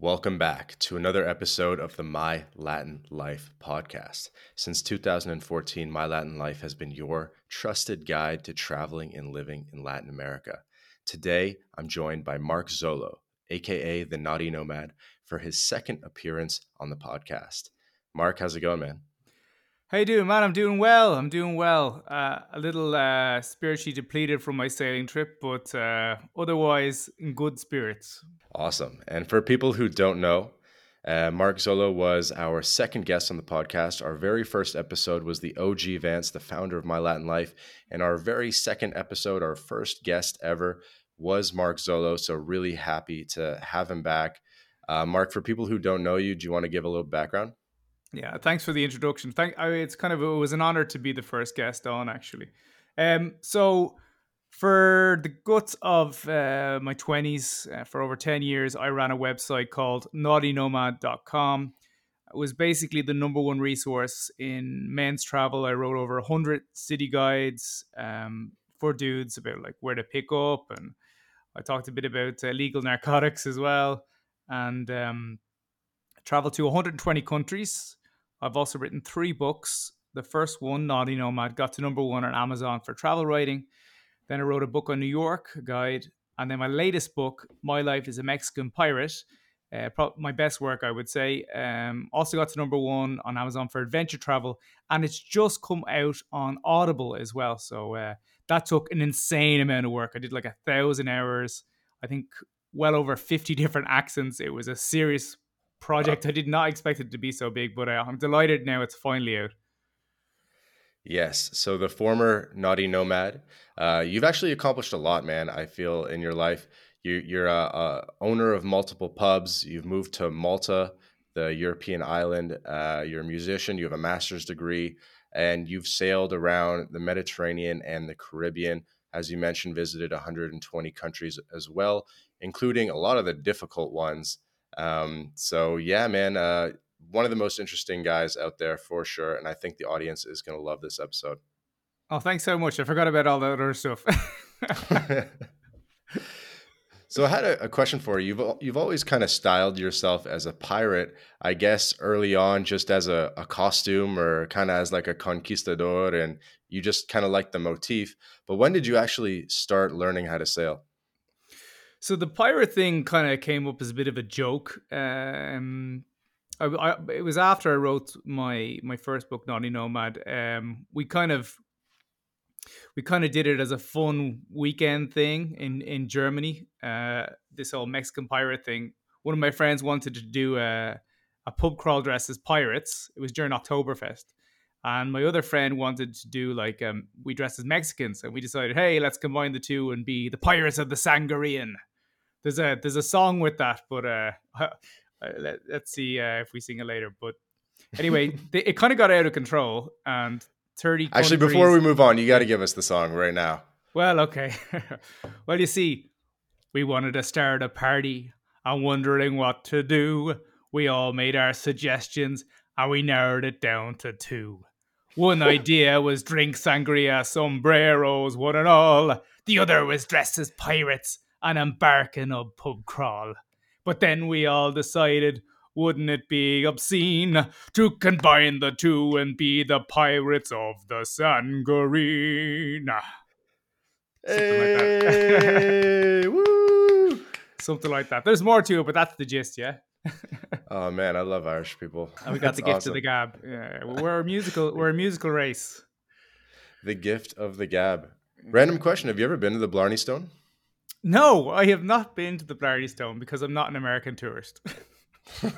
Welcome back to another episode of the My Latin Life podcast. Since 2014, My Latin Life has been your trusted guide to traveling and living in Latin America. Today, I'm joined by Mark Zolo, aka the Naughty Nomad, for his second appearance on the podcast. Mark, how's it going, man? How you doing, man? I'm doing well. I'm doing well. Uh, a little uh, spiritually depleted from my sailing trip, but uh, otherwise in good spirits. Awesome. And for people who don't know, uh, Mark Zolo was our second guest on the podcast. Our very first episode was the OG Vance, the founder of My Latin Life. And our very second episode, our first guest ever, was Mark Zolo. So, really happy to have him back. Uh, Mark, for people who don't know you, do you want to give a little background? Yeah, thanks for the introduction. Thank. I it's kind of it was an honor to be the first guest on actually. Um, so for the guts of uh, my twenties, uh, for over ten years, I ran a website called NaughtyNomad.com. It was basically the number one resource in men's travel. I wrote over hundred city guides um, for dudes about like where to pick up, and I talked a bit about uh, legal narcotics as well, and um, traveled to 120 countries I've also written three books. The first one, Naughty Nomad, got to number one on Amazon for travel writing. Then I wrote a book on New York, a guide. And then my latest book, My Life as a Mexican Pirate, uh, pro- my best work, I would say. Um, also got to number one on Amazon for adventure travel. And it's just come out on Audible as well. So uh, that took an insane amount of work. I did like a thousand hours, I think well over 50 different accents. It was a serious project. I did not expect it to be so big, but uh, I'm delighted now it's finally out. Yes. So the former naughty nomad, uh, you've actually accomplished a lot, man. I feel in your life, you, you're a, a, owner of multiple pubs. You've moved to Malta, the European island. Uh, you're a musician. You have a master's degree, and you've sailed around the Mediterranean and the Caribbean. As you mentioned, visited 120 countries as well, including a lot of the difficult ones um, so yeah, man, uh, one of the most interesting guys out there for sure, and I think the audience is going to love this episode. Oh, thanks so much. I forgot about all that other stuff. so I had a, a, question for you. You've you've always kind of styled yourself as a pirate, I guess, early on, just as a, a costume or kind of as like a conquistador, and you just kind of like the motif. But when did you actually start learning how to sail? So the pirate thing kind of came up as a bit of a joke. Um, I, I, it was after I wrote my my first book, Naughty Nomad. Um, we kind of we kind of did it as a fun weekend thing in in Germany. Uh, this whole Mexican pirate thing. One of my friends wanted to do a a pub crawl dress as pirates. It was during Oktoberfest. And my other friend wanted to do like um, we dressed as Mexicans, and we decided, hey, let's combine the two and be the pirates of the Sangrean there's a there's a song with that, but uh, let, us see uh, if we sing it later. But anyway, they, it kind of got out of control, and thirty. Actually, before we move on, you got to give us the song right now. Well, okay. well, you see, we wanted to start a party. I'm wondering what to do. We all made our suggestions, and we narrowed it down to two. One idea was drink sangria, sombreros, one and all. The other was dress as pirates and embarking a pub crawl. But then we all decided, wouldn't it be obscene to combine the two and be the pirates of the Sangarina? Ah, something hey, like that. woo! Something like that. There's more to it, but that's the gist, yeah. oh man, I love Irish people. And we got that's the gift awesome. of the gab. Yeah, we're a musical. We're a musical race. The gift of the gab. Random question: Have you ever been to the Blarney Stone? No, I have not been to the Blarney Stone because I'm not an American tourist. uh,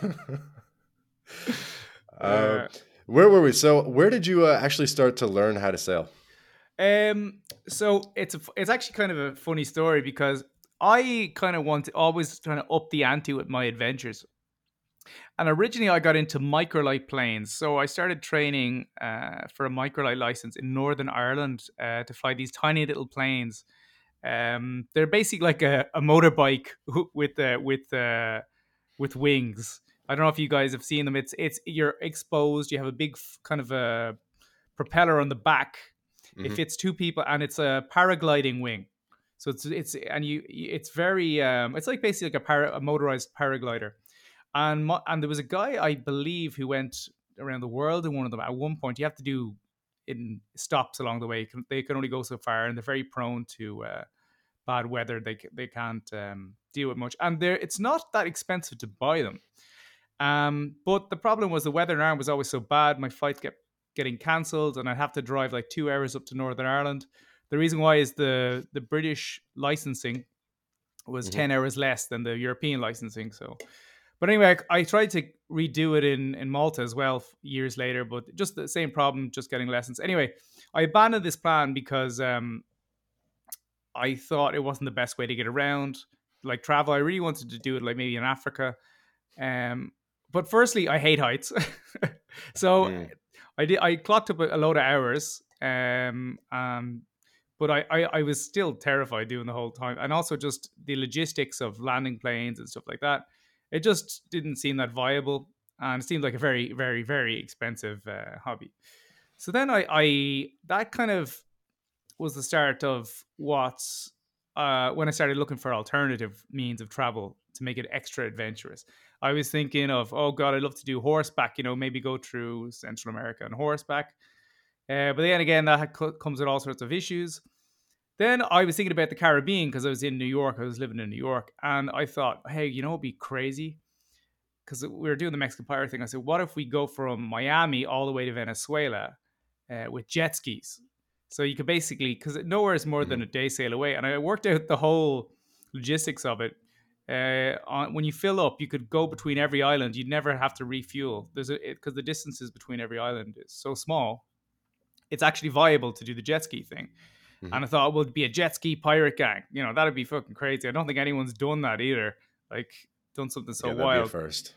uh, where were we? So, where did you uh, actually start to learn how to sail? Um, so it's a, it's actually kind of a funny story because I kind of want to always trying to up the ante with my adventures. And originally, I got into microlight planes. So I started training uh, for a microlight license in Northern Ireland uh, to fly these tiny little planes um, they're basically like a, a motorbike with uh, with uh, with wings. I don't know if you guys have seen them. It's it's you're exposed. You have a big kind of a propeller on the back. Mm-hmm. It fits two people, and it's a paragliding wing. So it's it's and you it's very um, it's like basically like a, para, a motorized paraglider. And my, and there was a guy I believe who went around the world in one of them. At one point, you have to do in stops along the way. They can only go so far, and they're very prone to uh, bad weather. They they can't um, deal with much, and they it's not that expensive to buy them. Um, but the problem was the weather in Ireland was always so bad. My flights kept getting cancelled, and I'd have to drive like two hours up to Northern Ireland. The reason why is the the British licensing was mm-hmm. 10 hours less than the European licensing. So, but anyway, I, I, tried to redo it in, in Malta as well years later, but just the same problem, just getting lessons. Anyway, I abandoned this plan because um, I thought it wasn't the best way to get around, like travel. I really wanted to do it like maybe in Africa. Um, but firstly, I hate heights. so mm. I did, I clocked up a, a load of hours um, um, but I, I, I was still terrified doing the whole time, and also just the logistics of landing planes and stuff like that. It just didn't seem that viable, and it seemed like a very very very expensive uh, hobby. So then I, I that kind of was the start of what's uh, when I started looking for alternative means of travel to make it extra adventurous. I was thinking of, oh God, I'd love to do horseback, you know, maybe go through Central America on horseback. Uh, but then again, that comes with all sorts of issues. Then I was thinking about the Caribbean because I was in New York. I was living in New York, and I thought, hey, you know, it'd be crazy because we were doing the Mexican pirate thing. I said, what if we go from Miami all the way to Venezuela uh, with jet skis? So you could basically, because nowhere is more than mm-hmm. a day sail away, and I worked out the whole logistics of it. Uh, on, when you fill up, you could go between every island. You'd never have to refuel. There's a because the distances between every island is so small it's actually viable to do the jet ski thing. Mm-hmm. And I thought, well, it'd be a jet ski pirate gang. You know, that'd be fucking crazy. I don't think anyone's done that either. Like, done something so yeah, wild. first.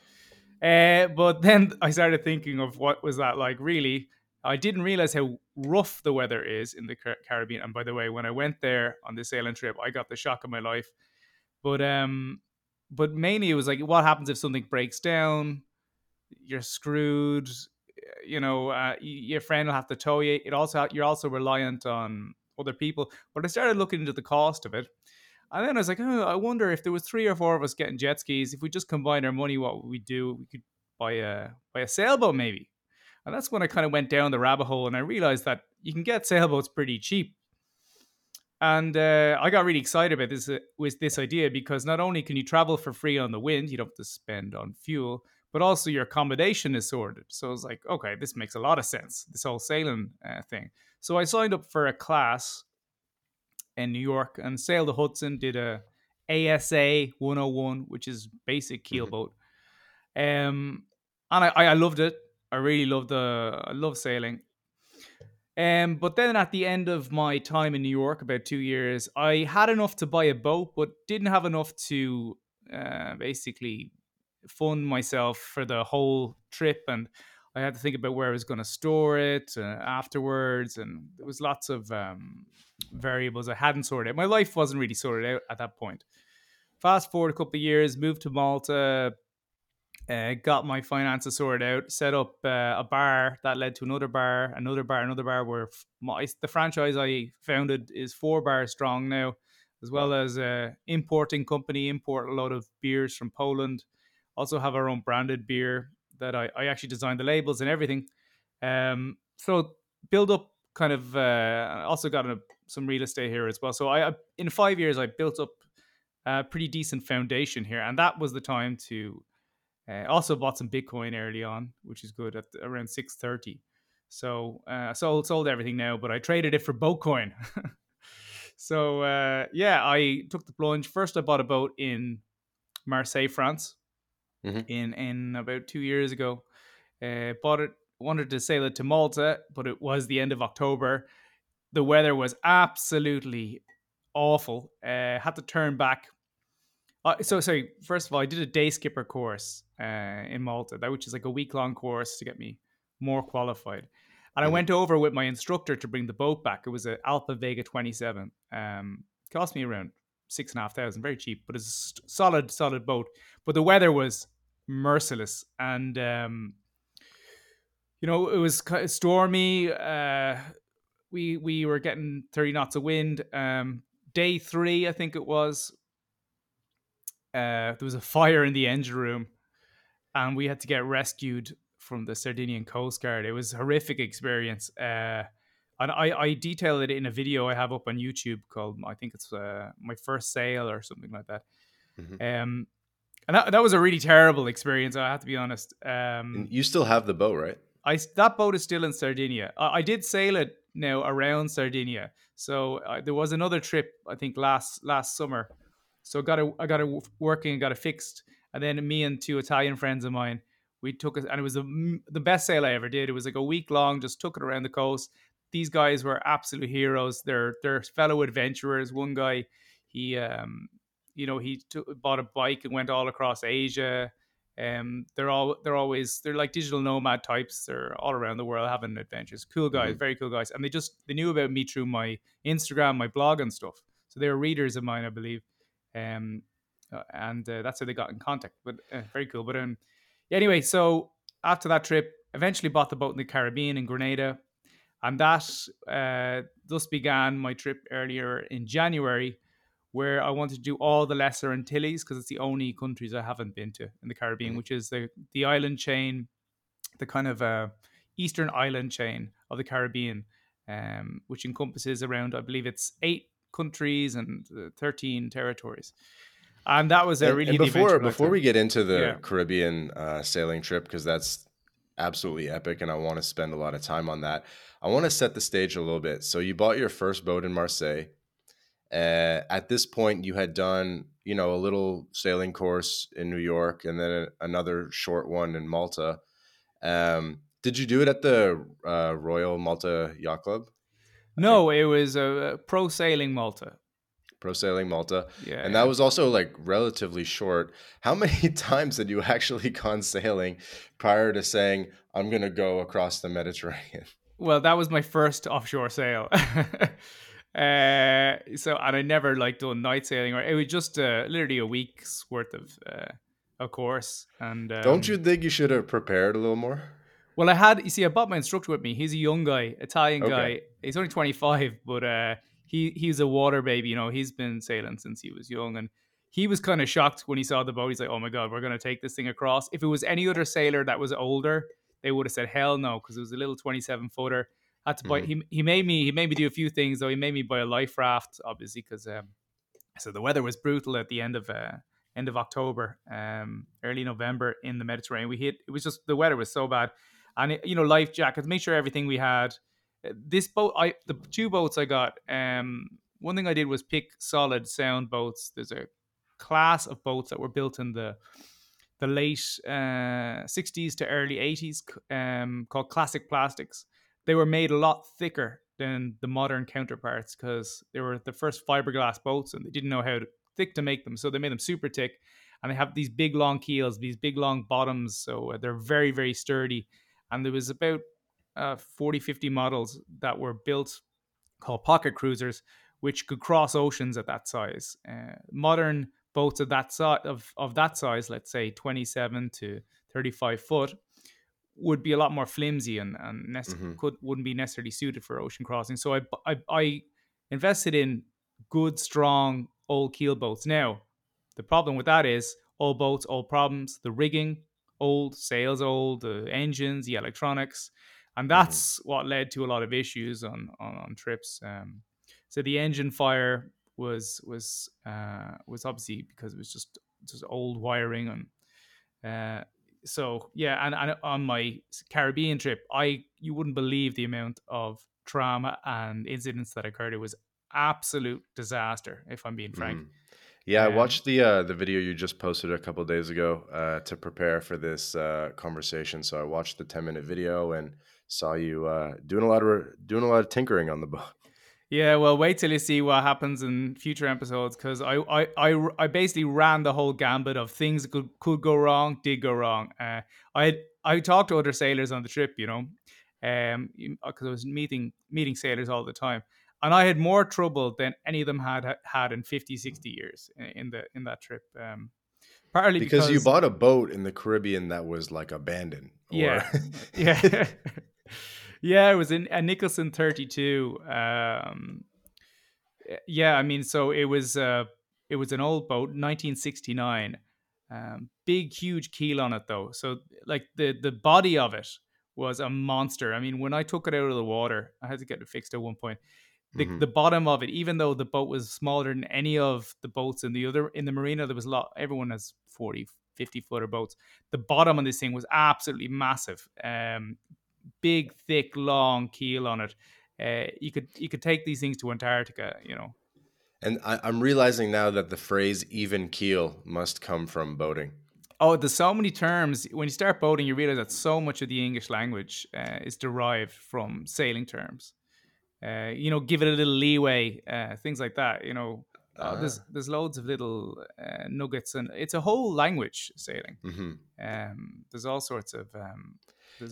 Uh, but then I started thinking of what was that like really. I didn't realize how rough the weather is in the Caribbean. And by the way, when I went there on this sailing trip, I got the shock of my life. But um, but mainly it was like, what happens if something breaks down? You're screwed you know, uh, your friend will have to tow you. It also you're also reliant on other people. But I started looking into the cost of it, and then I was like, oh, I wonder if there was three or four of us getting jet skis. If we just combine our money, what would we do? We could buy a buy a sailboat maybe. And that's when I kind of went down the rabbit hole, and I realized that you can get sailboats pretty cheap. And uh, I got really excited about this uh, with this idea because not only can you travel for free on the wind, you don't have to spend on fuel, but also your accommodation is sorted. So I was like, okay, this makes a lot of sense, this whole sailing uh, thing. So I signed up for a class in New York and sailed the Hudson, did a ASA 101, which is basic keelboat. Mm-hmm. Um, and I, I loved it. I really loved the, I love sailing. Um, but then at the end of my time in New York, about two years, I had enough to buy a boat, but didn't have enough to uh, basically fund myself for the whole trip and I had to think about where I was going to store it uh, afterwards, and there was lots of um, variables I hadn't sorted out. My life wasn't really sorted out at that point. Fast forward a couple of years, moved to Malta, uh, got my finances sorted out, set up uh, a bar that led to another bar, another bar, another bar. Where my, the franchise I founded is four bars strong now, as well as a importing company, import a lot of beers from Poland also have our own branded beer that I, I actually designed the labels and everything. Um, so build up kind of uh, also got a, some real estate here as well. So I, I in five years I built up a pretty decent foundation here, and that was the time to uh, also bought some Bitcoin early on, which is good at around six thirty. So uh, sold sold everything now, but I traded it for Boatcoin. so uh, yeah, I took the plunge. First, I bought a boat in Marseille, France, mm-hmm. in in about two years ago. Uh, bought it, wanted to sail it to Malta, but it was the end of October. The weather was absolutely awful. Uh, had to turn back. Uh, so sorry. First of all, I did a day skipper course uh, in Malta, that which is like a week long course to get me more qualified. And I mm-hmm. went over with my instructor to bring the boat back. It was an Albin Vega 27. Um, cost me around six and a half thousand, very cheap, but it's a solid, solid boat. But the weather was merciless and um, you know it was kind of stormy uh, we we were getting 30 knots of wind um, day three i think it was uh, there was a fire in the engine room and we had to get rescued from the Sardinian Coast Guard. It was a horrific experience. Uh, and I, I detail it in a video I have up on YouTube called I think it's uh, my first sail or something like that. Mm-hmm. Um, and that, that was a really terrible experience. I have to be honest. Um, you still have the boat, right? I that boat is still in Sardinia. I, I did sail it now around Sardinia. So uh, there was another trip I think last last summer. So got it I got it working, and got it fixed, and then me and two Italian friends of mine we took it, and it was the the best sail I ever did. It was like a week long, just took it around the coast. These guys were absolute heroes. They're they're fellow adventurers. One guy, he um, you know, he took, bought a bike and went all across Asia. Um, they're all they're always they're like digital nomad types. They're all around the world having adventures. Cool guys, mm-hmm. very cool guys. And they just they knew about me through my Instagram, my blog, and stuff. So they were readers of mine, I believe. Um, uh, and uh, that's how they got in contact. But uh, very cool. But um, anyway, so after that trip, eventually bought the boat in the Caribbean in Grenada, and that uh, thus began my trip earlier in January where I wanted to do all the Lesser Antilles because it's the only countries I haven't been to in the Caribbean, mm-hmm. which is the the island chain, the kind of uh, eastern island chain of the Caribbean, um, which encompasses around I believe it's eight countries and uh, thirteen territories. And that was a really and before before we get into the yeah. Caribbean uh, sailing trip because that's absolutely epic and I want to spend a lot of time on that. I want to set the stage a little bit. So you bought your first boat in Marseille uh, at this point, you had done, you know, a little sailing course in New York and then another short one in Malta. Um, did you do it at the uh, Royal Malta Yacht Club? No, it was a, pro sailing Malta. Pro sailing Malta. Yeah. And that was also like relatively short. How many times had you actually gone sailing prior to saying, I'm going to go across the Mediterranean? Well, that was my first offshore sail. Uh, so and I never like done night sailing or it was just uh, literally a week's worth of uh, a course. And um, don't you think you should have prepared a little more? Well, I had you see, I bought my instructor with me. He's a young guy, Italian okay. guy. He's only twenty five, but uh, he he's a water baby. You know, he's been sailing since he was young, and he was kind of shocked when he saw the boat. He's like, "Oh my god, we're gonna take this thing across." If it was any other sailor that was older, they would have said, "Hell no," because it was a little twenty seven footer had to buy. Mm-hmm. He he made me he made me do a few things though. He made me buy a life raft, obviously, because um, so the weather was brutal at the end of uh, end of October, um, early November in the Mediterranean. We hit it was just the weather was so bad, and it, you know life jackets. Make sure everything we had. Uh, this boat, I the two boats I got. Um, one thing I did was pick solid sound boats. There's a class of boats that were built in the the late uh, 60s to early 80s um, called classic plastics they were made a lot thicker than the modern counterparts because they were the first fiberglass boats and they didn't know how thick to make them. So they made them super thick and they have these big long keels, these big long bottoms. So uh, they're very, very sturdy. And there was about uh, 40, 50 models that were built called pocket cruisers, which could cross oceans at that size. Uh, modern boats of that size, of, of that size, let's say 27 to 35 foot, would be a lot more flimsy and, and nec- mm-hmm. could wouldn't be necessarily suited for ocean crossing. So I, I, I invested in good, strong old keel boats. Now, the problem with that is old boats, old problems. The rigging, old sails, old the engines, the electronics, and mm-hmm. that's mm-hmm. what led to a lot of issues on on, on trips. Um, so the engine fire was was uh, was obviously because it was just just old wiring and uh, so yeah, and, and on my Caribbean trip, I you wouldn't believe the amount of trauma and incidents that occurred. It was absolute disaster, if I'm being frank. Mm. Yeah, um, I watched the uh, the video you just posted a couple days ago uh, to prepare for this uh, conversation. So I watched the ten minute video and saw you uh, doing a lot of doing a lot of tinkering on the boat. Yeah, well, wait till you see what happens in future episodes because I, I, I, I basically ran the whole gambit of things could could go wrong, did go wrong. Uh, I I talked to other sailors on the trip, you know, um, because I was meeting meeting sailors all the time, and I had more trouble than any of them had had in 50, 60 years in the in that trip. Um, partly because, because you bought a boat in the Caribbean that was like abandoned. Or... Yeah, yeah. yeah, it was in a Nicholson 32. Um, yeah, I mean, so it was uh, it was an old boat, 1969, Um, big, huge keel on it though. So like the the body of it was a monster. I mean, when I took it out of the water, I had to get it fixed at one point. The, Mhm. the bottom of it, even though the boat was smaller than any of the boats in the other in the marina, there was a lot. Everyone has 40, 50 footer boats. The bottom of this thing was absolutely massive. Um, big, thick, long keel on it. Uh, you could you could take these things to Antarctica. You know, And I, I'm realizing now that the phrase even keel must come from boating. Oh, there's so many terms. When you start boating, you realize that so much of the English language uh, is derived from sailing terms. Uh, you know, give it a little leeway, uh, things like that. You know, uh, there's there's loads of little uh, nuggets, and it's a whole language sailing. hmm Um, there's all sorts of um,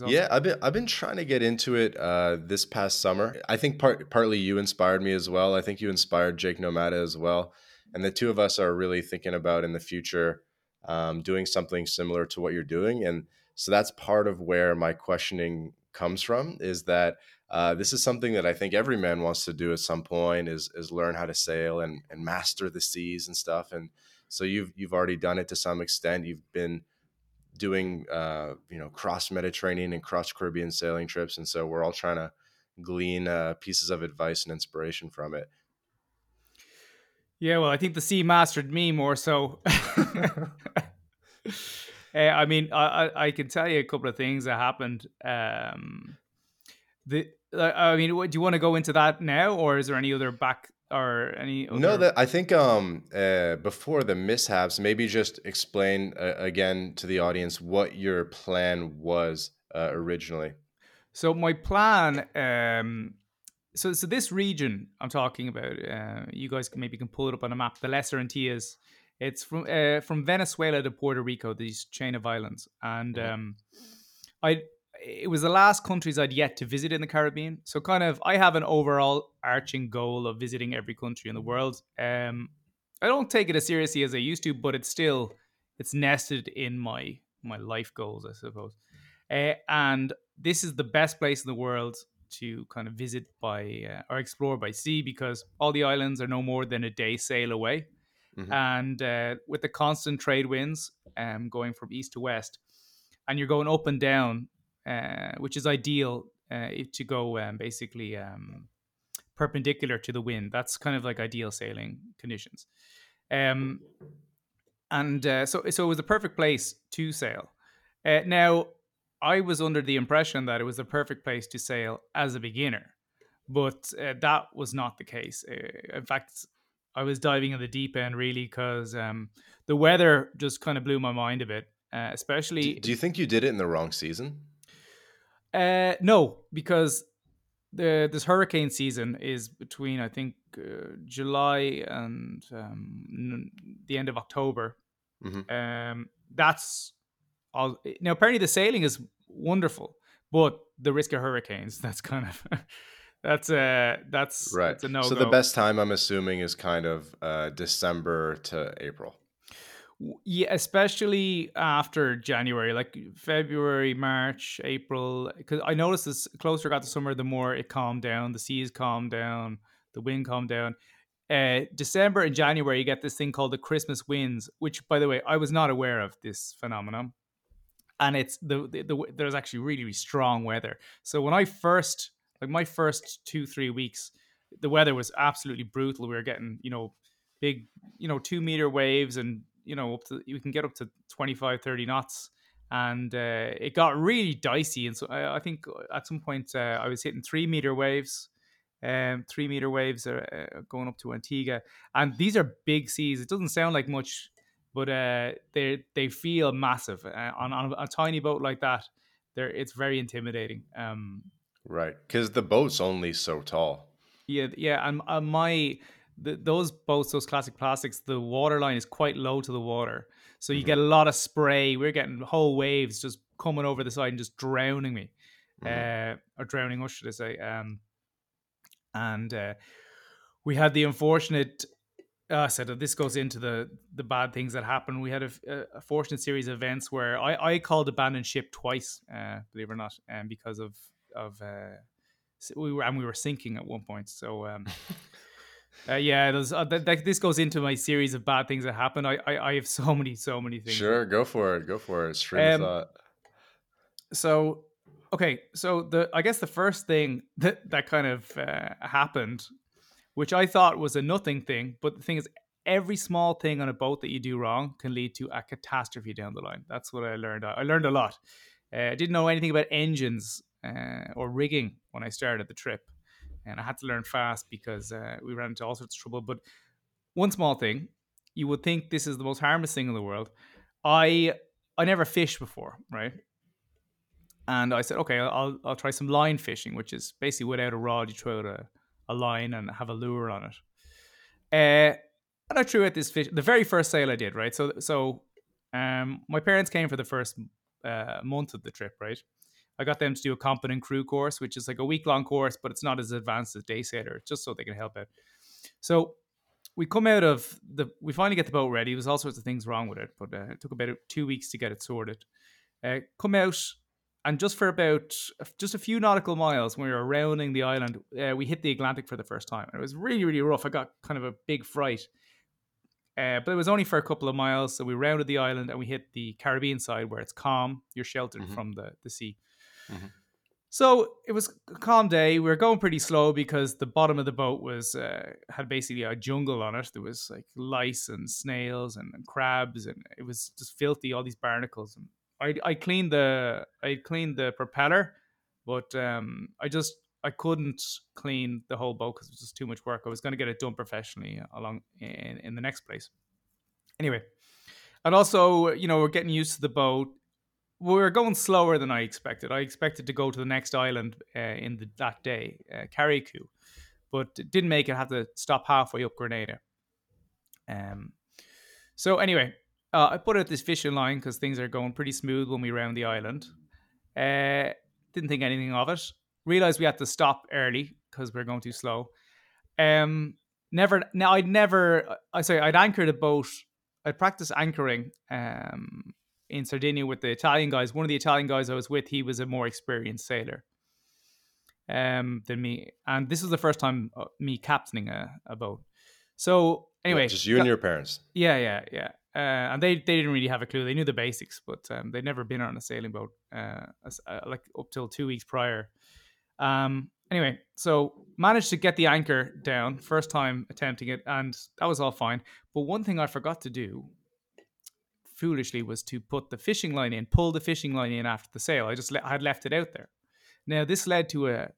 Yeah, I've been I've been trying to get into it uh, this past summer. I think part partly you inspired me as well. I think you inspired Jake Nomada as well, and the two of us are really thinking about in the future um, doing something similar to what you're doing. And so that's part of where my questioning comes from. Is that uh, this is something that I think every man wants to do at some point is is learn how to sail and and master the seas and stuff. And so you've you've already done it to some extent. You've been doing uh, you know cross Mediterranean and cross Caribbean sailing trips, and so we're all trying to glean uh, pieces of advice and inspiration from it. Yeah, well, I think the sea mastered me more so. Uh, I mean, I, I I can tell you a couple of things that happened. Um, the uh, I mean, what- do you want to go into that now, or is there any other back or any? Other... No, that I think um, uh, before the mishaps, maybe just explain uh, again to the audience what your plan was uh, originally. So my plan, um, so so this region I'm talking about, uh, you guys can maybe can pull it up on a map. The Lesser Antilles. It's from uh, from Venezuela to Puerto Rico, these chain of islands, and Mhm. um, I it was the last countries I'd yet to visit in the Caribbean. So kind of I have an overall arching goal of visiting every country in the world. Um, I don't take it as seriously as I used to, but it's still it's nested in my my life goals, I suppose. Uh, and this is the best place in the world to kind of visit by uh, or explore by sea because all the islands are no more than a day sail away. Mhm. And uh, with the constant trade winds um, going from east to west, and you're going up and down, uh, which is ideal uh, to go um, basically um, perpendicular to the wind. That's kind of like ideal sailing conditions. Um, and uh, so, so it was the perfect place to sail. Uh, now, I was under the impression that it was the perfect place to sail as a beginner, but uh, that was not the case. In fact, I was diving in the deep end really because um, the weather just kind of blew my mind a bit, uh, especially. Do, do you think you did it in the wrong season? Uh, no, because the this hurricane season is between I think uh, July and um, n- the end of October. Mhm. Um, that's all. Now, apparently, the sailing is wonderful, but the risk of hurricanes. That's kind of that's a that's Right. That's a no. so the best time I'm assuming is kind of uh, December to April. Yeah, especially after January, like February, March, April. Because I noticed this closer got to summer, the more it calmed down, the seas calmed down, the wind calmed down. Uh, December and January, you get this thing called the Christmas winds, which, by the way, I was not aware of this phenomenon. And it's the, the, the there's actually really, really strong weather. So when I first, like my first two, three weeks, the weather was absolutely brutal. We were getting, you know, big, you know, two meter waves and you know up to you can get up to 25 30 knots. And uh, it got really dicey. And so i, I think at some point uh, i was hitting three meter waves um three meter waves are uh, going up to antigua. And these are big seas. It doesn't sound like much but uh they they feel massive. Uh, on, on a tiny boat like that there it's very intimidating. Um Right. Because the boat's only so tall. yeah yeah. And uh, my the, those boats, those classic plastics, the water line is quite low to the water, so you Mhm. get a lot of spray. We're getting whole waves just coming over the side and just drowning me, Mhm. uh, or drowning us, should I say? Um, and uh, we had the unfortunate. Uh, so that this goes into the the bad things that happen. We had a, a fortunate series of events where I, I called abandoned ship twice, uh, believe it or not, and um, because of of uh, we were and we were sinking at one point. So um, Uh, yeah, uh, th- th- this goes into my series of bad things that happen. I, I, I have so many, so many things. Sure, go for it. Go for it. Stream um, thought. So, okay, so the I guess the first thing that that kind of uh, happened, which I thought was a nothing thing, but the thing is, every small thing on a boat that you do wrong can lead to a catastrophe down the line. That's what I learned. I learned a lot. Uh, I didn't know anything about engines uh, or rigging when I started the trip and I had to learn fast because uh, we ran into all sorts of trouble. But one small thing, you would think this is the most harmless thing in the world. I I never fished before, right? And I said, okay, I'll I'll try some line fishing, which is basically without a rod, you throw out a, a line and have a lure on it. Uh, and I threw out this fish. The very first sail I did, right? So so, um, my parents came for the first uh, month of the trip, right? I got them to do a competent crew course, which is like a week long course, but it's not as advanced as day sailor, just so they can help out. So we come out of the, we finally get the boat ready. There was all sorts of things wrong with it, but uh, it took about two weeks to get it sorted. Uh, come out, and just for about just a few nautical miles, when we were rounding the island, uh, we hit the Atlantic for the first time. And it was really, really rough. I got kind of a big fright. Uh, but it was only for a couple of miles. So we rounded the island and we hit the Caribbean side where it's calm. You're sheltered mm-hmm. from the, the sea. Mm-hmm. So it was a calm day. We were going pretty slow because the bottom of the boat was uh, had basically a jungle on it. There was like lice and snails and, and, crabs, and it was just filthy. All these barnacles. And I I cleaned the I cleaned the propeller, but um, I just I couldn't clean the whole boat because it was just too much work. I was going to get it done professionally along in, in the next place. Anyway, and also you know we're getting used to the boat were going slower than I expected. I expected to go to the next island uh, in the, that day, uh, but didn't make it. Had to stop halfway up Grenada. Um, so anyway, uh, I put out this fishing line because things are going pretty smooth when we round the island. Uh, didn't think anything of it. Realized we had to stop early because we are going too slow. Um, never. Now I'd never. I say I'd anchored a boat. I'd practiced anchoring. Um, in Sardinia with the Italian guys. One of the Italian guys I was with, he was a more experienced sailor um, than me, and this was the first time uh, me captaining a, a boat. So anyway, yeah, just you and your parents. Yeah, yeah, yeah. Uh, and they, they didn't really have a clue. They knew the basics, but um, they'd never been on a sailing boat, uh, uh, like up till two weeks prior. Um, anyway, so managed to get the anchor down first time attempting it, and that was all fine. But one thing I forgot to do foolishly was to put the fishing line in, pull the fishing line in after the sail. I just le- I had left it out there. Now this led to a,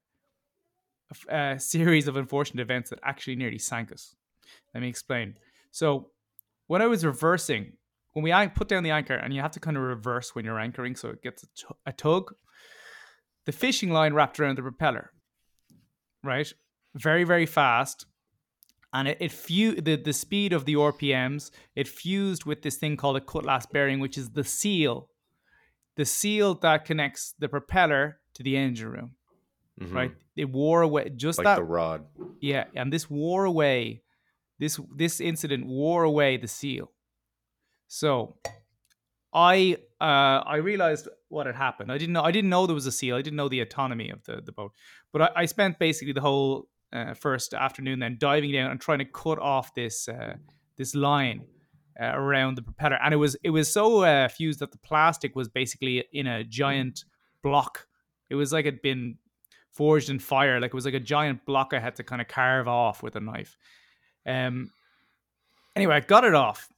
a, a series of unfortunate events that actually nearly sank us. Let me explain. So when I was reversing, when we put down the anchor, and you have to kind of reverse when you're anchoring, so it gets a, t- a tug. The fishing line wrapped around the propeller, right? Very very fast and it, it fu- the, the speed of the RPMs, it fused with this thing called a cutless bearing, which is the seal, the seal that connects the propeller to the engine room. Mm-hmm. Right? It wore away just like that the rod. Yeah, and this wore away. This this incident wore away the seal. So I uh, I realized what had happened. I didn't know I didn't know there was a seal. I didn't know the autonomy of the, the boat. But I, I spent basically the whole uh, first afternoon, then diving down and trying to cut off this uh, this line uh, around the propeller, and it was it was so uh, fused that the plastic was basically in a giant block. It was like it'd been forged in fire, like it was like a giant block I had to kind of carve off with a knife. Um. Anyway, I got it off.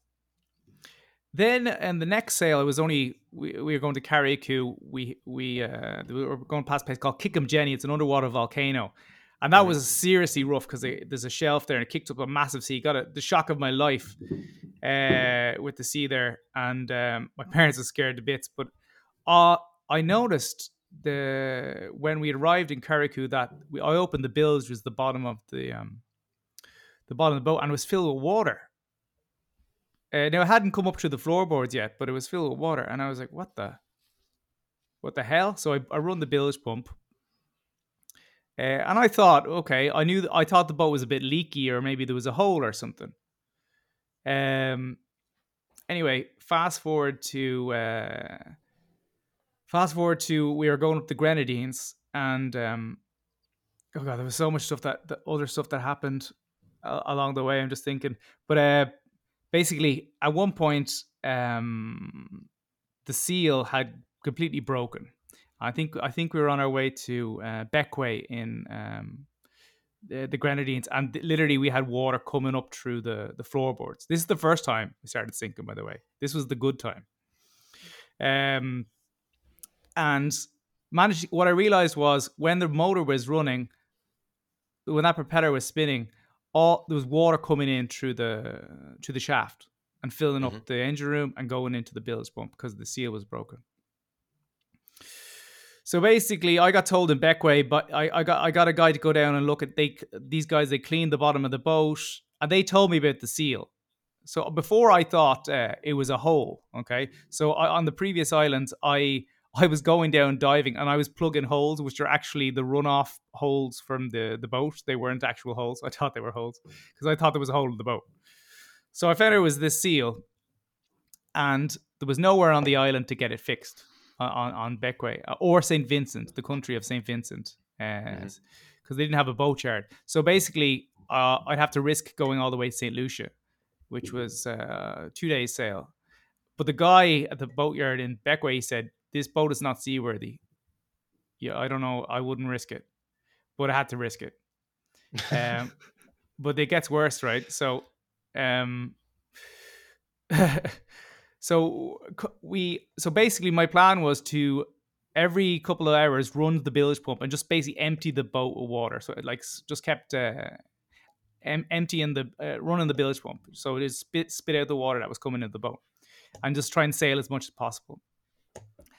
Then, and the next sail, it was only we, we were going to Carriacou. We we uh, we were going past a place called Kick 'em Jenny. It's an underwater volcano, and that was seriously rough because there's a shelf there and it kicked up a massive sea. Got a, the shock of my life uh, with the sea there, and um, my parents were scared to bits. But uh, I noticed the when we arrived in Carriacou that we, I opened the bilge was the bottom of the um, the bottom of the boat and it was filled with water. Uh, now it hadn't come up through the floorboards yet, but it was filled with water, and I was like, "What the, what the hell?" So I, I run the bilge pump, uh, and I thought, okay, I knew, th- I thought the boat was a bit leaky or maybe there was a hole or something. Um. Anyway, fast forward to uh, fast forward to we were going up the Grenadines, and um, oh god, there was so much stuff that the other stuff that happened. uh, along the way. I'm just thinking, but uh, basically, at one point, um, the seal had completely broken. I think I think we were on our way to uh, in um, the, the Grenadines, and literally we had water coming up through the the floorboards. This is the first time we started sinking, by the way. This was the good time. Um, and managed. What I realized was when the motor was running, when that propeller was spinning, all there was water coming in through the through the shaft and filling Mhm. up the engine room and going into the bilge pump because the seal was broken. So basically, I got told in Bequia, but I, I got I got a guy to go down and look at they these guys. They cleaned the bottom of the boat, and they told me about the seal. So before I thought uh, it was a hole. Okay, so I, on the previous islands, I I was going down diving and I was plugging holes, which are actually the runoff holes from the the boat. They weren't actual holes. I thought they were holes because I thought there was a hole in the boat. So I found it was this seal, and there was nowhere on the island to get it fixed on on, Bequia or Saint Vincent, the country of Saint Vincent, because Mhm. they didn't have a boat yard. So basically, uh, I'd have to risk going all the way to Saint Lucia, which was uh, two days sail. But the guy at the boatyard in Bequia said this boat is not seaworthy. Yeah, I don't know. I wouldn't risk it, but I had to risk it. Um, but it gets worse, right? So, um, so we, so basically, my plan was to every couple of hours run the bilge pump and just basically empty the boat of water. So it like just kept uh, em- emptying the uh, running the bilge pump, so it is spit spit out the water that was coming into the boat, and just try and sail as much as possible.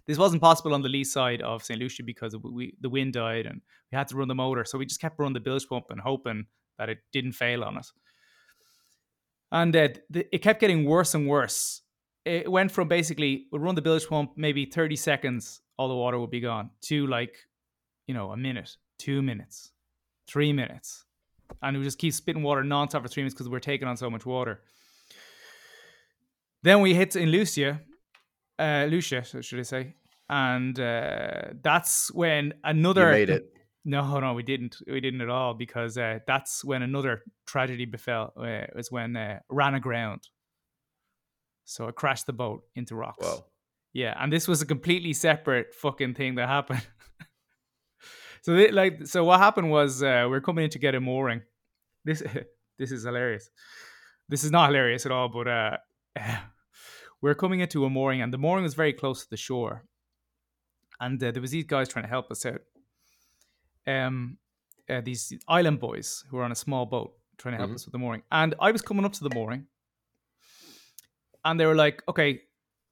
This wasn't possible on the lee side of St. Lucia because we, the wind died and we had to run the motor. So we just kept running the bilge pump and hoping that it didn't fail on us. And uh, it kept getting worse and worse. It went from basically we'd run the bilge pump, maybe 30 seconds, all the water would be gone, to like, you know, a minute, two minutes, three minutes. And we just keep spitting water nonstop for three minutes because we're taking on so much water. Then we hit in Lucia, uh, Lucia, should I say? And uh, that's when you another made it. no, no, we didn't. We didn't at all because uh, that's when another tragedy befell. Uh, it was when uh, ran aground. So it crashed the boat into rocks. Whoa. Yeah, and this was a completely separate fucking thing that happened. so they, like, so what happened was uh, we are coming in to get a mooring. This this is hilarious. This is not hilarious at all, but uh, we're coming into a mooring, and the mooring was very close to the shore. And uh, there was these guys trying to help us out. Um, uh, these island boys who were on a small boat trying to help Mhm. us with the mooring, and I was coming up to the mooring, and they were like, "Okay,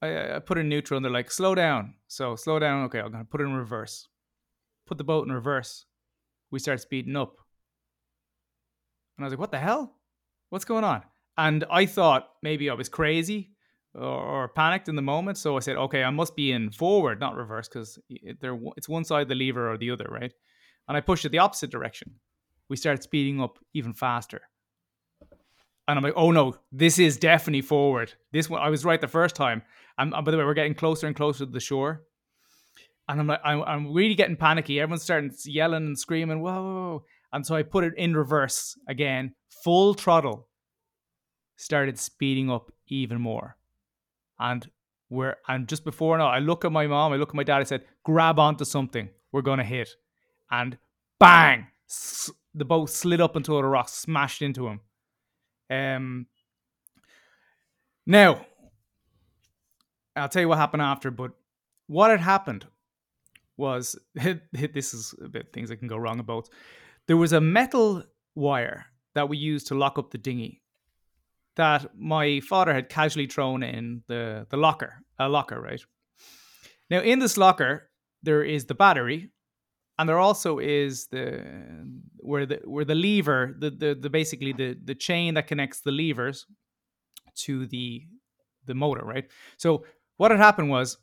I, I put in neutral," and they're like, "Slow down." So slow down. Okay, I'm gonna put it in reverse. Put the boat in reverse. We start speeding up, and I was like, "What the hell? What's going on?" And I thought maybe I was crazy or, panicked in the moment, so I said, "Okay, I must be in forward, not reverse, because it's one side the lever or the other, right?" And I pushed it the opposite direction. We started speeding up even faster. And I'm like, oh no, this is definitely forward. This one, I was right the first time. And by the way, we're getting closer and closer to the shore. And I'm like, I'm, I'm really getting panicky. Everyone's starting yelling and screaming, whoa. And so I put it in reverse again, full throttle, started speeding up even more. And we're, and just before now, I look at my mom, I look at my dad, I said, grab onto something. We're going to hit. And bang, the boat slid up into the rocks, smashed into him. Um, now, I'll tell you what happened after, but what had happened was this is a bit things that can go wrong about. There was a metal wire that we used to lock up the dinghy that my father had casually thrown in the, the locker, a locker, right? Now, in this locker, there is the battery, and there also is the where the where the lever, the the, the basically the the chain that connects the levers to the the motor, right? So what had happened was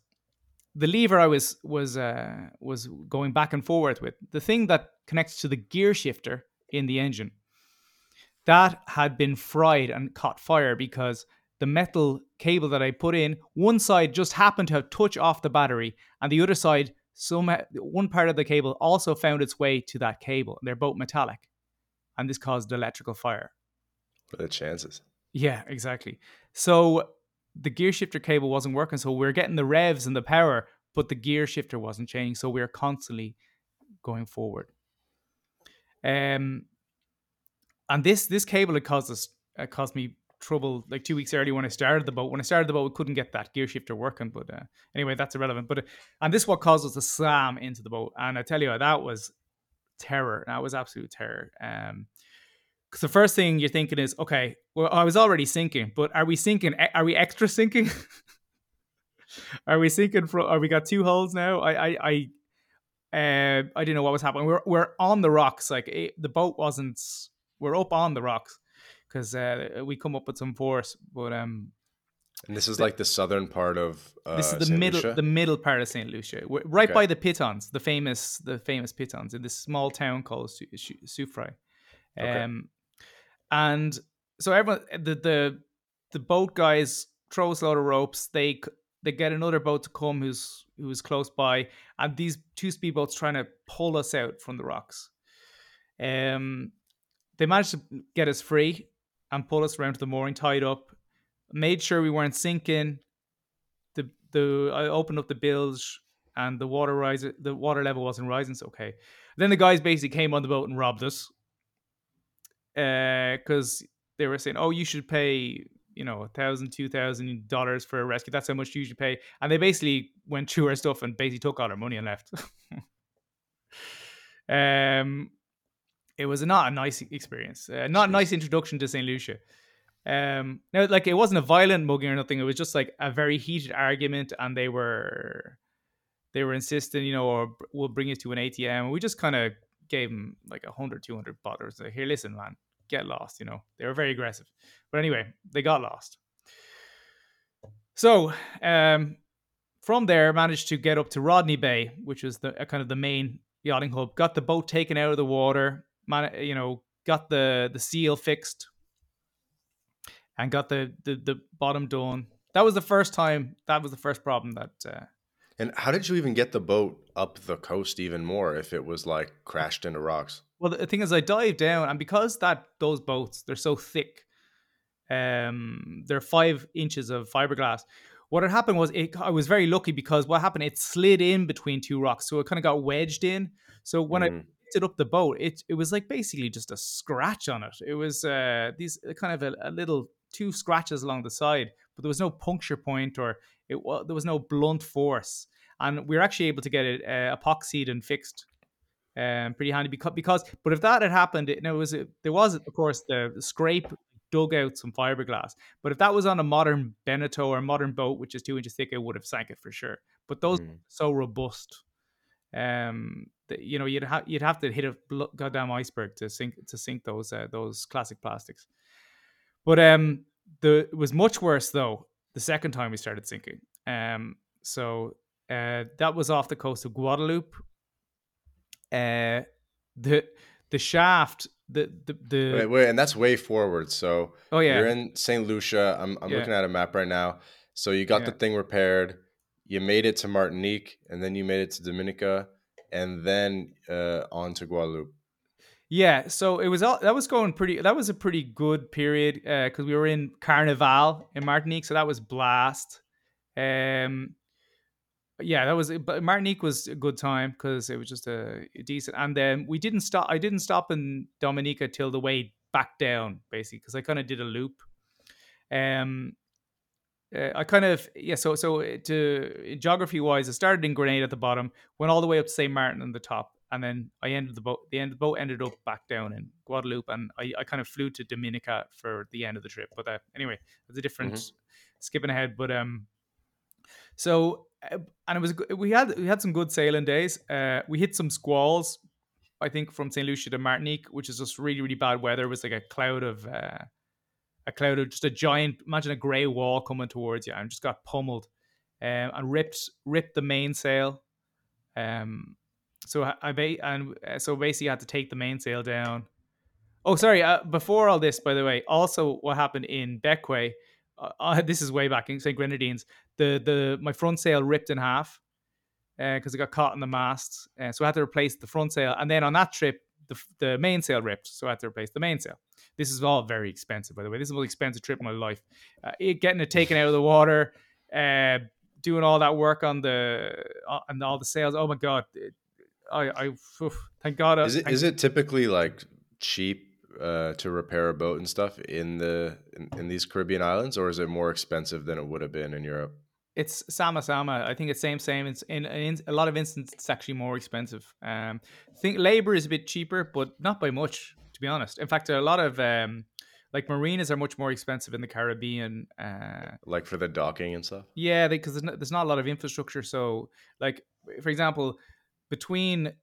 the lever I was was uh, was going back and forth with the thing that connects to the gear shifter in the engine that had been fried and caught fire because the metal cable that I put in one side just happened to have touched off the battery and the other side some one part of the cable also found its way to that cable they're both metallic and this caused electrical fire What are the chances? Yeah, exactly. So the gear shifter cable wasn't working, so we are getting the revs and the power, but the gear shifter wasn't changing, so we are constantly going forward. Um, and this this cable had caused us uh, caused me trouble like two weeks earlier when I started the boat. When I started the boat, we couldn't get that gear shifter working. But uh, anyway, that's irrelevant. But uh, and this what caused us to slam into the boat. And I tell you, that was terror. That was absolute terror. Um, because the first thing you're thinking is, okay, well, I was already sinking, but are we sinking? Are we extra sinking? are we sinking? From, are we got two holes now? I, I, I, uh, I didn't know what was happening. We're we're on the rocks. Like it, the boat wasn't. We're up on the rocks because uh, we come up with some force, but um. And this is like the southern part of. Uh, this is the Saint middle, Lucia? the middle part of Saint Lucia, We're right okay. by the Pitons, the famous, the famous Pitons in this small town called. Okay. Um, and so everyone, the the the boat guys throw us a lot of ropes. They they get another boat to come who's who's close by, and these two speedboats trying to pull us out from the rocks. Um, they managed to get us free and pull us around to the mooring, tied up. Made sure we weren't sinking. The the I opened up the bilge and the water rise the water level wasn't rising. So okay. Then the guys basically came on the boat and robbed us because uh, they were saying, "Oh, you should pay." You know, a thousand, two thousand dollars for a rescue. That's how much you should pay. And they basically went through our stuff and basically took all our money and left. um, it was not a nice experience. Uh, not a nice introduction to St. Lucia. Um, now, like it wasn't a violent mugging or nothing. It was just like a very heated argument, and they were they were insisting, you know, or we'll bring you to an ATM. We just kind of gave them like a hundred, two hundred butters. Like, here, listen, man, get lost. You know, they were very aggressive. But anyway, they got lost. So um, from there, managed to get up to Rodney Bay, which was the uh, kind of the main yachting hub. Got the boat taken out of the water. You know, got the the seal fixed, and got the the, the bottom done. That was the first time. That was the first problem that uh, and how did you even get the boat up the coast even more if it was like crashed into rocks? Well, the thing is, I dived down, and because that those boats they're so thick, um, they're five inches of fiberglass. What had happened was it, I was very lucky because what happened it slid in between two rocks, so it kind of got wedged in. So when mm. I lifted up the boat, it it was like basically just a scratch on it. It was uh, these kind of a, a little two scratches along the side, but there was no puncture point or it there was no blunt force and we were actually able to get it uh, epoxied and fixed um, pretty handy because because but if that had happened it, it was there was of course the, the scrape dug out some fiberglass but if that was on a modern Beneteau or a modern boat which is two inches thick it would have sank it for sure but those mm. so robust um you know you'd have you'd have to hit a goddamn iceberg to sink to sink those uh, those classic plastics but um the it was much worse though the second time we started sinking um so uh, that was off the coast of Guadeloupe. Uh, the the shaft, the the, the wait, wait, and that's way forward. So oh yeah, you're in Saint Lucia. I'm I'm yeah. looking at a map right now. So you got yeah. the thing repaired. You made it to Martinique, and then you made it to Dominica, and then uh, on to Guadeloupe. Yeah, so it was all that was going pretty. That was a pretty good period because uh, we were in Carnival in Martinique, so that was blast. Um, yeah, that was but Martinique was a good time because it was just a, a, decent. And then we didn't stop. I didn't stop in Dominica till the way back down, basically, because I kind of did a loop. Um, uh, I kind of yeah. So so to geography wise, I started in Grenada at the bottom, went all the way up to Saint Martin on the top, and then I ended the boat. The end the boat ended up back down in Guadeloupe, and I, I kind of flew to Dominica for the end of the trip. But uh, anyway, it's a different mm-hmm. skipping ahead. But um, so uh, and it was we had we had some good sailing days. Uh, we hit some squalls, I think, from Saint Lucia to Martinique, which is just really really bad weather. It was like a cloud of uh, a cloud of just a giant. Imagine a grey wall coming towards you, and just got pummeled, um, and ripped ripped the mainsail. Um, so I, and uh, so basically had to take the mainsail down. Oh, sorry. Uh, before all this, by the way, also what happened in Bequia uh, uh, this is way back in St. Grenadines. The the my front sail ripped in half because uh, it got caught in the mast, so I had to replace the front sail. And then on that trip, the the mainsail ripped, so I had to replace the mainsail. This is all very expensive, by the way. This is the most expensive trip of my life. Uh, it, getting it taken out of the water, uh, doing all that work on the uh, and all the sails. Oh my god! I, I oof, thank God. Is it thank- is it typically like cheap uh, to repair a boat and stuff in the in, in these Caribbean islands, or is it more expensive than it would have been in Europe? it's sama sama. I think it's same same. It's in, in a lot of instances it's actually more expensive. Um, I think labor is a bit cheaper, but not by much, to be honest. In fact, a lot of um, like marinas are much more expensive in the Caribbean. Uh, Like for the docking and stuff. yeah, because there's, no, there's not a lot of infrastructure. So, like for example, between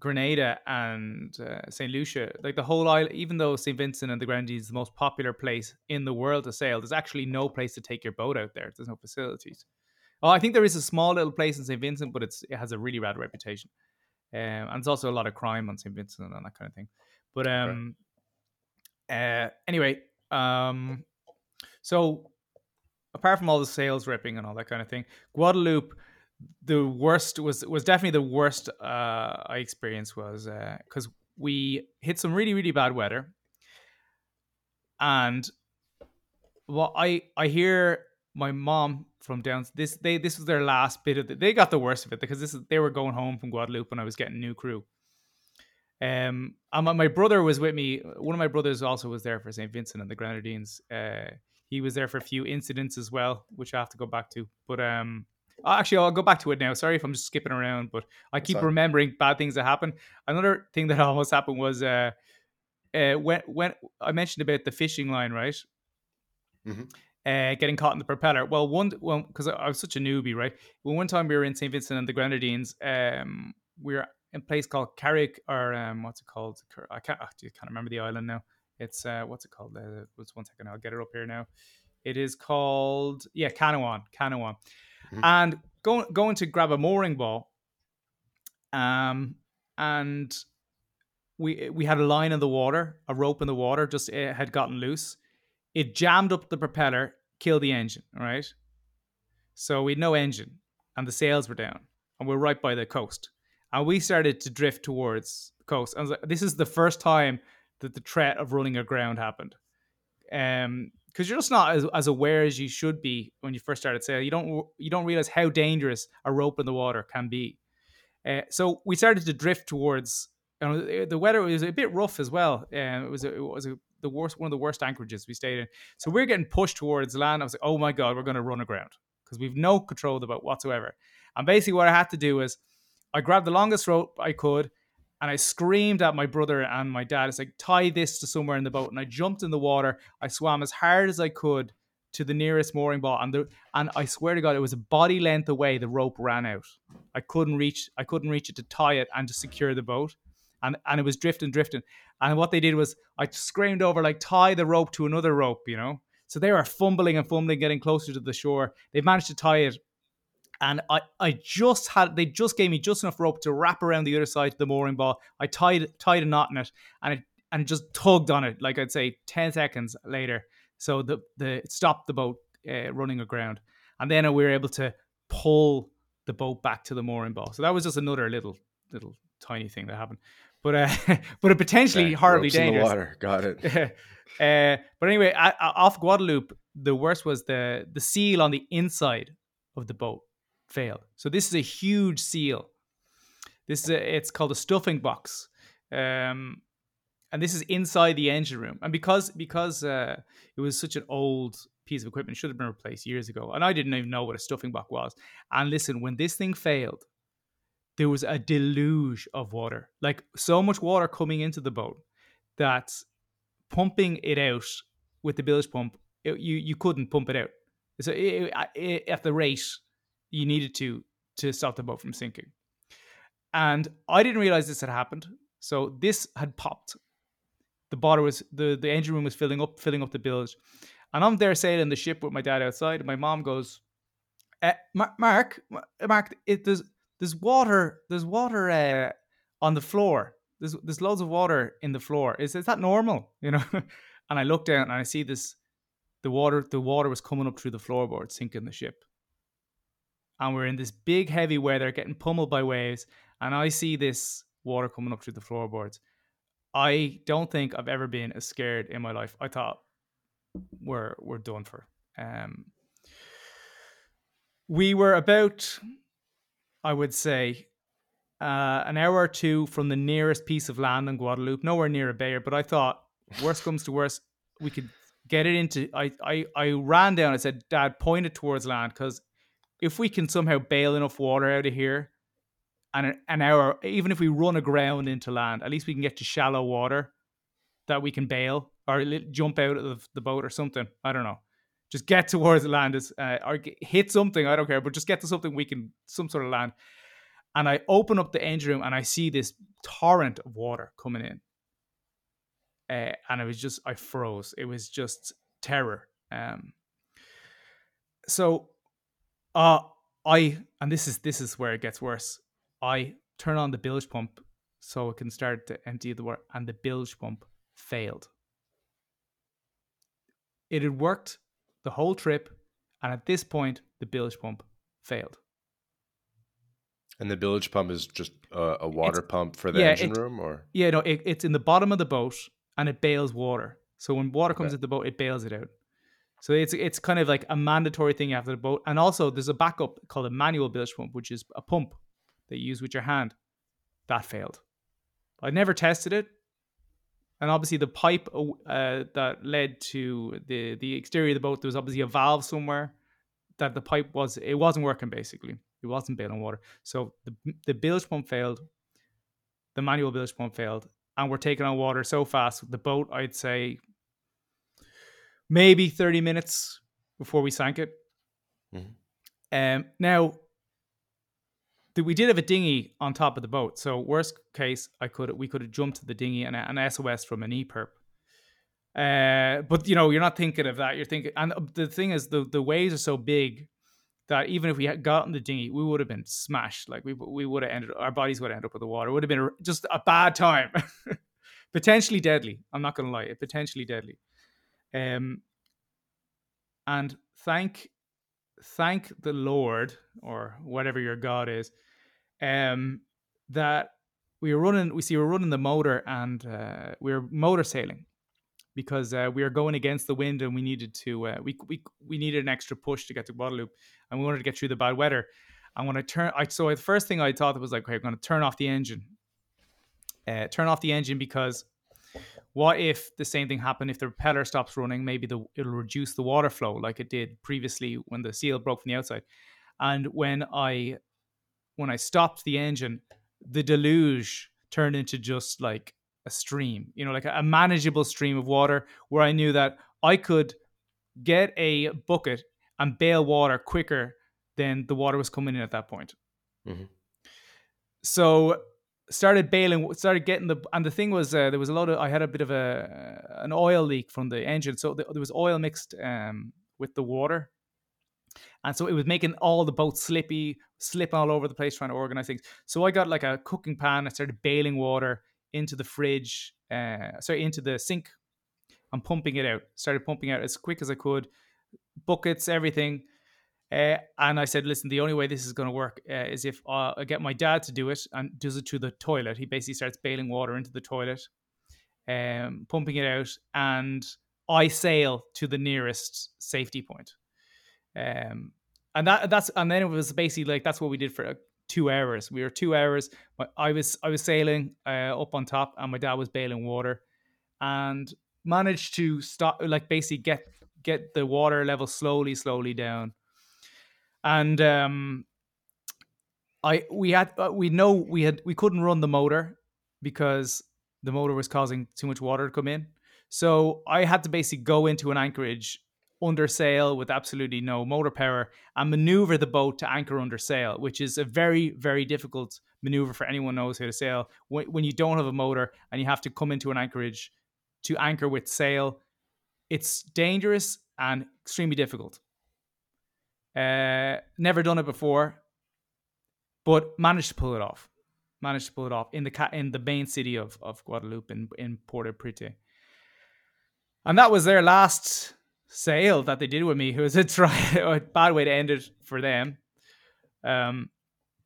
Grenada and uh, St. Lucia, like the whole island, even though St. Vincent and the Grenadines is the most popular place in the world to sail, there's actually no place to take your boat out there. There's no facilities. Oh, I think there is a small little place in St. Vincent, but it's it has a really bad reputation. Um, and there's also a lot of crime on St. Vincent and that kind of thing. But um, uh, anyway, um, so apart from all the sails ripping and all that kind of thing, Guadeloupe the worst was was definitely the worst uh, I experienced was because uh, we hit some really really bad weather, and what I I hear my mom from down this they this was their last bit of the, they got the worst of it because this is they were going home from Guadeloupe when I was getting new crew. Um, and my, my brother was with me. One of my brothers also was there for St. Vincent and the Grenadines. Uh, he was there for a few incidents as well, which I have to go back to. But um, Actually, I'll go back to it now. Sorry if I'm just skipping around, but I keep Sorry. remembering bad things that happened. Another thing that almost happened was uh, uh, when when I mentioned about the fishing line, right? Mhm. Uh, getting caught in the propeller. Well, one well because I I was such a newbie, right? Well, one time we were in St. Vincent and the Grenadines. Um, we were in a place called Carrick, or um, what's it called? I can't, I can't remember the island now. It's uh, what's it called? Uh, just one second, I'll get it up here now. It is called yeah, Canouan, Canouan, Mhm. and going going to grab a mooring ball. Um, and we we had a line in the water, a rope in the water, just it had gotten loose. It jammed up the propeller, killed the engine. Right, so we had no engine, and the sails were down, and we're right by the coast, and we started to drift towards the coast. Was like, this is the first time that the threat of running aground happened. Um, because you're just not as, as aware as you should be when you first started sailing. You don't you don't realize how dangerous a rope in the water can be. Uh, so we started to drift towards. Know, the weather was a bit rough as well. Um, it was a, it was a, the worst one of the worst anchorages we stayed in. So we're getting pushed towards land. I was like, oh my god, we're going to run aground because we've no control of the boat whatsoever. And basically, what I had to do was I grabbed the longest rope I could. And I screamed at my brother and my dad. It's like, tie this to somewhere in the boat. And I jumped in the water. I swam as hard as I could to the nearest mooring ball. And the, and I swear to God, it was a body length away. The rope ran out. I couldn't reach. I couldn't reach it to tie it and to secure the boat. And and it was drifting, drifting. And what they did was I screamed over like tie the rope to another rope. You know. So they were fumbling and fumbling, getting closer to the shore. They managed to tie it and I, I just had they just gave me just enough rope to wrap around the other side of the mooring ball. I tied tied a knot in it and it and just tugged on it like I'd say ten seconds later. So the the it stopped the boat uh, running aground, and then we were able to pull the boat back to the mooring ball. So that was just another little little tiny thing that happened, but uh, but it potentially Okay, horribly ropes in the dangerous. water. Got it. uh, but anyway, I, I- off Guadeloupe, the worst was the the seal on the inside of the boat failed. So this is a huge seal. This is a, it's called a stuffing box, um, and this is inside the engine room. And because because uh, it was such an old piece of equipment, should have been replaced years ago. And I didn't even know what a stuffing box was. And listen, when this thing failed, there was a deluge of water, like so much water coming into the boat that pumping it out with the bilge pump, it, you you couldn't pump it out. So it, it, at the rate you needed to to stop the boat from sinking. And I didn't realize this had happened. So this had popped. The bottom was the the engine room was filling up, filling up the bilge, and I'm there sailing the ship with my dad outside. And my mom goes, "Ma- "Mark, Mark, it, there's there's water, there's water uh, on the floor. There's there's loads of water in the floor. Is is that normal? You know?" and I look down and I see this. The water, the water was coming up through the floorboard, sinking the ship and we're in this big heavy weather getting pummeled by waves and i see this water coming up through the floorboards I don't think I've ever been as scared in my life. I thought we're we're done for. Um, we were about, I would say, uh, an hour or two from the nearest piece of land in Guadeloupe, nowhere near a bay. But I thought, worst comes to worst, we could get it into. I I I ran down. I said, Dad, point it towards land because if we can somehow bail enough water out of here, and an hour, even if we run aground into land, at least we can get to shallow water that we can bail or jump out of the boat or something. I don't know. Just get towards the land is, uh, or hit something. I don't care, but just get to something we can some sort of land. And I open up the engine room and I see this torrent of water coming in. Uh, and it was just I froze. It was just terror. Um, so, uh, I and this is this is where it gets worse. I turn on the bilge pump so it can start to empty the water, and the bilge pump failed. It had worked the whole trip, and at this point, the bilge pump failed. And the bilge pump is just a, a water it's, pump for the yeah, engine it, room, or yeah, no, it, it's in the bottom of the boat, and it bails water. So when water comes okay. into the boat, it bails it out. So it's it's kind of like a mandatory thing after the boat, and also there's a backup called a manual bilge pump, which is a pump that you use with your hand. That failed. I never tested it, and obviously the pipe uh, that led to the the exterior of the boat there was obviously a valve somewhere that the pipe was it wasn't working basically. It wasn't bailing water. So the the bilge pump failed. The manual bilge pump failed. And we're taking on water so fast the boat i'd say maybe 30 minutes before we sank it mm-hmm. um now we did have a dinghy on top of the boat. So worst case, I could we could have jumped to the dinghy and an SOS from an EPIRB. Uh, but you know, you're not thinking of that. You're thinking, and the thing is, the the waves are so big that even if we had gotten the dinghy, we would have been smashed. Like we we would have ended, our bodies would have ended up with the water. It would have been a, just a bad time, potentially deadly. I'm not going to lie, it potentially deadly. Um, and thank thank the Lord or whatever your God is um, that we were running. We see we're running the motor, and uh, we're motor sailing because uh, we were going against the wind, and we needed to. Uh, we we we needed an extra push to get to Guadeloupe, and we wanted to get through the bad weather. And when I turn, I so the first thing I thought was like, okay, I'm going to turn off the engine. Uh, turn off the engine because what if the same thing happened if the propeller stops running? Maybe the it'll reduce the water flow like it did previously when the seal broke from the outside. And when I when I stopped the engine, the deluge turned into just like a stream, you know, like a, manageable stream of water where I knew that I could get a bucket and bail water quicker than the water was coming in at that point. Mm-hmm. So started bailing, started getting the, and the thing was uh, there was a lot of, I had a bit of a an oil leak from the engine, so the, there was oil mixed um, with the water, and so it was making all the boats slippy, slipping all over the place, trying to organize things. So I got like a cooking pan. I started bailing water into the fridge, uh, sorry, into the sink. I'm pumping it out. Started pumping out as quick as I could, buckets, everything. Uh, and I said, listen, the only way this is going to work uh, is if uh, I get my dad to do it and does it to the toilet. He basically starts bailing water into the toilet, um, pumping it out, and I sail to the nearest safety point. Um, and that that's and then it was basically like that's what we did for two hours. We were two hours. I was I was sailing uh, up on top, and my dad was bailing water, and managed to stop like basically get get the water level slowly slowly down. And um, I we had uh, we know we had we couldn't run the motor because the motor was causing too much water to come in. So I had to basically go into an anchorage under sail with absolutely no motor power and maneuver the boat to anchor under sail, which is a very, very difficult maneuver for anyone knows how to sail. When, when you don't have a motor and you have to come into an anchorage to anchor with sail, it's dangerous and extremely difficult. Uh, never done it before, but managed to pull it off. Managed to pull it off in the in the main city of of Guadeloupe in in Port-au-Prince. And that was their last sale that they did with me. It was a try a bad way to end it for them. Um,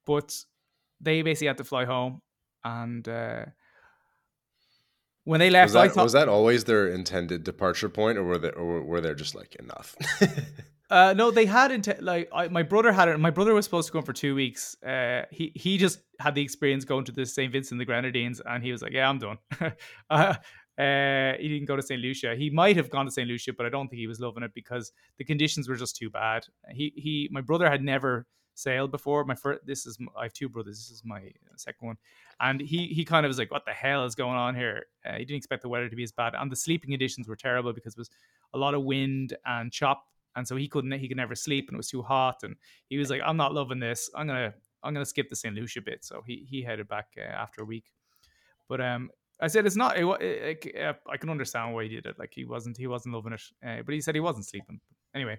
but they basically had to fly home, and uh, when they left, was that, I thought was that always their intended departure point, or were they, or were they just like enough? Uh, no, they had int- like I, my brother had it. My brother was supposed to go for two weeks. Uh, he he just had the experience going to the St. Vincent the Grenadines, and he was like, "Yeah, I'm done." uh, uh, he didn't go to St. Lucia. He might have gone to St. Lucia, but I don't think he was loving it because the conditions were just too bad. He he, my brother had never sailed before. My first, this is I have two brothers. This is my second one, and he he kind of was like, "What the hell is going on here?" Uh, he didn't expect the weather to be as bad, and the sleeping conditions were terrible because it was a lot of wind and chop and so he couldn't he could never sleep and it was too hot and he was like i'm not loving this. I'm gonna i'm gonna skip the st lucia bit. So he he headed back uh, after a week. But um i said it's not it, it, it, uh, i can understand why he did it. Like he wasn't he wasn't loving it uh, but he said he wasn't sleeping. Anyway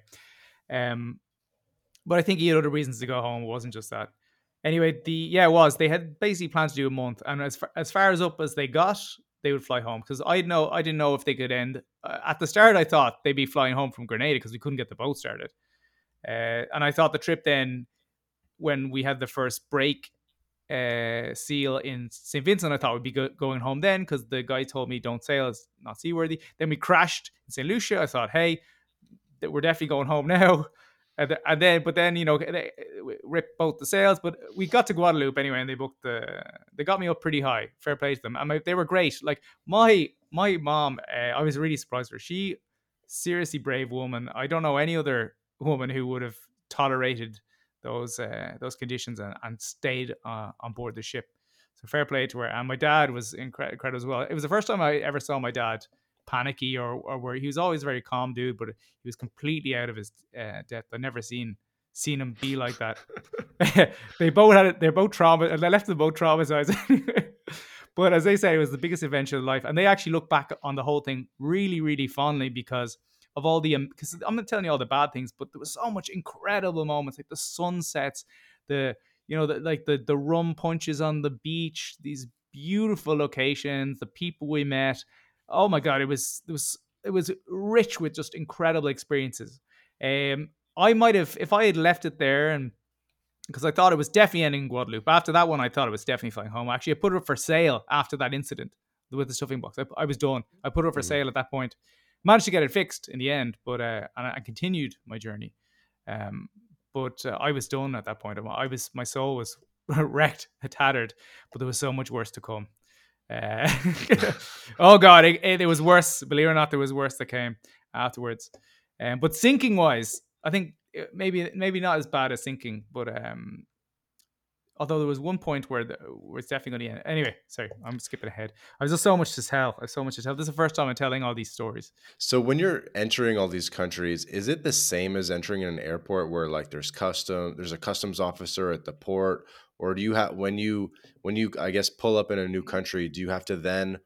um but i think he had other reasons to go home. It wasn't just that. Anyway the yeah it was. They had basically planned to do a month and as far, as far as up as they got they would fly home because I know I didn't know if they could end uh, at the start. I thought they'd be flying home from Grenada because we couldn't get the boat started, uh, and I thought the trip then when we had the first break uh, seal in St. Vincent, I thought we'd be go- going home then because the guy told me don't sail, it's not seaworthy. Then we crashed in St. Lucia. I thought, hey, we're definitely going home now. And then, but then you know, they ripped both the sails. But we got to Guadeloupe anyway, and they booked the. They got me up pretty high. Fair play to them, and my, they were great. Like my my mom, uh, I was really surprised her. She seriously brave woman. I don't know any other woman who would have tolerated those uh, those conditions and, and stayed uh, on board the ship. So fair play to her. And my dad was incredible as well. It was the first time I ever saw my dad panicky or, or where he was always very calm dude, but he was completely out of his uh, depth. I never seen seen him be like that. they both had it. They're both trauma. And they left them both traumatized. but as they say, it was the biggest adventure of life, and they actually look back on the whole thing really, really fondly because of all the because um, I'm not telling you all the bad things, but there was so much incredible moments like the sunsets, the you know the, like the the rum punches on the beach, these beautiful locations, the people we met, oh my god, it was it was it was rich with just incredible experiences. Um, I might have if I had left it there and because I thought it was definitely ending in Guadeloupe. After that one, I thought it was definitely flying home. Actually, I put it up for sale after that incident with the stuffing box. I, I was done. I put it up for mm. sale at that point. Managed to get it fixed in the end, but uh, and I continued my journey. Um, but uh, I was done at that point. I was my soul was wrecked, tattered, but there was so much worse to come. Uh, oh god, it, it, it, was worse. Believe it or not, there was worse that came afterwards. Um, but sinking wise, I think uh, maybe maybe not as bad as sinking, but um, although there was one point where the, where it's definitely going to end. Anyway, sorry, I'm skipping ahead. I was just so much to tell. I have so much to tell. This is the first time I'm telling all these stories. So when you're entering all these countries, is it the same as entering in an airport where like there's custom, there's a customs officer at the port, or do you have when you when you I guess pull up in a new country, do you have to then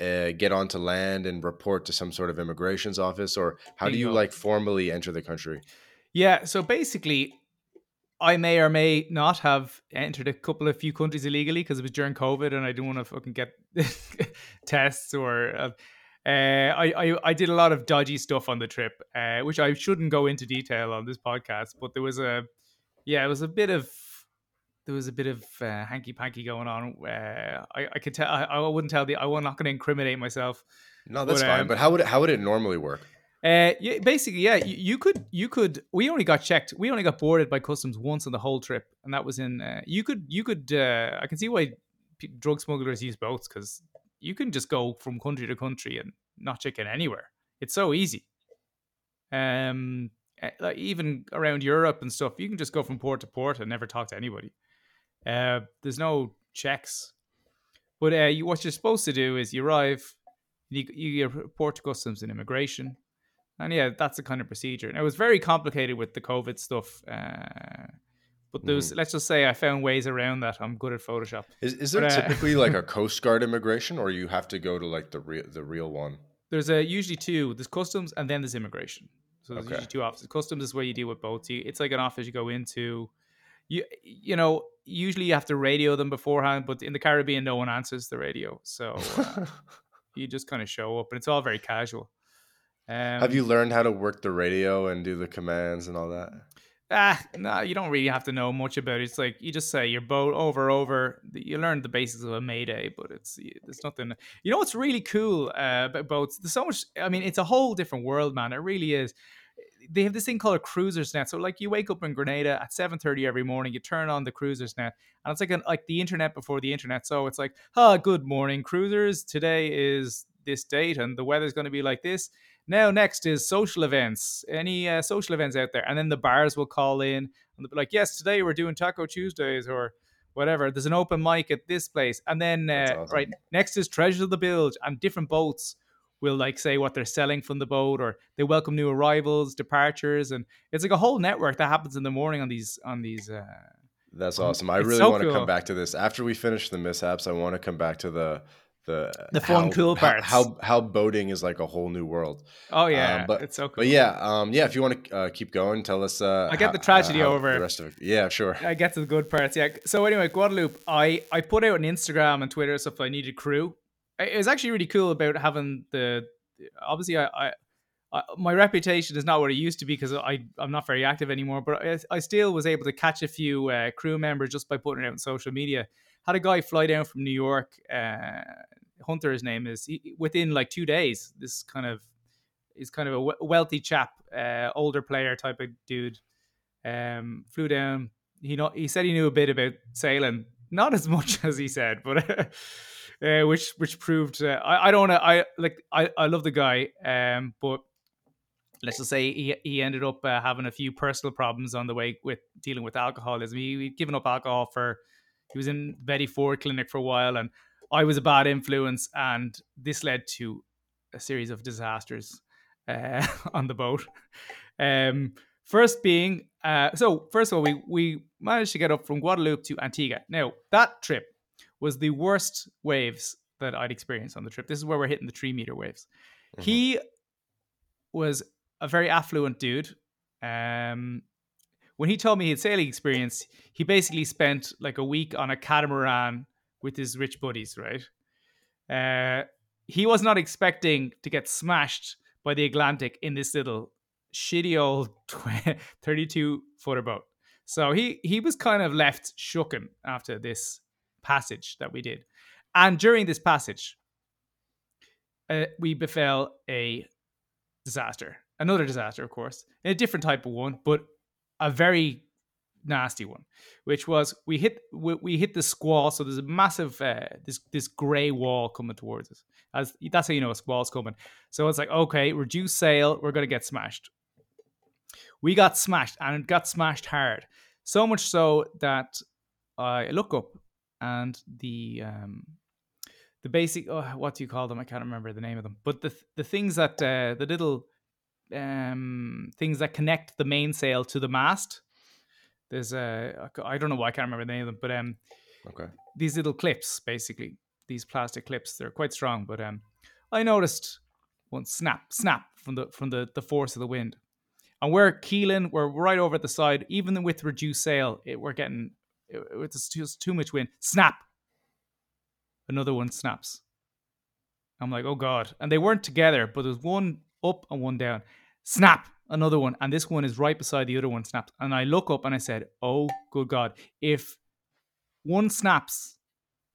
uh, get onto land and report to some sort of immigrations office, or how do you like formally enter the country? Yeah, so basically, I may or may not have entered a couple of few countries illegally because it was during COVID and I didn't want to fucking get tests or. Uh, uh, I, I I did a lot of dodgy stuff on the trip, uh, which I shouldn't go into detail on this podcast. But there was a, yeah, it was a bit of there was a bit of uh, hanky panky going on. Uh, I, I could tell. I, I wouldn't tell the. I'm not going to incriminate myself. No, that's but, fine. Um, but how would it, how would it normally work? Uh, yeah, basically, yeah, you, you, could you could. We only got checked. We only got boarded by customs once on the whole trip, and that was in. Uh, you could you could. Uh, I can see why p- drug smugglers use boats because you can just go from country to country and not check in anywhere. It's so easy. Um, eh, like even around Europe and stuff, you can just go from port to port and never talk to anybody. Uh, there's no checks. But uh, you, what you're supposed to do is you arrive, you, you report to customs and immigration. And yeah, that's the kind of procedure. And it was very complicated with the COVID stuff. Uh, but there's, mm. let's just say I found ways around that. I'm good at Photoshop. Is, is there but, uh, typically like a Coast Guard immigration or you have to go to like the real, the real one? There's a, usually two. There's customs and then there's immigration. So there's okay. usually two offices. Customs is where you deal with both. It's like an office you go into you you know usually you have to radio them beforehand, but in the Caribbean no one answers the radio, so uh, you just kind of show up, and it's all very casual. Um, have you learned how to work the radio and do the commands and all that? ah, no, you don't really have to know much about it. It's like you just say your boat over over. You learn the basics of a mayday, but it's there's nothing. You know what's really cool uh, about boats? There's so much. I mean, it's a whole different world, man. It really is. They have this thing called a cruiser's net. So like you wake up in Grenada at 7:30 every morning, you turn on the cruiser's net, and it's like an, like the internet before the internet. So it's like, ah, oh, good morning, cruisers. Today is this date, and the weather's going to be like this now, next is social events. Any uh, social events out there? And then the bars will call in and they'll be like, yes, today we're doing Taco Tuesdays or whatever. There's an open mic at this place. And then, uh, awesome. right, next is Treasure of the Bilge and different boats will like say what they're selling from the boat or they welcome new arrivals, departures. And it's like a whole network that happens in the morning on these, on these, uh, that's awesome. I really so want to cool. come back to this after we finish the mishaps. I want to come back to the the the fun, how, cool parts. How, how boating is like a whole new world. Oh yeah, um, but it's so cool. But yeah, um, yeah. If you want to uh, keep going, tell us. Uh, I get the tragedy uh, over the rest of it. Yeah, sure. I get to the good parts. Yeah. So anyway, Guadeloupe. I I put out on Instagram and Twitter stuff. I needed crew. It was actually really cool about having the. Obviously, I, I my reputation is not what it used to be because I I'm not very active anymore. But I, I still was able to catch a few uh, crew members just by putting it out on social media. Had a guy fly down from New York uh, Hunter, his name is. He, within like two days, this kind of is kind of a wealthy chap, uh, older player type of dude. Um, flew down. He know he said he knew a bit about sailing, not as much as he said, but uh, which which proved uh, I I don't know I like I I love the guy, um, but let's just say he he ended up uh, having a few personal problems on the way with dealing with alcoholism. He, he'd given up alcohol for he was in Betty Ford clinic for a while and I was a bad influence, and this led to a series of disasters uh, on the boat. Um, first being, uh, so first of all, we we managed to get up from Guadeloupe to Antigua. Now that trip was the worst waves that I'd experienced on the trip. This is where we're hitting the three meter waves. Mm-hmm. He was a very affluent dude. Um, when he told me his sailing experience, he basically spent like a week on a catamaran with his rich buddies, right? Uh, he was not expecting to get smashed by the Atlantic in this little shitty old 32 footer boat. So he he was kind of left shooken after this passage that we did. And during this passage, uh, we befell a disaster. Another disaster, of course, a different type of one, but a very nasty one, which was we hit we, we hit the squall. So there's a massive uh, this this grey wall coming towards us. As that's how you know a squall's coming. So it's like okay, reduce sail, we're gonna get smashed. We got smashed, and it got smashed hard. So much so that I look up and the um, the basic oh, what do you call them? I can't remember the name of them. But the the things that uh, the little um, things that connect the mainsail to the mast there's a I don't know why I can't remember the name of them, but um, okay, these little clips basically, these plastic clips. They're quite strong, but um, I noticed one snap, snap from the from the the force of the wind, and we're keeling, we're right over at the side. Even with reduced sail, it, we're getting it, it's just too much wind. Snap. Another one snaps. I'm like, oh god, and they weren't together, but there's one up and one down. Snap another one, and this one is right beside the other one snapped. And I look up and I said, "Oh, good God! If one snaps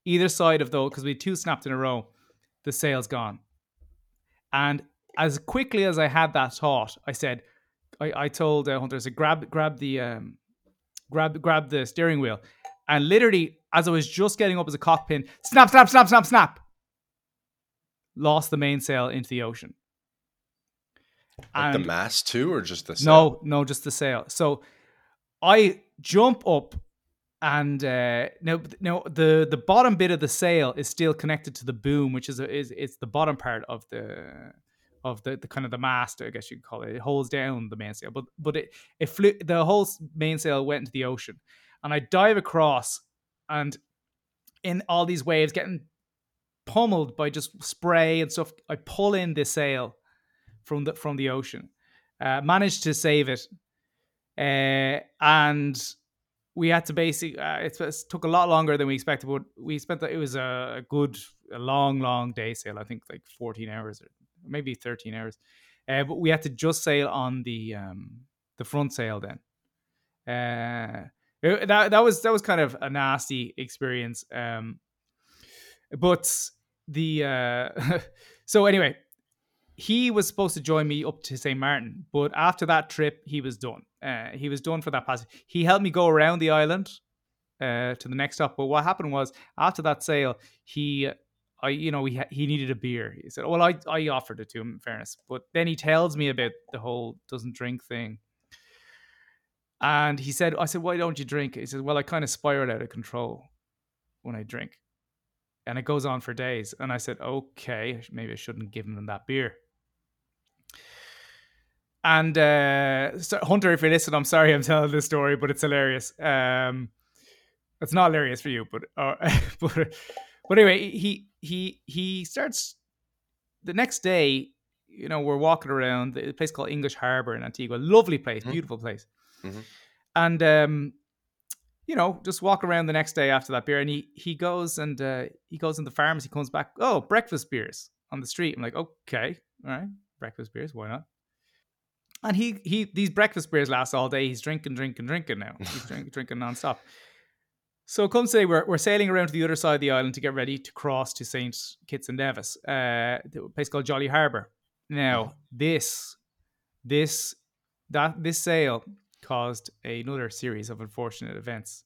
either side of though, because we two snapped in a row, the sail's gone." And as quickly as I had that thought, I said, I, I told uh, Hunter, I said, grab, grab the, um, grab, grab the steering wheel, and literally as I was just getting up as a cockpit, snap, snap, snap, snap, snap, lost the mainsail into the ocean. Like the mast too, or just the sail? no, no, just the sail. So I jump up, and uh, now, now the the bottom bit of the sail is still connected to the boom, which is is it's the bottom part of the of the, the kind of the mast, I guess you could call it. It holds down the mainsail, but but it it flew the whole mainsail went into the ocean, and I dive across, and in all these waves, getting pummeled by just spray and stuff. I pull in the sail from the from the ocean. Uh, managed to save it, uh, and we had to basically. Uh, it, it, took a lot longer than we expected, but we spent. The, it was a, good, a long, long day sail. I think like fourteen hours or maybe thirteen hours. Uh, but we had to just sail on the um, the front sail then, Uh, that that was that was kind of a nasty experience. Um, but the uh, so anyway, he was supposed to join me up to St. Martin, but after that trip, he was done. Uh, he was done for that passage. He helped me go around the island uh, to the next stop. But what happened was after that sail, he, I, you know, he he needed a beer. He said, "Well, I I offered it to him, in fairness." But then he tells me about the whole doesn't drink thing. And he said, I said, why don't you drink? He said, well, I kind of spiral out of control when I drink. And it goes on for days. And I said, okay, maybe I shouldn't give him that beer. And uh, so Hunter, if you listen, I'm sorry I'm telling this story, but it's hilarious. Um, it's not hilarious for you, but uh, but but anyway, he he he starts the next day. You know, we're walking around the place called English Harbor in Antigua. Lovely place, mm-hmm. beautiful place. Mm-hmm. And um, you know, just walk around the next day after that beer, and he he goes and uh, he goes in the pharmacy, comes back. Oh, breakfast beers on the street. I'm like, okay, all right, breakfast beers, why not? And he he these breakfast beers last all day. He's drinking, drinking, drinking now. He's drinking, drinking nonstop. So come say we're we're sailing around to the other side of the island to get ready to cross to Saint Kitts and Nevis, uh, a place called Jolly Harbour. Now this this that this sail caused another series of unfortunate events.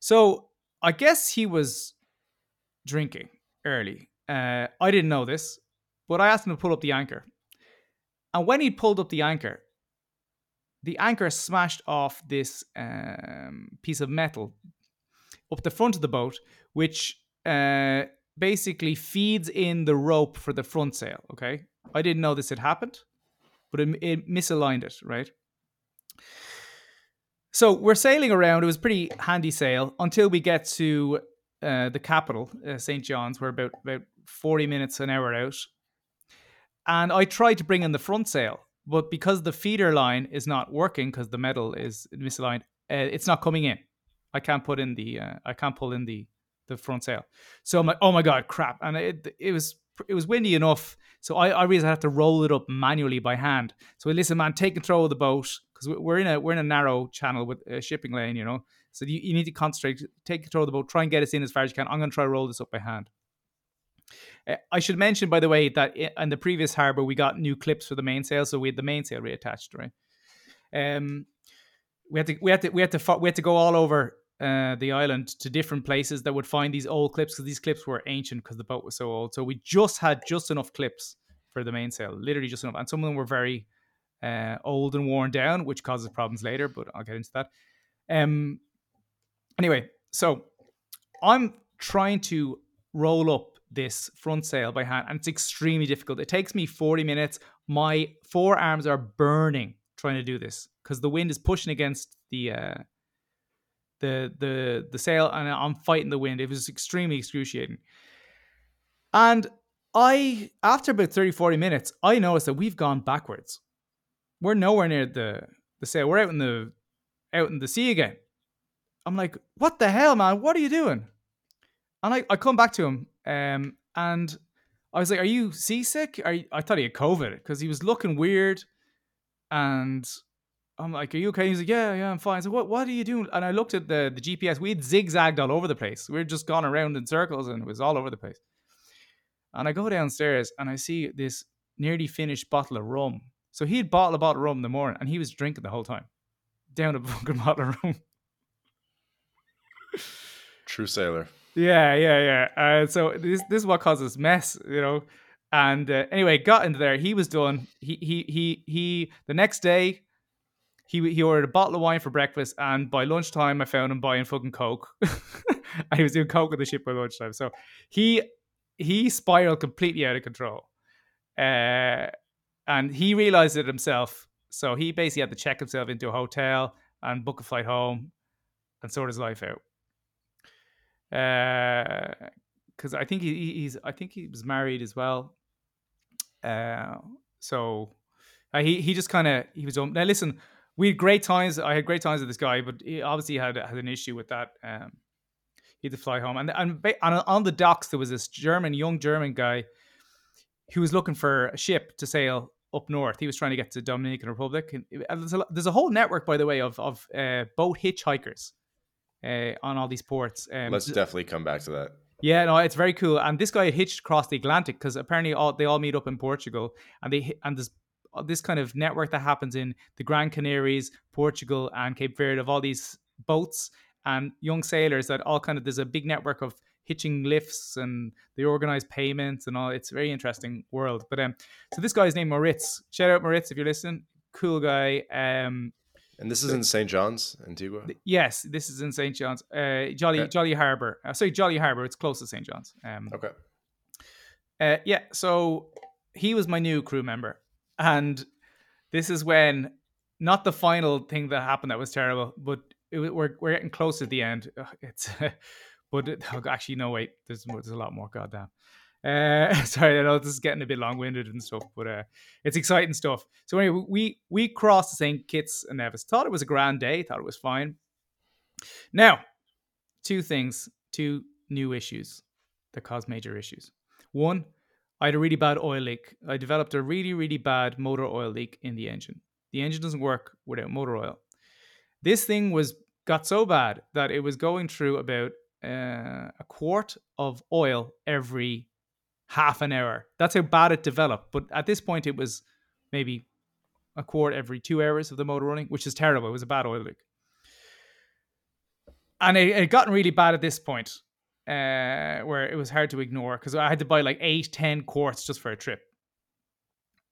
So I guess he was drinking early. Uh, I didn't know this, but I asked him to pull up the anchor. And when he pulled up the anchor, the anchor smashed off this um, piece of metal up the front of the boat, which uh, basically feeds in the rope for the front sail. Okay. I didn't know this had happened, but it, it misaligned it, right? So we're sailing around. It was pretty handy sail until we get to uh, the capital, uh, St. John's. We're about about forty minutes an hour out, and I tried to bring in the front sail, but because the feeder line is not working because the metal is misaligned, uh, it's not coming in. I can't put in the uh, I can't pull in the the front sail. So I'm like, oh my god, crap! And it it was it was windy enough, so I, I realized I have to roll it up manually by hand. So listen, man, take control of the boat because we're in a we're in a narrow channel with a shipping lane, you know. So you, you need to concentrate, take control of the boat, try and get us in as far as you can. I'm going to try to roll this up by hand. Uh, I should mention, by the way, that in the previous harbor we got new clips for the mainsail, so we had the mainsail reattached, right? Um, we had to we had to we had to we had to go all over uh, the island to different places that would find these old clips because these clips were ancient because the boat was so old. So we just had just enough clips for the mainsail, literally just enough, and some of them were very uh, old and worn down, which causes problems later. But I'll get into that. Um. Anyway, so I'm trying to roll up this front sail by hand, and it's extremely difficult. It takes me 40 minutes. My forearms are burning trying to do this because the wind is pushing against the uh, the the the sail, and I'm fighting the wind. It was extremely excruciating. And I, after about 30, 40 minutes, I noticed that we've gone backwards. We're nowhere near the the sail. We're out in the out in the sea again. I'm like, what the hell, man? What are you doing? And I, I come back to him, um, and I was like, "Are you seasick? Are you, I thought he had COVID because he was looking weird, and I'm like, "Are you okay?" He's like, "Yeah, yeah, I'm fine." So what what are you doing? And I looked at the the GPS. We had zigzagged all over the place. We are just gone around in circles, and it was all over the place. And I go downstairs and I see this nearly finished bottle of rum. So he had bottled a bottle of rum in the morning, and he was drinking the whole time, down a fucking bottle of rum. True sailor. Yeah, yeah, yeah. Uh, so this this is what causes mess, you know. And uh, anyway, got into there. He was done. He he he he. The next day, he he ordered a bottle of wine for breakfast, and by lunchtime, I found him buying fucking coke. and he was doing coke on the ship by lunchtime. So he he spiraled completely out of control, uh, and he realized it himself. So he basically had to check himself into a hotel and book a flight home, and sort his life out. Because uh, I think he, he's I think he was married as well. Uh, so uh, he he just kind of he was um, now listen we had great times. I had great times with this guy, but he obviously had had an issue with that. Um, he had to fly home, and and on, on the docks there was this German, young German guy who was looking for a ship to sail up north. He was trying to get to Dominican Republic. And there's a, there's a whole network, by the way, of of uh, boat hitchhikers uh, on all these ports. Um, Let's definitely come back to that. Yeah, no, it's very cool. And this guy had hitched across the Atlantic because apparently all they all meet up in Portugal, and they and this this kind of network that happens in the Grand Canaries, Portugal, and Cape Verde of all these boats and young sailors that all kind of there's a big network of hitching lifts and they organize payments and all. It's a very interesting world. But um, so this guy's named Moritz. Shout out Moritz if you're listening. Cool guy. Um, and this is in St. John's, Antigua. Yes, this is in St. John's. Uh, Jolly okay. Jolly Harbor. Uh, sorry, Jolly Harbor. It's close to St. John's. Um, okay. Uh, yeah. So he was my new crew member, and this is when not the final thing that happened that was terrible, but it, we're we're getting close at the end. It's but it, oh, actually no wait, there's there's a lot more. Goddamn. Uh, sorry, I know this is getting a bit long-winded and stuff, but uh, it's exciting stuff. So anyway, we we crossed St. Kitts and Nevis. Thought it was a grand day. Thought it was fine. Now, two things, two new issues that caused major issues. One, I had a really bad oil leak. I developed a really really bad motor oil leak in the engine. The engine doesn't work without motor oil. This thing was got so bad that it was going through about uh, a quart of oil every half an hour. That's how bad it developed. But at this point, it was maybe a quart every two hours of the motor running, which is terrible. It was a bad oil leak. And it had gotten really bad at this point, uh, where it was hard to ignore because I had to buy like eight, ten quarts just for a trip.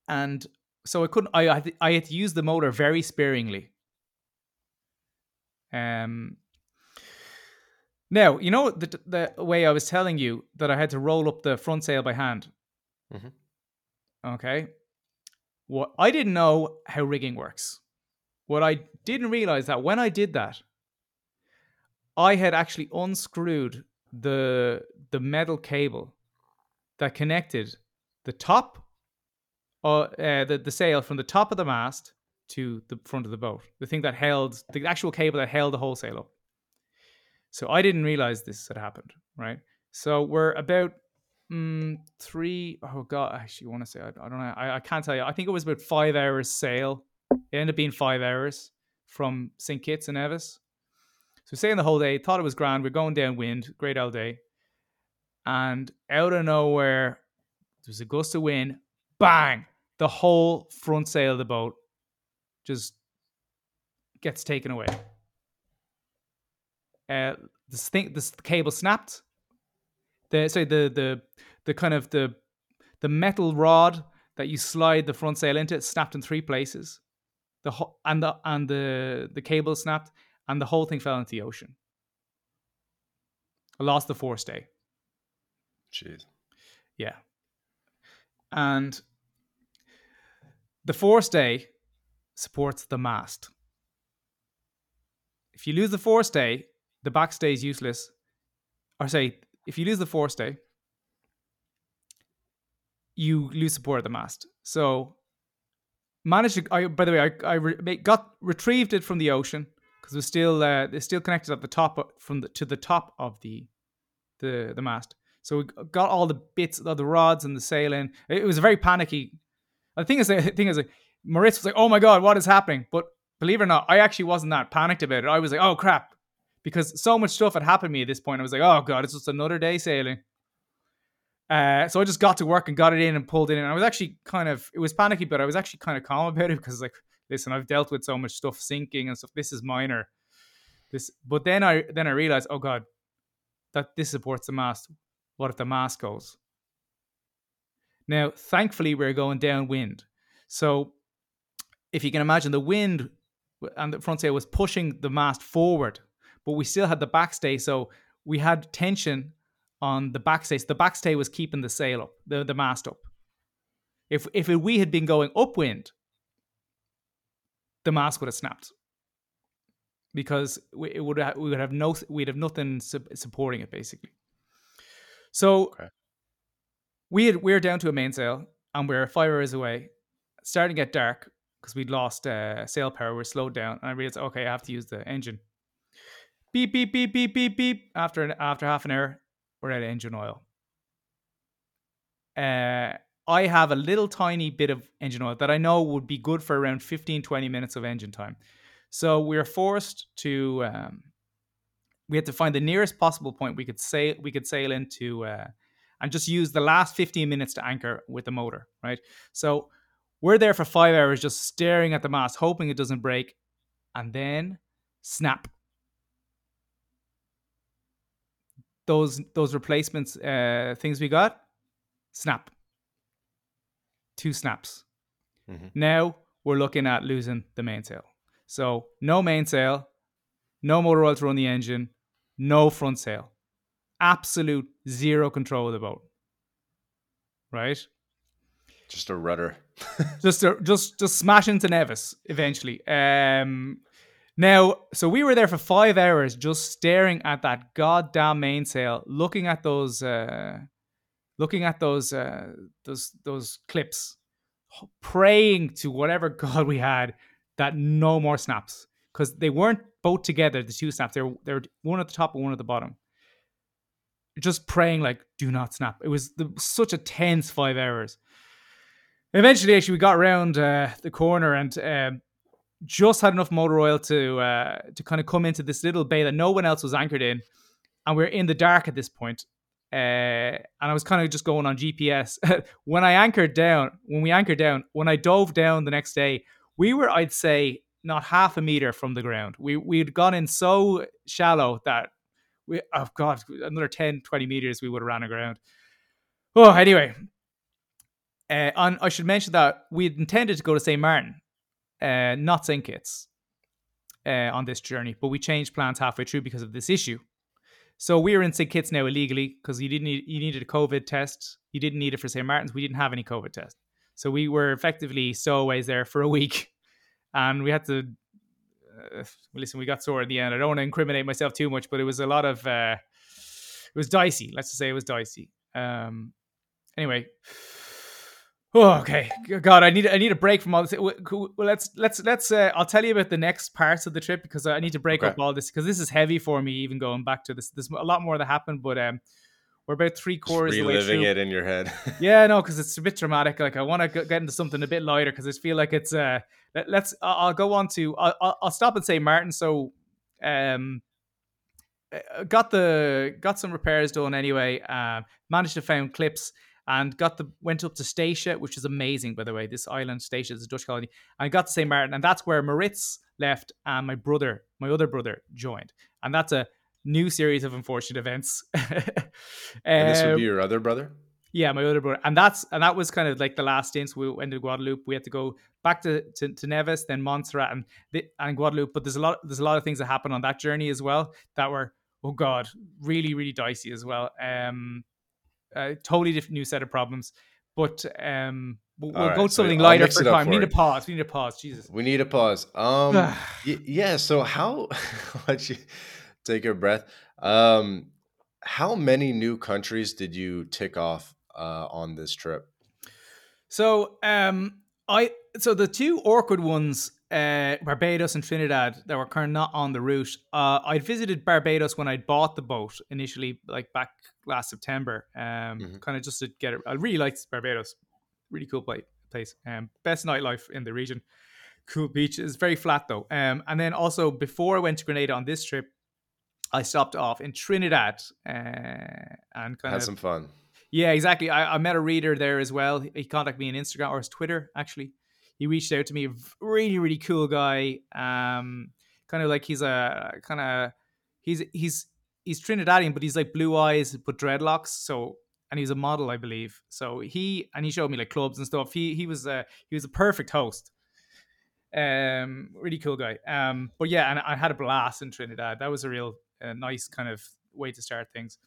And so I couldn't, I, had I had to use the motor very sparingly. Um, now, you know the the way I was telling you that I had to roll up the front sail by hand. Mm-hmm. Okay. What I didn't know how rigging works. What I didn't realize that when I did that, I had actually unscrewed the the metal cable that connected the top uh, uh the, the sail from the top of the mast to the front of the boat. The thing that held the actual cable that held the whole sail up. So I didn't realize this had happened, right? So we're about mm, three. Oh god, I actually want to say I, I don't know. I, I, can't tell you. I think it was about five hours sail. It ended up being five hours from St. Kitts and Nevis. So staying the whole day. Thought it was grand. We're going downwind. Great all day. And out of nowhere, there's a gust of wind. Bang! The whole front sail of the boat just gets taken away uh, this thing, this cable snapped. The sorry, the the the kind of the the metal rod that you slide the front sail into it snapped in three places. The ho- and the and the the cable snapped, and the whole thing fell into the ocean. I lost the forestay. Jeez. Yeah. And the forestay supports the mast. If you lose the forestay, the backstay is useless. Or say, if you lose the forestay, you lose support of the mast. So managed to. I, by the way, I, I re, got retrieved it from the ocean because it was still uh, it's still connected at the top from the to the top of the the the mast. So we got all the bits of the rods and the sail in. It was very panicky. The thing is, the thing is, like, Moritz was like, "Oh my god, what is happening?" But believe it or not, I actually wasn't that panicked about it. I was like, "Oh crap, because so much stuff had happened to me at this point. I was like, oh god, it's just another day sailing. Uh, so I just got to work and got it in and pulled it in. I was actually kind of it was panicky, but I was actually kind of calm about it because like, listen, I've dealt with so much stuff sinking and stuff. This is minor. This, but then I then I realized, oh god, that this supports the mast. What if the mast goes? Now, thankfully, we're going downwind. So, if you can imagine, the wind and the front sail was pushing the mast forward but we still had the backstay. So we had tension on the backstay. So the backstay was keeping the sail up, the, the mast up. If if it, we had been going upwind, the mast would have snapped because we, it would have, we would have no we'd have nothing su- supporting it basically. So okay. we had, we're down to a mainsail and we're five hours away, starting to get dark because we'd lost uh, sail power. We're slowed down, and I realized okay, I have to use the engine beep beep beep beep beep beep. After after half an hour, we're out of engine oil. Uh, I have a little tiny bit of engine oil that I know would be good for around 15, 20 minutes of engine time. So we are forced to um, we had to find the nearest possible point we could sail we could sail into uh, and just use the last 15 minutes to anchor with the motor, right? So we're there for five hours just staring at the mast, hoping it doesn't break, and then snap. Those those replacements uh, things we got, snap. Two snaps. Mm-hmm. Now we're looking at losing the mainsail. So no mainsail, no motor oil to run the engine, no front sail. Absolute zero control of the boat. Right? Just a rudder. just to, just just smash into Nevis eventually. Um now, so we were there for five hours just staring at that goddamn mainsail, looking at those uh looking at those uh those those clips, praying to whatever god we had that no more snaps. Because they weren't both together, the two snaps. they're they were one at the top and one at the bottom. Just praying like, do not snap. It was the, such a tense five hours. Eventually, actually, we got around uh, the corner and um, just had enough motor oil to uh, to kind of come into this little bay that no one else was anchored in, and we are in the dark at this point. Uh, and I was kind of just going on GPS. when I anchored down, when we anchored down, when I dove down the next day, we were, I'd say, not half a meter from the ground. We we'd gone in so shallow that we oh god, another 10, 20 meters we would have ran aground. Oh, anyway. Uh, on I should mention that we had intended to go to St. Martin, uh, not St. Kitts, uh, on this journey, but we changed plans halfway through because of this issue. So we are in St. Kitts now illegally because you didn't need, you needed a COVID test. You didn't need it for St. Martin's. We didn't have any COVID test. So we were effectively stowaways there for a week, and we had to. Uh, listen, we got sore in the end. I don't want to incriminate myself too much, but it was a lot of. Uh, it was dicey. Let's just say it was dicey. Um. Anyway. Oh, okay. God, I need I need a break from all this. Well, let's let's let's. Uh, I'll tell you about the next parts of the trip because I need to break Okay. up all this because this is heavy for me. Even going back to this, there's a lot more that happened, but um, we're about three Just quarters of the way reliving through. it in your head. Yeah, no, because it's a bit dramatic. Like I want to get into something a bit lighter because I feel like it's. Uh, let, let's. I'll go on to. I'll, I'll- stop and St. Martin. So, um, uh, got the got some repairs done anyway. Um, managed to find clips and got the went up to Statia, which is amazing by the way. This island Statia is a Dutch colony. I got to St Martin, and that's where Maritz left, and my brother, my other brother, joined, and that's a new series of unfortunate events. and this would Um, be your other brother? yeah, my other brother, and that's and that was kind of like the last stint. We went to Guadeloupe. We had to go back to to, to Nevis, then Montserrat, and the, and Guadeloupe. But there's a lot there's a lot of things that happened on that journey as well that were oh god, really really dicey as well. Um, uh, totally different new set of problems. But um, we'll, we'll All go to something I'll lighter for it time. for We need you. to pause. We need a pause. Jesus. We need a pause. Um, y- yeah. So how? let you take a breath. Um, how many new countries did you tick off uh, on this trip? So um I so the two awkward ones, uh Barbados and Trinidad that were kind of not on the route. Uh I'd visited Barbados when I'd bought the boat initially, like back last September. Um Mhm. kind of just to get it. I really liked Barbados. Really cool place. Um best nightlife in the region. Cool beach. beaches. Very flat though. Um and then also before I went to Grenada on this trip, I stopped off in Trinidad uh, and kind Had of some fun. yeah, exactly. I, I met a reader there as well. He contacted me on Instagram or his Twitter, actually. He reached out to me. Really, really cool guy. Um, kind of like he's a kind of he's he's he's Trinidadian, but he's like blue eyes but dreadlocks. So and he's a model, I believe. So he and he showed me like clubs and stuff. He he was a he was a perfect host. Um, really cool guy. Um, but yeah, and I had a blast in Trinidad. That was a real uh, nice kind of way to start things.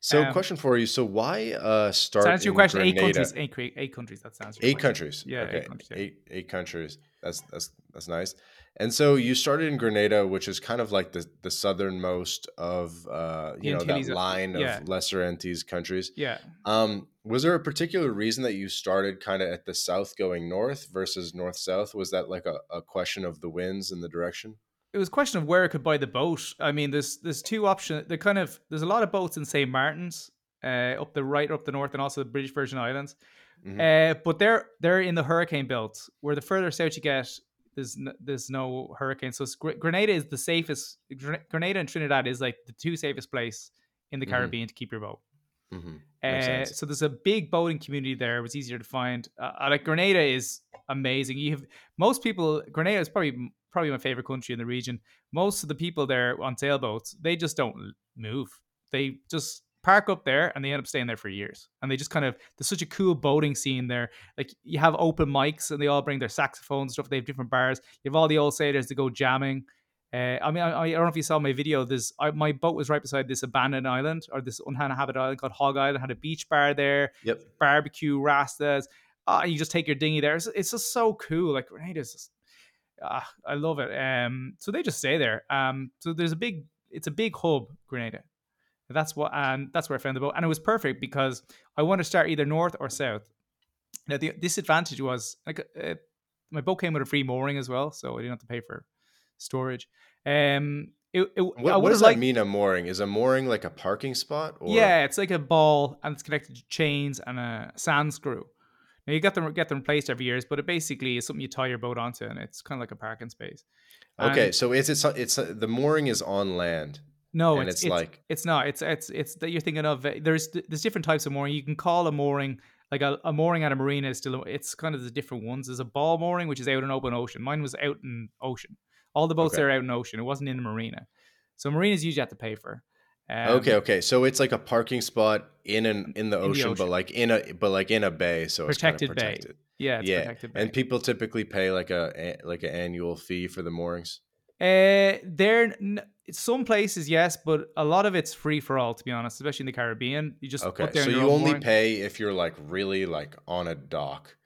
So, Um, question for you. So, why uh, start? To answer your question, eight countries, eight, eight countries. That sounds. Eight question. countries. Yeah, eight countries, yeah. Eight eight countries. That's that's that's nice. And so you started in Grenada, which is kind of like the the southernmost of uh, you The know Antilles, that uh, line of yeah. Lesser Antilles countries. Yeah. Um, was there a particular reason that you started kind of at the south going north versus north south? Was that like a, a question of the winds and the direction? It was a question of where I could buy the boat. I mean, there's there's two options. There kind of there's a lot of boats in St. Martin's, uh, up the right, up the north, and also the British Virgin Islands. Mm-hmm. Uh, but they're they're in the hurricane belt. Where the further south you get, there's no, there's no hurricane. So Grenada is the safest. Grenada and Trinidad is like the two safest place in the mm-hmm. Caribbean mm-hmm. to keep your boat. Mm-hmm. Uh, so there's a big boating community there. It was easier to find. Uh, like Grenada is amazing. You have most people. Grenada is probably probably my favorite country in the region. Most of the people there on sailboats, they just don't move. They just park up there and they end up staying there for years. And they just kind of there's such a cool boating scene there. Like you have open mics and they all bring their saxophones and stuff. They have different bars. You have all the old sailors that go jamming. Uh, I mean, I, I, don't know if you saw my video. There's I, my boat was right beside this abandoned island or this uninhabited island called Hog Island. Had a beach bar there. Yep. Barbecue, rastas. Uh, you just take your dinghy there. It's, it's just so cool. Like Grenada's just, uh, I love it. Um, so they just stay there. Um, so there's a big, it's a big hub, Grenada. That's what, and that's where I found the boat, and it was perfect because I want to start either north or south. Now the disadvantage was like uh, my boat came with a free mooring as well, so I didn't have to pay for storage. Um, it, it, what, what does like, that mean? A mooring is a mooring like a parking spot? Or? Yeah, it's like a ball and it's connected to chains and a sand screw. Now you get them get them replaced every year, but it basically is something you tie your boat onto, and it's kind of like a parking space. Okay, so is it it's uh, the mooring is on land. No, it's, it's, it's, like it's not. It's it's it's that you're thinking of. Uh, there's there's different types of mooring. You can call a mooring like a, a mooring at a marina is still. It's kind of the different ones. There's a ball mooring which is out in open ocean. Mine was out in ocean. All the boats okay. are out in ocean. It wasn't in a marina. So marinas usually have to pay for. Um, okay, okay. So it's like a parking spot in an in the, in ocean, the ocean, but like in a but like in a bay, so protected it's kind of protected. bay. Yeah, yeah. And people typically pay like a like an annual fee for the moorings. Uh, there, some places yes, but a lot of it's free for all. To be honest, especially in the Caribbean, you just okay. so you only mooring. pay if you're like really like on a dock.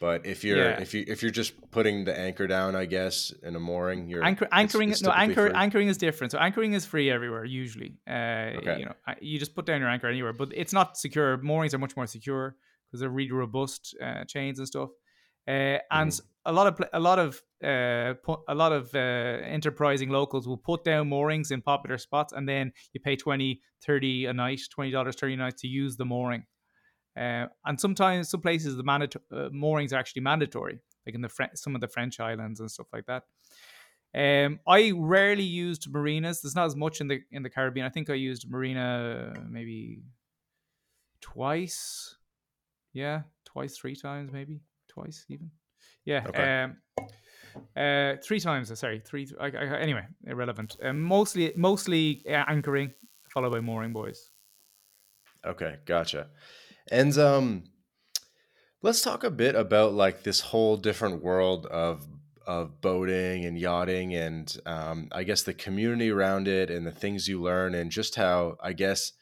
But if you're yeah. if you if you're just putting the anchor down, I guess in a mooring, you're Anchor, anchoring. It's, it's no, anchor free. anchoring is different. So anchoring is free everywhere usually. Uh, okay. You know, you just put down your anchor anywhere, but it's not secure. Moorings are much more secure because they're really robust uh, chains and stuff. Uh, and mm a lot of a lot of uh, a lot of uh, enterprising locals will put down moorings in popular spots, and then you pay 20 30 a night, twenty dollars thirty a night to use the mooring. Uh, and sometimes some places the uh, moorings are actually mandatory, like in the Fre- some of the French islands and stuff like that. Um, I rarely used marinas. There's not as much in the in the Caribbean. I think I used marina maybe twice. Yeah, twice, three times, maybe twice even. Yeah. Okay. Um, uh, three times. Sorry, three. I, I, anyway, irrelevant. Um, mostly, mostly uh, anchoring, followed by mooring buoys. Okay, gotcha. And um, let's talk a bit about like this whole different world of of boating and yachting, and um, I guess the community around it, and the things you learn, and just how I guess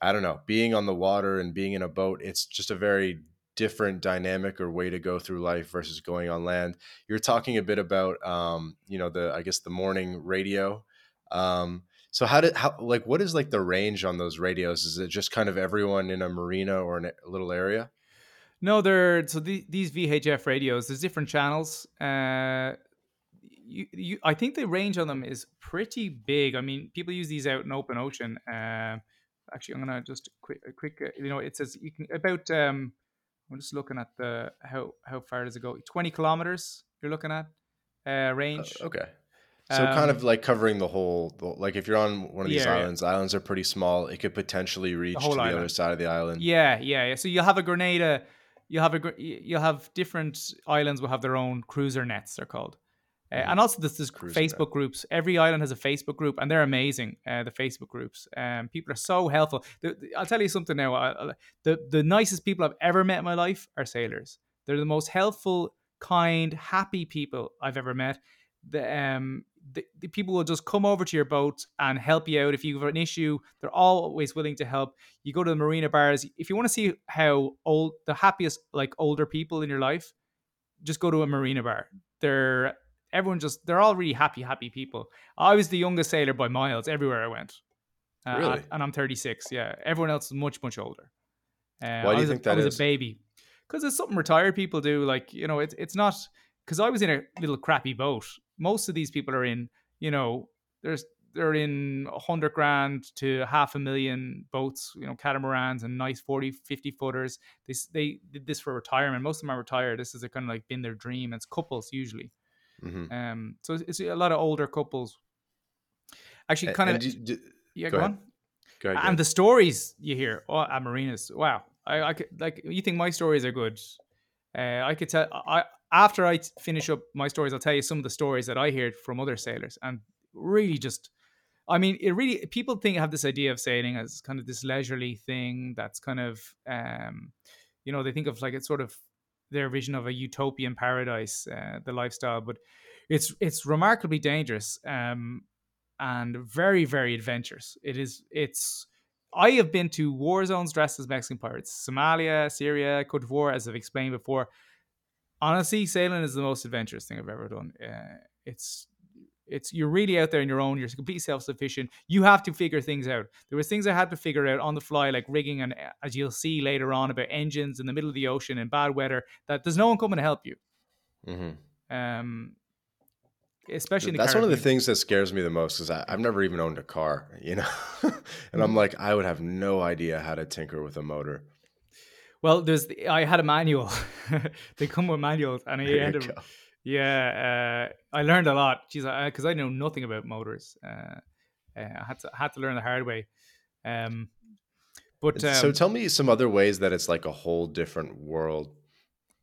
I don't know, being on the water and being in a boat, it's just a very different dynamic or way to go through life versus going on land. You're talking a bit about, um, you know, the I guess the morning radio. Um, so how did how like what is like the range on those radios? Is it just kind of everyone in a marina or in a little area? No, they're so the, these VHF radios. There's different channels. Uh, you, you, I think the range on them is pretty big. I mean, people use these out in open ocean. Uh, actually, I'm gonna just quick, quick. Uh, you know, it says you can about um, I'm just looking at the how how far does it go? Twenty kilometers. You're looking at uh, range. Uh, okay. So um, kind of like covering the whole, like if you're on one of these yeah, islands, yeah. islands are pretty small. It could potentially reach the to the island. other side of the island. Yeah, yeah, yeah. So you'll have a Grenada. You'll have a you'll have different islands will have their own cruiser nets. They're called. Uh, mm-hmm. and also, there's, this Facebook net. groups. Every island has a Facebook group, and they're amazing. Uh, the Facebook groups, um, people are so helpful. The, the, I'll tell you something now. I, the the nicest people I've ever met in my life are sailors. They're the most helpful, kind, happy people I've ever met. The um the, the people will just come over to your boat and help you out if you have an issue. They're always willing to help. You go to the marina bars if you want to see how old the happiest like older people in your life. Just go to a marina bar. They're everyone just they're all really happy, happy people. I was the youngest sailor by miles everywhere I went. Uh, really? And I'm 36. Yeah, everyone else is much much older. Uh, Why do you think a, that I was is? a baby. Because it's something retired people do. Like you know, it's it's not because I was in a little crappy boat. Most of these people are in. You know, there's they're in 100 grand to half a million boats, you know, catamarans and nice 40, 50 footers. They, they did this for retirement. Most of them are retired. This is a kind of like been their dream. It's couples usually. Mm-hmm. Um, so it's, it's, a lot of older couples. Actually, kind and, of. And yeah, go, go on. Go ahead, and the stories you hear oh, at marinas, wow! I, I could, like you think my stories are good. Uh, I could tell. I after I finish up my stories, I'll tell you some of the stories that I heard from other sailors, and really just, I mean, it really people think have this idea of sailing as kind of this leisurely thing that's kind of, um, you know, they think of like it's sort of their vision of a utopian paradise, uh, the lifestyle, but it's it's remarkably dangerous um, and very very adventurous. It is it's. I have been to war zones dressed as Mexican pirates, Somalia, Syria, Cote d'Ivoire, as I've explained before honestly, sailing is the most adventurous thing I've ever done. Uh, it's it's you're really out there on your own. You're completely self sufficient. You have to figure things out. There was things I had to figure out on the fly, like rigging, and as you'll see later on about engines in the middle of the ocean in bad weather. That there's no one coming to help you. Mm-hmm. Um, especially that's one of the things that scares me the most is I've never even owned a car, you know, and I'm mm-hmm. like I would have no idea how to tinker with a motor. Well, there's I had a manual. they come with manuals, and I ended. Yeah, uh, I learned a lot. Jeez, because I, I, know nothing about motors. Uh, uh, I had to had to learn the hard way. Um, but um, so tell me some other ways that it's like a whole different world.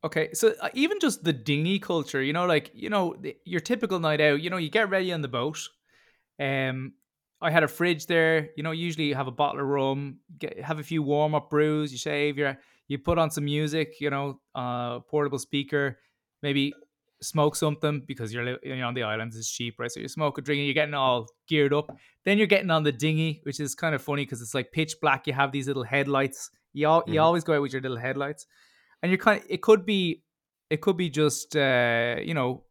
Okay, so uh, even just the dinghy culture, you know, like you know, the, your typical night out. You know, you get ready on the boat. Um, I had a fridge there. You know, usually you have a bottle of rum, get, have a few warm up brews. You shave your you put on some music, you know, uh, portable speaker, maybe smoke something because you're, you're on the islands, it's cheap, right? So you smoke a drink and you're getting all geared up. Then you're getting on the dinghy, which is kind of funny because it's like pitch black. You have these little headlights. You, all, mm-hmm. you always go out with your little headlights, and you're kind of. It could be, it could be just, uh, you know,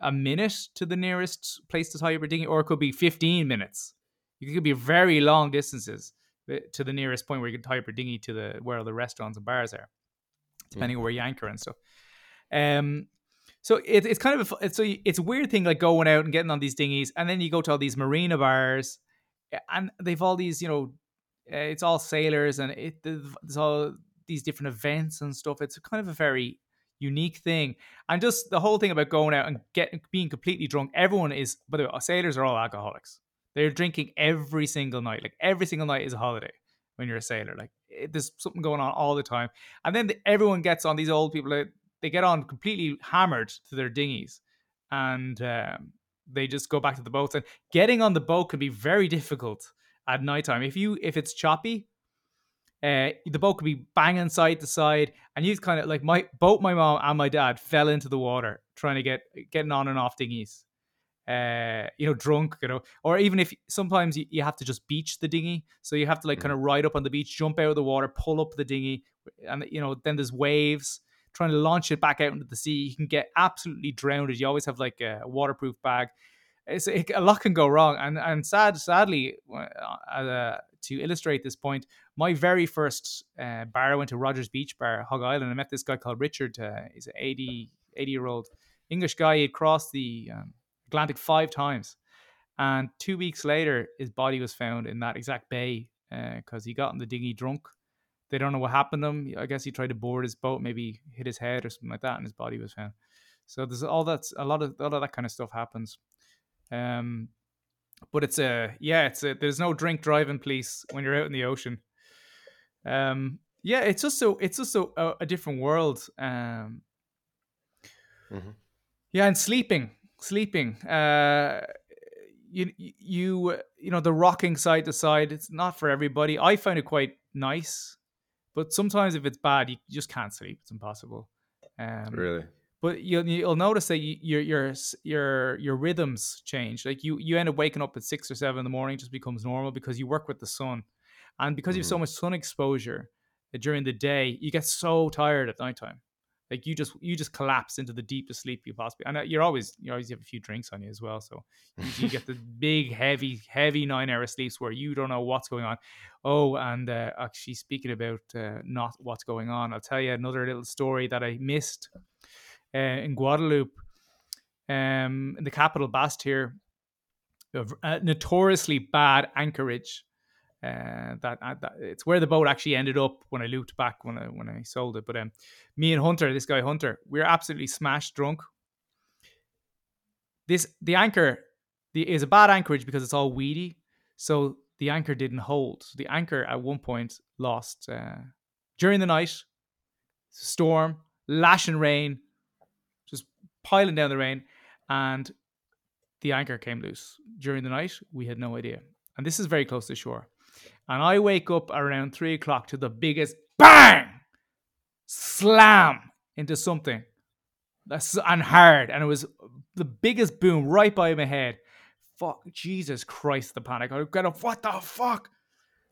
a minute to the nearest place to tie your dinghy, or it could be 15 minutes. It could be very long distances to the nearest point where you can tie up your dinghy to the where all the restaurants and bars are, depending mm. where you anchor and stuff. Um, so it, it's kind of a, it's a it's a weird thing like going out and getting on these dinghies, and then you go to all these marina bars, and they've all these you know, uh, it's all sailors and it there's all these different events and stuff. It's kind of a very unique thing, and just the whole thing about going out and getting being completely drunk. Everyone is, by the way, sailors are all alcoholics. They're drinking every single night. Like every single night is a holiday when you're a sailor. Like it, there's something going on all the time. And then the, everyone gets on these old people. They get on completely hammered to their dinghies, and um, they just go back to the boats. And getting on the boat can be very difficult at nighttime. If you if it's choppy, uh, the boat could be banging side to side, and you kind of like my both my mom and my dad fell into the water trying to get getting on and off dinghies uh, you know, drunk, you know, or even if sometimes you, you have to just beach the dinghy. So you have to like mm. kind of ride up on the beach, jump out of the water, pull up the dinghy, and you know, then there's waves trying to launch it back out into the sea. You can get absolutely drowned. You always have like a waterproof bag. It's it, a lot can go wrong, and and sad, sadly, uh, uh, to illustrate this point, my very first uh, bar I went to Rogers Beach Bar, Hog Island. I met this guy called Richard. Uh, he's an 80, 80 year old English guy. He'd crossed the um, Atlantic five times. And two weeks later, his body was found in that exact bay because uh, he got in the dinghy drunk. They don't know what happened to him. I guess he tried to board his boat, maybe hit his head or something like that, and his body was found. So there's all that, a lot of a lot of that kind of stuff happens. Um, but it's a yeah, it's a there's no drink driving police when you're out in the ocean. Um, yeah, it's just so it's just so a, a different world. Um, mm-hmm. yeah, and sleeping sleeping. Uh, you you you know the rocking side to side. It's not for everybody. I find it quite nice, but sometimes if it's bad, you just can't sleep. It's impossible. Um, really. But you'll you'll notice that you, your your your your rhythms change. Like you you end up waking up at six or seven in the morning, just becomes normal because you work with the sun, and because mm. you have so mm-hmm. much sun exposure during the day, you get so tired at nighttime. Like you just you just collapse into the deepest sleep you possibly. And uh, you're always you always have a few drinks on you as well, so you, get the big heavy heavy nine hour sleeps where you don't know what's going on. Oh, and uh, actually speaking about uh, not what's going on, I'll tell you another little story that I missed uh, in Guadeloupe, um, in the capital Basse-Terre. a notoriously bad anchorage. Uh, that, uh, that, it's where the boat actually ended up when I looped back when I when I sold it. But um, me and Hunter, this guy Hunter, we are absolutely smashed drunk. This the anchor the, is a bad anchorage because it's all weedy, so the anchor didn't hold. The anchor at one point lost uh, during the night. Storm, lashing rain, just piling down the rain, and the anchor came loose during the night. We had no idea, and this is very close to shore. And I wake up around three o'clock to the biggest bang, slam into something that's and hard, and it was the biggest boom right by my head. Fuck, Jesus Christ, the panic. I get up, what the fuck?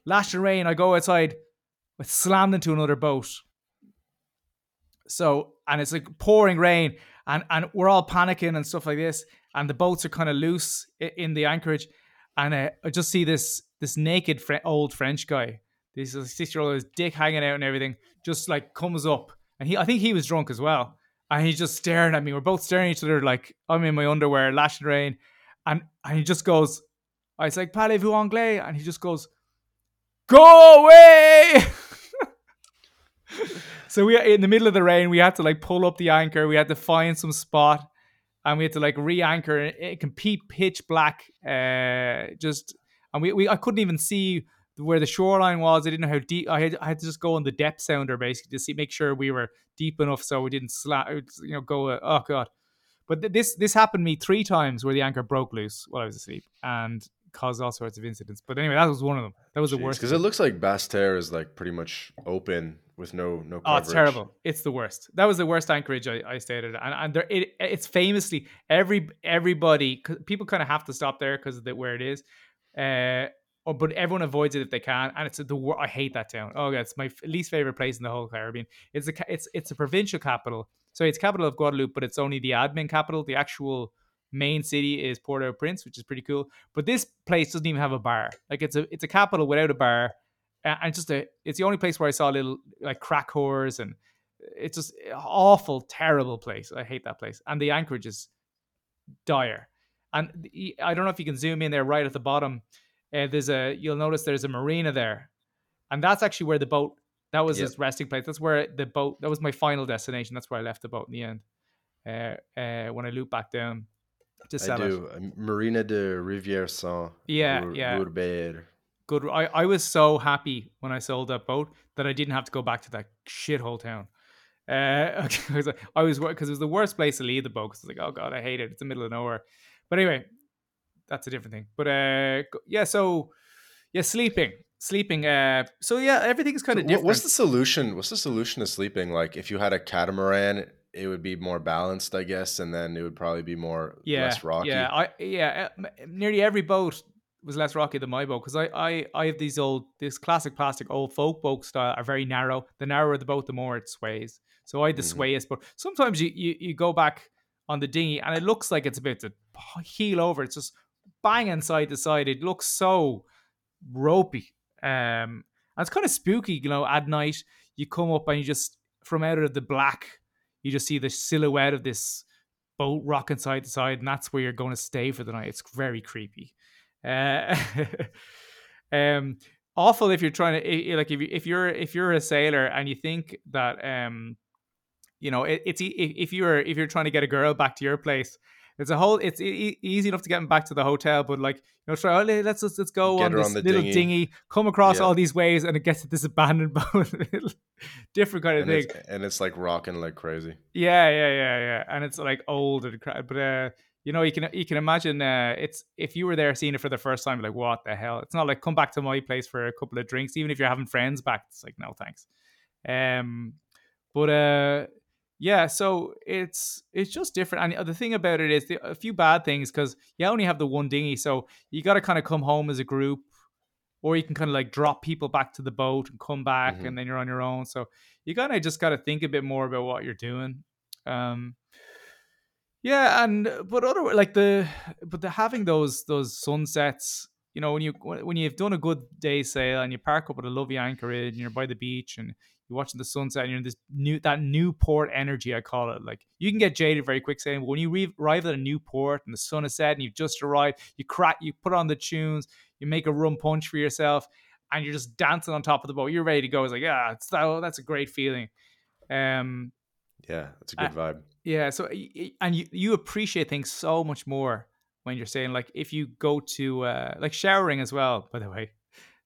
Lash of rain, I go outside, I slammed into another boat. So, and it's like pouring rain, and, and we're all panicking and stuff like this, and the boats are kind of loose in the anchorage. And uh, I just see this this naked fr- old French guy, this six year old, his dick hanging out and everything, just like comes up. And he, I think he was drunk as well and he's just staring at me. We're both staring at each other like I'm in my underwear, lashing rain, and and he just goes, I was like, "Parlez-vous anglais?" And he just goes, "Go away." so we in the middle of the rain, we had to like pull up the anchor. We had to find some spot, and we had to like re-anchor. It can peep pitch black, uh, just and we, we I couldn't even see where the shoreline was. I didn't know how deep. I had, I had to just go on the depth sounder basically to see make sure we were deep enough so we didn't slap. You know, go. Uh, oh god. But th- this this happened to me three times where the anchor broke loose while I was asleep and caused all sorts of incidents. But anyway, that was one of them. That was Jeez, the worst. Because it looks like Basse-Terre is like pretty much open with no no. Coverage. Oh, it's terrible. It's the worst. That was the worst anchorage I, I stayed at, and and there it, it's famously every everybody people kind of have to stop there because of the, where it is. Uh, or, but everyone avoids it if they can, and it's the I hate that town. Oh, God, it's my least favorite place in the whole Caribbean. It's a it's it's a provincial capital, so it's capital of Guadeloupe, but it's only the admin capital. The actual main city is Pointe-à-Pitre, which is pretty cool. But this place doesn't even have a bar. Like it's a it's a capital without a bar, and just a it's the only place where I saw little like crack whores, and it's just awful, terrible place. I hate that place, and the anchorage is dire. And I don't know if you can zoom in there right at the bottom uh, there's a you'll notice there's a marina there, and that's actually where the boat that was yep. his resting place. That's where the boat that was my final destination. That's where I left the boat in the end. Uh, uh, when I loop back down to sell I do. It. Marina de Rivière Sens. Yeah, yeah. Good. I, I was so happy when I sold that boat that I didn't have to go back to that shithole town. Uh, I was because it was the worst place to leave the boat. Because it's like, oh god, I hate it. It's the middle of nowhere. But anyway, that's a different thing. But uh, yeah, so yeah, sleeping, sleeping. Uh, so yeah, everything's kind of different. What's the solution? What's the solution to sleeping? Like, if you had a catamaran, it would be more balanced, I guess, and then it would probably be more yeah, less rocky. Yeah, I yeah, uh, nearly every boat was less rocky than my boat because I, I I have these old this classic plastic old folk boat style are very narrow. The narrower the boat, the more it sways. So I had the mm-hmm. swayiest, but sometimes you, you you go back on the dinghy and it looks like it's about to heel over. It's just banging side to side. It looks so ropey. Um, and it's kind of spooky, you know, at night you come up and you just from out of the black, you just see the silhouette of this boat rocking side to side, and that's where you're going to stay for the night. It's very creepy. Uh, um, awful if you're trying to like if you if you're if you're a sailor and you think that um, you know it, it's if you're if you're trying to get a girl back to your place it's a whole. It's e- easy enough to get him back to the hotel, but like you know, try. Oh, let's let's, let's go get on this on little dinghy. dinghy. come across yeah. all these waves, and it gets to this abandoned boat. Different kind of and thing, it's, and it's like rocking like crazy. Yeah, yeah, yeah, yeah, and it's like old and but uh, you know, you can you can imagine uh, it's if you were there seeing it for the first time, like what the hell? It's not like come back to my place for a couple of drinks, even if you're having friends back. It's like no thanks. Um, but uh, yeah, so it's it's just different. And the thing about it is the, a few bad things because you only have the one dinghy, so you got to kind of come home as a group, or you can kind of like drop people back to the boat and come back, mm-hmm. and then you're on your own. So you kind of just got to think a bit more about what you're doing. Um, yeah, and but other like the but the having those those sunsets you know when you when you've done a good day sail and you park up at a lovely anchorage and you're by the beach and you're watching the sunset and you're in this new that new port energy I call it. Like you can get jaded very quick saying, when you re- arrive at a new port and the sun is set and you've just arrived, you crack, you put on the tunes, you make a rum punch for yourself, and you're just dancing on top of the boat. You're ready to go. It's like yeah, it's that, oh, that's a great feeling. Um, yeah, that's a good uh, vibe. Yeah, so and you you appreciate things so much more when you're saying like if you go to uh, like showering as well. By the way,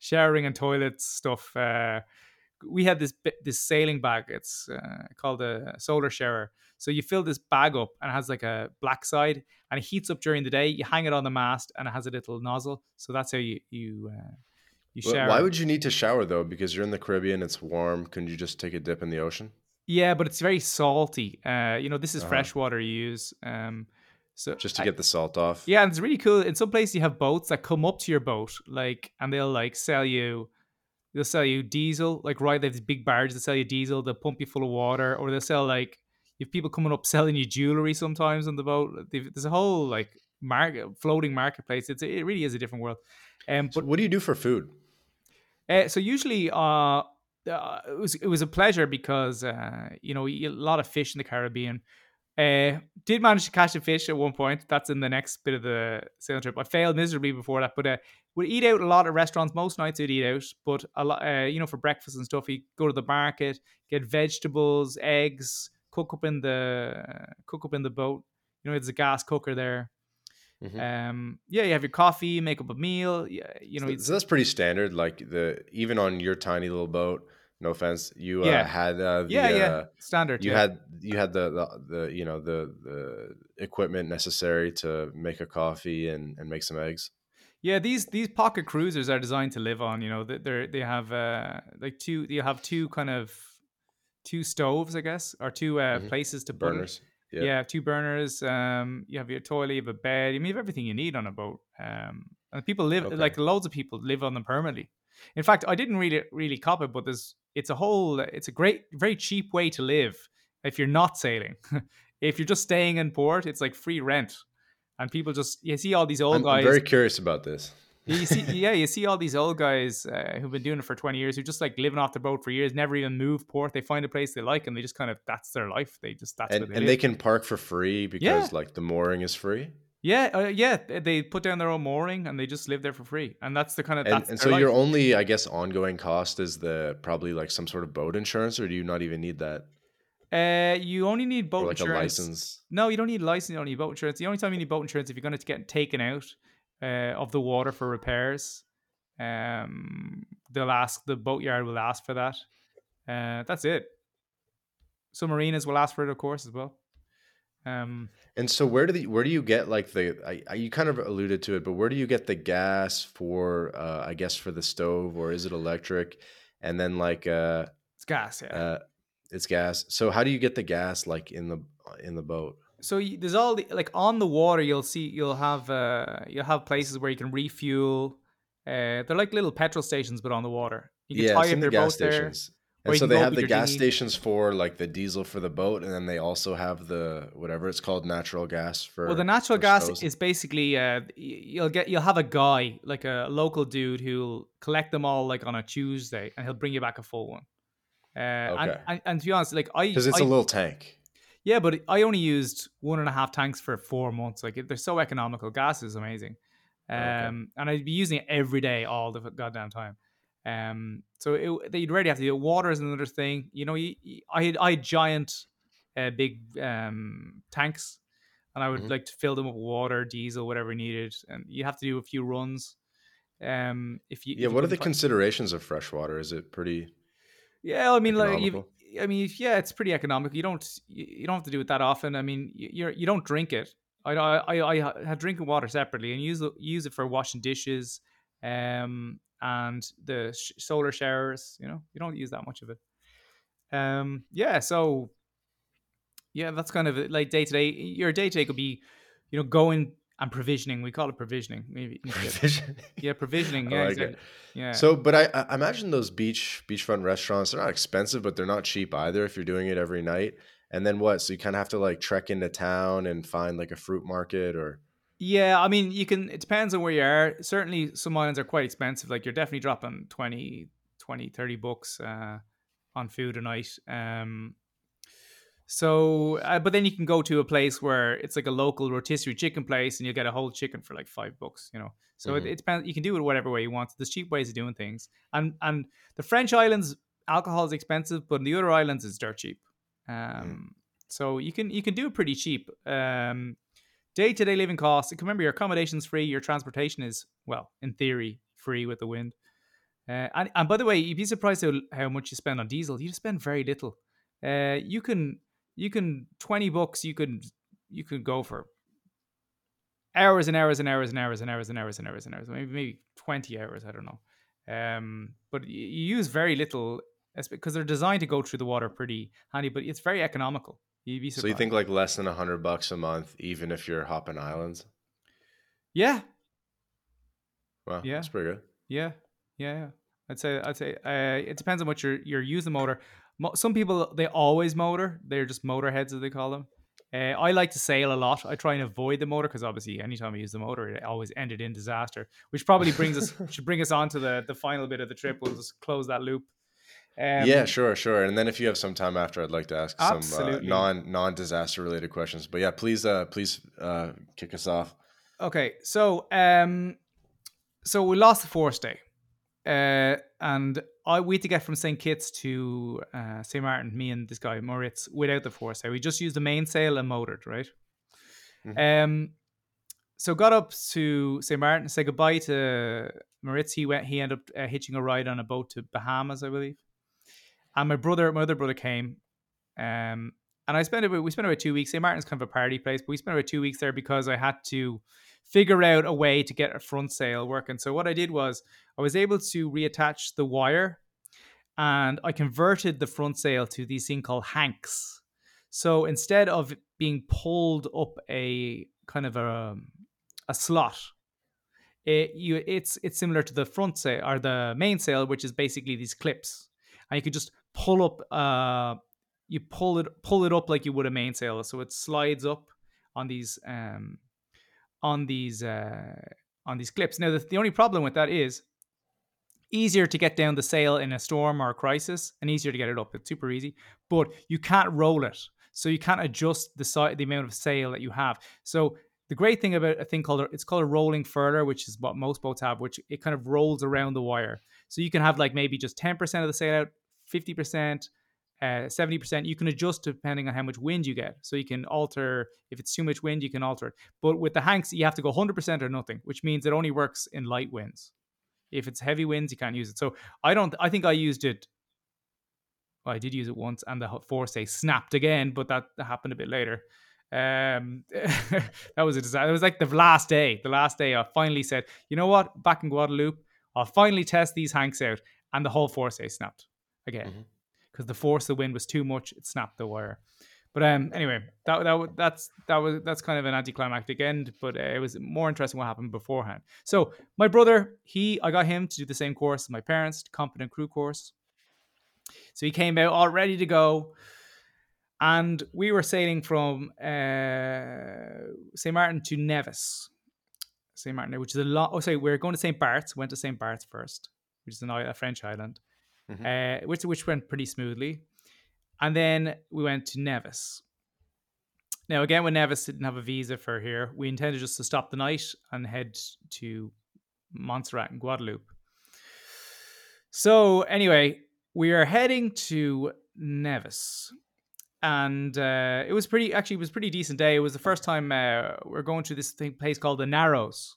showering and toilets stuff. Uh, we had this this sailing bag. It's uh, called a solar shower. So you fill this bag up and it has like a black side and it heats up during the day. You hang it on the mast and it has a little nozzle. So that's how you you uh, you shower. Why would you need to shower though? Because you're in the Caribbean, it's warm. Couldn't you just take a dip in the ocean? Yeah, but it's very salty. Uh, you know, this is uh-huh. fresh water you use. Um, so just to get the salt off. Yeah, and it's really cool. In some places, you have boats that come up to your boat, like, and they'll like sell you they'll sell you diesel, like right, they have these big barges that sell you diesel, they'll pump you full of water, or they'll sell like you have people coming up selling you jewelry sometimes on the boat. There's a whole like market floating marketplace. It's it really is a different world. Um, but so what do you do for food? Uh, so usually, uh, uh, it was it was a pleasure because uh, you know a lot of fish in the Caribbean. Uh, did manage to catch a fish at one point. That's in the next bit of the sailing trip. I failed miserably before that, but uh, we'd eat out a lot at restaurants. Most nights we'd eat out, but a lot, uh, you know, for breakfast and stuff, we go to the market, get vegetables, eggs, cook up in the cook up in the boat. You know, there's a gas cooker there. Mm-hmm. Um, yeah, you have your coffee, make up a meal. Yeah, you know, so, so that's pretty standard. Like the even on your tiny little boat, no offense you uh, had uh, the, yeah yeah uh, standard you yeah. had you had the, the, the you know the the equipment necessary to make a coffee and and make some eggs yeah these these pocket cruisers are designed to live on you know they're they have uh like two you have two kind of two stoves i guess or two uh mm-hmm. places to burners yep. yeah two burners um you have your toilet you have a bed you have everything you need on a boat um and people live okay. like loads of people live on them permanently in fact, I didn't really really cop it, but there's it's a whole it's a great very cheap way to live if you're not sailing. if you're just staying in port, it's like free rent, and people just you see all these old I'm, guys. I'm very curious about this. you see, yeah, you see all these old guys uh, who've been doing it for 20 years, who just like living off the boat for years, never even move port. They find a place they like, and they just kind of that's their life. They just that's and, they and live. they can park for free because yeah. like the mooring is free. Yeah, uh, yeah, they put down their own mooring and they just live there for free, and that's the kind of and, and so life. your only, I guess, ongoing cost is the probably like some sort of boat insurance, or do you not even need that? Uh, you only need boat or like insurance. a license. No, you don't need license. You don't need boat insurance. The only time you need boat insurance if you're going to get taken out uh, of the water for repairs. Um, they'll ask the boatyard will ask for that. Uh, that's it. Submarinas will ask for it, of course, as well. Um, and so where do the where do you get like the I, I, you kind of alluded to it, but where do you get the gas for uh, I guess for the stove or is it electric? And then like uh, it's gas, yeah. Uh, it's gas. So how do you get the gas like in the in the boat? So there's all the like on the water. You'll see you'll have uh you'll have places where you can refuel. Uh, they're like little petrol stations, but on the water. You can yeah, tie up your gas boat stations. there. And so they have the gas stations for like the diesel for the boat, and then they also have the whatever it's called, natural gas for. Well, the natural gas stoves. is basically uh, you'll get you'll have a guy like a local dude who'll collect them all like on a Tuesday, and he'll bring you back a full one. Uh, okay. and, and, and to be honest, like I because it's I, a little tank. Yeah, but I only used one and a half tanks for four months. Like they're so economical. Gas is amazing, um, okay. and I'd be using it every day all the goddamn time. Um, so it, you'd really have to do it. Water is another thing. You know, you, you, I had I had giant, uh, big um, tanks, and I would mm-hmm. like to fill them with water, diesel, whatever needed, and you have to do a few runs. Um, if you yeah, if what are the considerations of fresh water? Is it pretty? Yeah, I mean, like you. I mean, yeah, it's pretty economical. You don't you don't have to do it that often. I mean, you're you don't drink it. I I I, I drinking water separately and use use it for washing dishes, um, and the sh- solar showers. You know, you don't use that much of it. Um, yeah, so yeah, that's kind of like day to day. Your day to day could be, you know, going and provisioning. We call it provisioning, maybe. Provisioning. Yeah, provisioning. Yeah, like exactly. Yeah. So, but I, I imagine those beach beachfront restaurants. They're not expensive, but they're not cheap either. If you're doing it every night, and then what? So you kind of have to like trek into town and find like a fruit market or Yeah, I mean, you can. It depends on where you are. Certainly, some islands are quite expensive. Like you're definitely dropping 20, 20 30 bucks uh, on food a night. Um, so, uh, but then you can go to a place where it's like a local rotisserie chicken place, and you get a whole chicken for like five bucks. You know, so Mhm. it, it depends. You can do it whatever way you want. There's cheap ways of doing things, and and the French islands alcohol is expensive, but in the other islands it's dirt cheap. Um, so you can you can do it pretty cheap. Um, day to day living costs. Remember, your accommodation's free. Your transportation is well, in theory, free with the wind. Uh, and, and by the way, you'd be surprised how, how much you spend on diesel. You spend very little. Uh, you can you can twenty bucks. You could you could go for hours and hours and hours and hours and hours and hours and hours and hours. Maybe maybe twenty hours. I don't know. Um, but you use very little because they're designed to go through the water pretty handy. But it's very economical. You'd be So you think like less than a hundred bucks a month, even if you're hopping islands? yeah, Wow, Yeah. that's pretty good. Yeah, yeah, yeah. I'd say I'd say uh, it depends on what you're you're using motor. Mo- some people they always motor. They're just motor heads as they call them. Uh, I like to sail a lot. I try and avoid the motor because obviously anytime I use the motor, it always ended in disaster. Which probably brings us should bring us on to the the final bit of the trip. We'll just close that loop. Um, yeah, sure, sure. And then if you have some time after, I'd like to ask some uh, non non disaster related questions. But yeah, please uh please uh kick us off. Okay, so um, so we lost the forestay, uh, and I we had to get from St Kitts to uh, St Martin. Me and this guy Moritz without the forestay. We just used the mainsail and motored, right? Um, so got up to St Martin, say goodbye to Moritz. He went. He ended up uh, hitching a ride on a boat to Bahamas, I believe. And my brother, my other brother, came. Um, and I spent about we spent about two weeks. St. Martin's kind of a party place, but we spent about two weeks there because I had to figure out a way to get a front sail working. So what I did was I was able to reattach the wire, and I converted the front sail to these thing called hanks. So instead of being pulled up a kind of a a slot, it you it's it's similar to the front sail or the mainsail, which is basically these clips, and you could just pull up uh you pull it pull it up like you would a mainsail, so it slides up on these um on these uh on these clips. Now the, the only problem with that is easier to get down the sail in a storm or a crisis and easier to get it up. It's super easy, but you can't roll it. So you can't adjust the size, the amount of sail that you have. So the great thing about a thing called it's called a rolling furler, which is what most boats have, which it kind of rolls around the wire. So you can have like maybe just 10% of the sail out, 50%, uh, 70%. You can adjust depending on how much wind you get. So you can alter, if it's too much wind, you can alter it. But with the Hanks, you have to go 100% or nothing, which means it only works in light winds. If it's heavy winds, you can't use it. So I don't, I think I used it. Well, I did use it once and the forestay snapped again, but that, happened a bit later. Um, that was a disaster. It was like the last day. The last day, I finally said, you know what? Back in Guadeloupe, I'll finally test these hanks out, and the whole forestay snapped again because the force of the wind was too much. It snapped the wire. But um, anyway, that that that's that was that's kind of an anticlimactic end. But uh, it was more interesting what happened beforehand. So my brother, he I got him to do the same course as my parents, competent crew course. So he came out all ready to go, and we were sailing from uh, St Martin to Nevis. St Martin, which is a lot. Oh, sorry, we are going to St Bart's. Went to St Bart's first, which is an, a French island, uh, which which went pretty smoothly. And then we went to Nevis. Now, again, when Nevis didn't have a visa for here, we intended just to stop the night and head to Montserrat and Guadeloupe. So, anyway, we are heading to Nevis. And uh, it was pretty, actually, it was pretty decent day. It was the first time uh, we're going to this thing, place called the Narrows.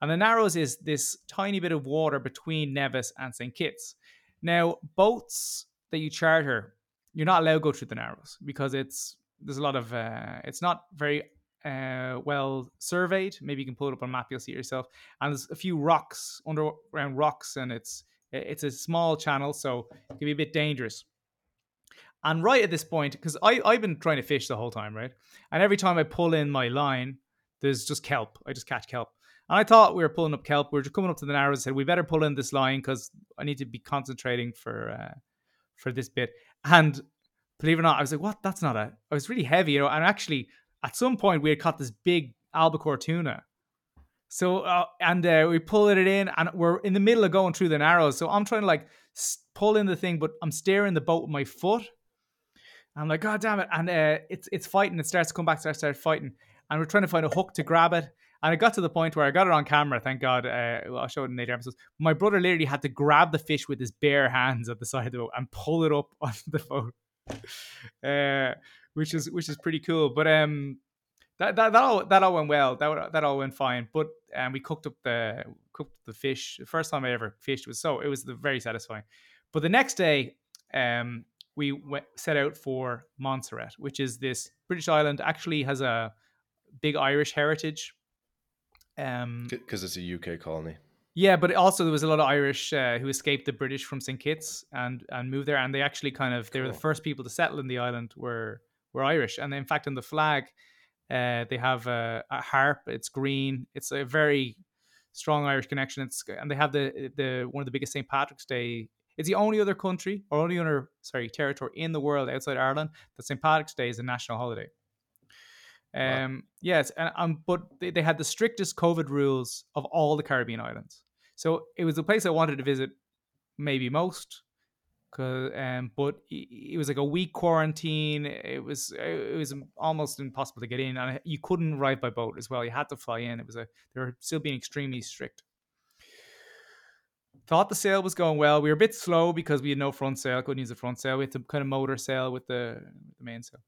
And the Narrows is this tiny bit of water between Nevis and St. Kitts. Now, boats that you charter, you're not allowed to go through the Narrows because it's there's a lot of uh, it's not very uh, well surveyed. Maybe you can pull it up on a map, you'll see it yourself. And there's a few rocks underground rocks, and it's it's a small channel, so it can be a bit dangerous. And right at this point, because I've been trying to fish the whole time, right? And every time I pull in my line, there's just kelp. I just catch kelp. And I thought we were pulling up kelp. We were just coming up to the narrows. I said we better pull in this line because I need to be concentrating for uh, for this bit. And believe it or not, I was like, "What? That's not a." I was really heavy, you know. And actually, at some point, we had caught this big albacore tuna, So uh, and uh, we pull it in, and we're in the middle of going through the narrows. So I'm trying to like pull in the thing, but I'm steering the boat with my foot. I'm like, God damn it! And uh, it's it's fighting. It starts to come back. Starts start fighting, and we're trying to find a hook to grab it. And it got to the point where I got it on camera. Thank God. Uh, I'll show it in later episodes. My brother literally had to grab the fish with his bare hands at the side of the boat and pull it up on the boat, uh, which is which is pretty cool. But um, that that that all that all went well. That that all went fine. But um, we cooked up the cooked the fish. The first time I ever fished was so it was very satisfying. But the next day, um, we went, set out for Montserrat, which is this British island. Actually, has a big Irish heritage. Um, because it's a UK colony. Yeah, but also there was a lot of Irish uh, who escaped the British from St Kitts and and moved there, and they actually kind of they were the first people to settle in the island were were Irish, and in fact, on the flag, uh, they have a, a, harp. It's green. It's a very strong Irish connection. It's and they have the the one of the biggest St Patrick's Day. It's the only other country or only other sorry territory in the world outside Ireland that St Patrick's Day is a national holiday. Um, wow. yes, and um, but they, they had the strictest COVID rules of all the Caribbean islands. So it was a place I wanted to visit, maybe most. Um, but it was like a week quarantine. It was it was almost impossible to get in, and you couldn't ride by boat as well. You had to fly in. It was a they were still being extremely strict. Thought the sail was going well. We were a bit slow because we had no front sail. Couldn't use the front sail. We had to kind of motor sail with the, the main sail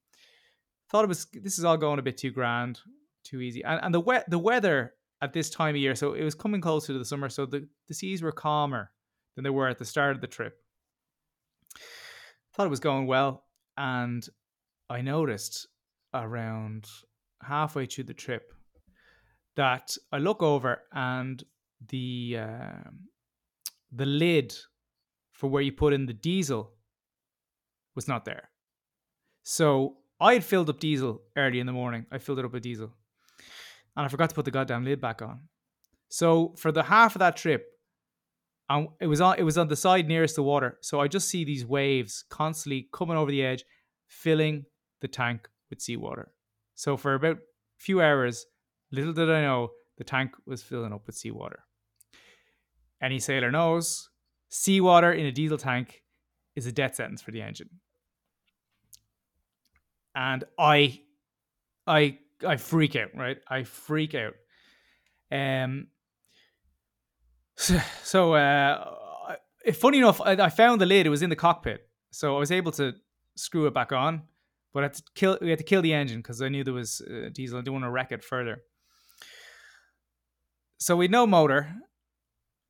thought it was this is all going a bit too grand, too easy. And and the wet the weather at this time of year, so it was coming closer to the summer, so the, the seas were calmer than they were at the start of the trip. Thought it was going well, and I noticed around halfway through the trip that I look over and the uh, the lid for where you put in the diesel was not there. So I had filled up diesel early in the morning. I filled it up with diesel. And I forgot to put the goddamn lid back on. So for the half of that trip, and it was on it was on the side nearest the water. So I just see these waves constantly coming over the edge, filling the tank with seawater. So for about a few hours, little did I know the tank was filling up with seawater. Any sailor knows seawater in a diesel tank is a death sentence for the engine and I, I, I freak out. Right, I freak out. Um. So, uh, funny enough, I, I found the lid. It was in the cockpit, so I was able to screw it back on. But I had to kill. We had to kill the engine because I knew there was uh, diesel. I didn't want to wreck it further. So we had no motor,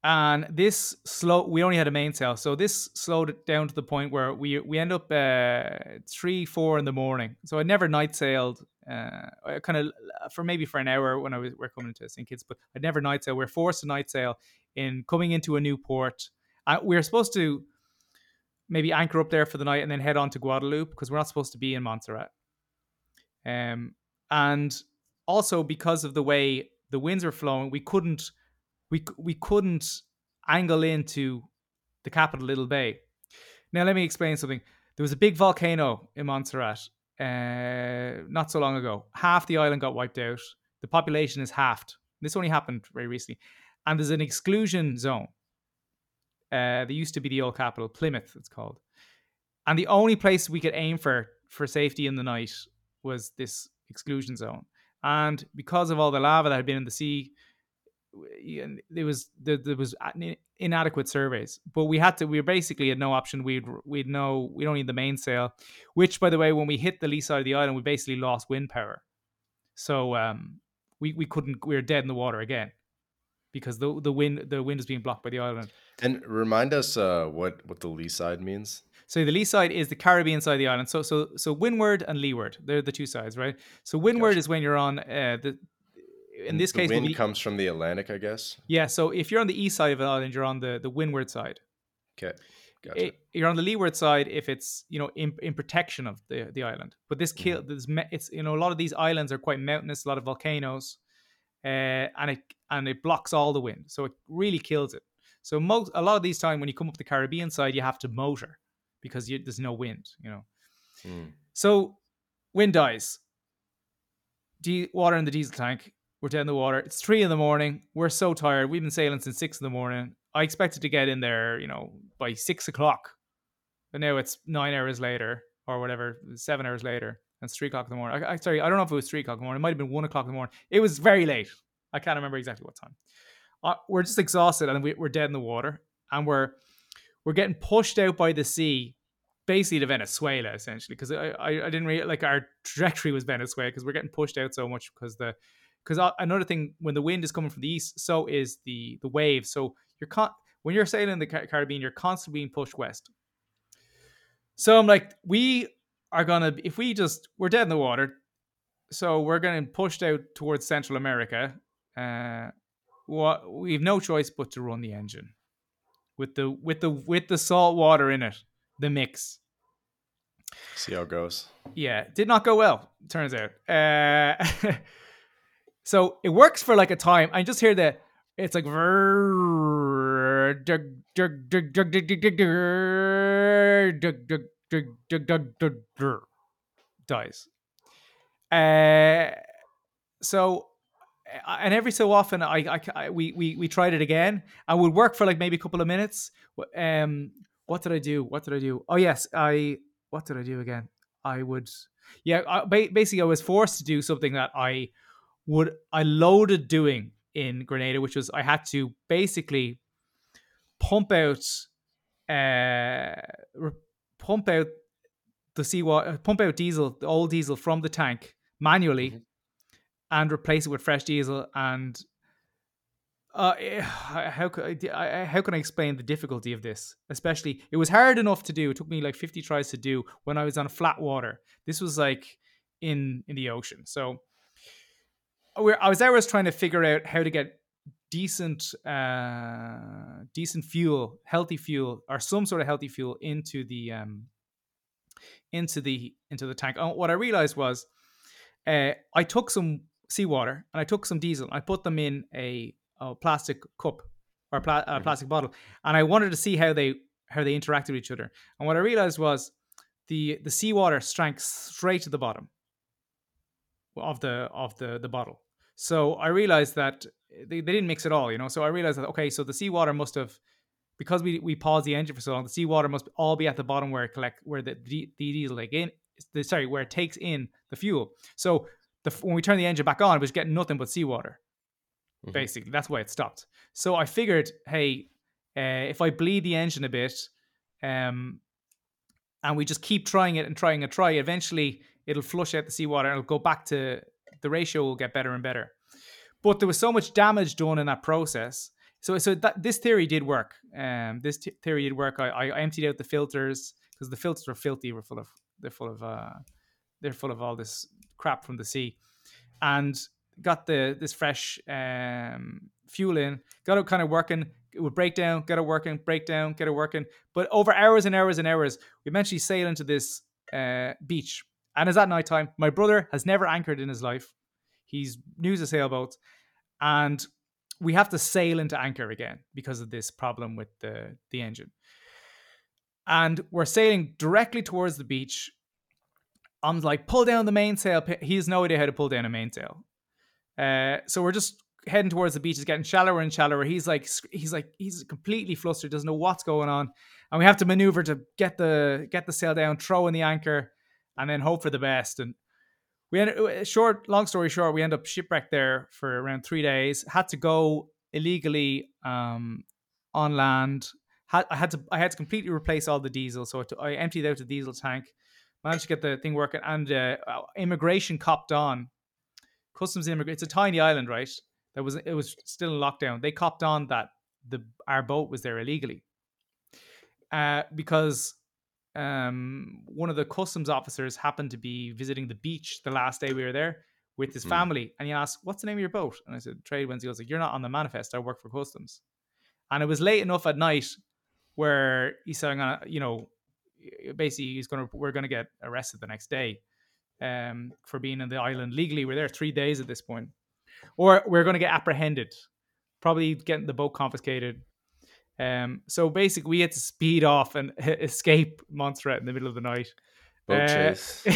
and this slow we only had a mainsail so this slowed it down to the point where we we end up uh, three four in the morning. So i never night sailed uh, kind of for maybe for an hour when i was we're coming to st kitts but i never night sail we're forced to night sail in coming into a new port. Uh, we are supposed to maybe anchor up there for the night and then head on to guadeloupe because we're not supposed to be in montserrat. Um, and also because of the way the winds were flowing we couldn't we we couldn't angle into the capital Little Bay. Now let me explain something. There was a big volcano in Montserrat uh, not so long ago. Half the island got wiped out. The population is halved. This only happened very recently, and there's an exclusion zone. Uh, there used to be the old capital, Plymouth, it's called, and the only place we could aim for for safety in the night was this exclusion zone. And because of all the lava that had been in the sea, there was there, there was inadequate surveys but we had to we basically had no option we'd we'd know we don't need the mainsail which by the way when we hit the lee side of the island we basically lost wind power so um we, we couldn't we were dead in the water again because the the wind the wind is being blocked by the island and remind us uh what what the lee side means so the lee side is the Caribbean side of the island. So so so windward and leeward, they're the two sides, right? So windward gotcha. is when you're on uh, the in this the case, wind comes from the Atlantic, I guess. Yeah, so if you're on the east side of an island, you're on the the windward side. Okay, gotcha. It, you're on the leeward side if it's you know in, in protection of the the island. But this kill, mm-hmm. this it's you know a lot of these islands are quite mountainous, a lot of volcanoes, uh, and it and it blocks all the wind, so it really kills it. So most a lot of these time when you come up the Caribbean side, you have to motor because you, there's no wind, you know. Mm. So wind dies. D- water in the diesel tank we're in the water. It's three in the morning. We're so tired. We've been sailing since six in the morning. I expected to get in there, you know, by six o'clock. But now it's nine hours later or whatever, seven hours later. And it's three o'clock in the morning. I, I sorry, I don't know if it was three o'clock in the morning. It might have been one o'clock in the morning. It was very late. I can't remember exactly what time. Uh, we're just exhausted and we, we're dead in the water. And we're we're getting pushed out by the sea basically to Venezuela essentially because I, I, I didn't really like our trajectory was Venezuela because we're getting pushed out so much because the because another thing when the wind is coming from the east so is the the waves so you're con- when you're sailing in the Caribbean you're constantly being pushed west so I'm like we are gonna if we just we're dead in the water so we're getting pushed out towards Central America uh what we have no choice but to run the engine with the with the with the salt water in it the mix. See how it goes. Yeah, did not go well. Turns out. Uh, so it works for like a time. I just hear the it's like dies. Uh, so and every so often I, I, I, we, we we tried it again and would work for like maybe a couple of minutes um what did I do? What did I do? Oh yes, I. What did I do again? I would. Yeah, I, basically, I was forced to do something that I would. I loaded doing in Grenada, which was I had to basically pump out, uh, pump out the seawater, pump out diesel, the old diesel from the tank manually, mm-hmm. and replace it with fresh diesel and uh, how could I, how can I explain the difficulty of this? Especially, it was hard enough to do. It took me like fifty tries to do when I was on flat water. This was like in in the ocean. So, we're, I was always trying to figure out how to get decent uh decent fuel, healthy fuel, or some sort of healthy fuel into the um into the into the tank. And what I realized was, uh, I took some seawater and I took some diesel. I put them in a a plastic cup or pla- a mm-hmm. plastic bottle, and I wanted to see how they how they interacted with each other. And what I realized was the the seawater shrank straight to the bottom of the of the the bottle. So I realized that they, they didn't mix at all, you know. So I realized that okay, so the seawater must have because we we paused the engine for so long, the seawater must all be at the bottom where it collect where the, the diesel like in the, sorry where it takes in the fuel. So the when we turn the engine back on, it was getting nothing but seawater. Mm-hmm. Basically, that's why it stopped. So I figured, hey, uh, if I bleed the engine a bit, um, and we just keep trying it and trying and try, eventually it'll flush out the seawater and it'll go back to the ratio will get better and better. But there was so much damage done in that process. So, so that this theory did work. Um, this t- theory did work. I, I emptied out the filters because the filters were filthy. Were full of they're full of uh, they're full of all this crap from the sea, and got the this fresh um, fuel in, got it kind of working. It would break down, get it working, break down, get it working. But over hours and hours and hours, we eventually sail into this uh, beach. And it's at night time. My brother has never anchored in his life. He's new to sailboats. And we have to sail into anchor again because of this problem with the, the engine. And we're sailing directly towards the beach. I'm like, pull down the mainsail. He has no idea how to pull down a mainsail. Uh, so we're just heading towards the beach. It's getting shallower and shallower. He's like, he's like, he's completely flustered. Doesn't know what's going on, and we have to maneuver to get the get the sail down, throw in the anchor, and then hope for the best. And we end uh, short, long story short, we end up shipwrecked there for around three days. Had to go illegally um, on land. Had, I had to I had to completely replace all the diesel, so I emptied out the diesel tank. Managed to get the thing working, and uh, immigration copped on customs immigrant. It's a tiny island, right? That was it was still in lockdown. They copped on that the our boat was there illegally, uh, because um, one of the customs officers happened to be visiting the beach the last day we were there with his mm. family, and he asked, "What's the name of your boat?" And I said, "Trade Winds." He goes, like, "You're not on the manifest. I work for customs." And it was late enough at night where he said, "I'm gonna, you know, basically he's gonna, we're gonna get arrested the next day." um, for being on the island legally. We're there three days at this point, or we're going to get apprehended, probably getting the boat confiscated. Um, so basically, we had to speed off and escape Montserrat in the middle of the night. Boat uh, chase.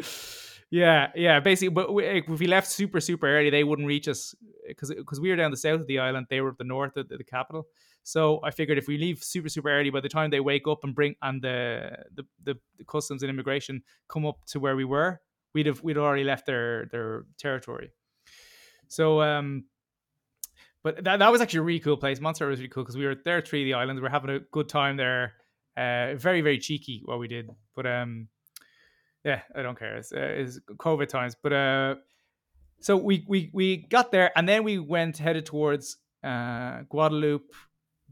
yeah, yeah. Basically, but we, if we left super super early, they wouldn't reach us because because we were down the south of the island, they were up the north of the, the, capital. So I figured if we leave super super early, by the time they wake up and bring and the the, the, the customs and immigration come up to where we were, we'd have we'd already left their their territory. So um, but that, that was actually a really cool place. Montserrat was really cool because we were there three of the islands. We are having a good time there. Uh, very very cheeky what we did, but um, yeah, I don't care. It's, uh, it's COVID times, but uh, so we we we got there and then we went headed towards uh Guadeloupe.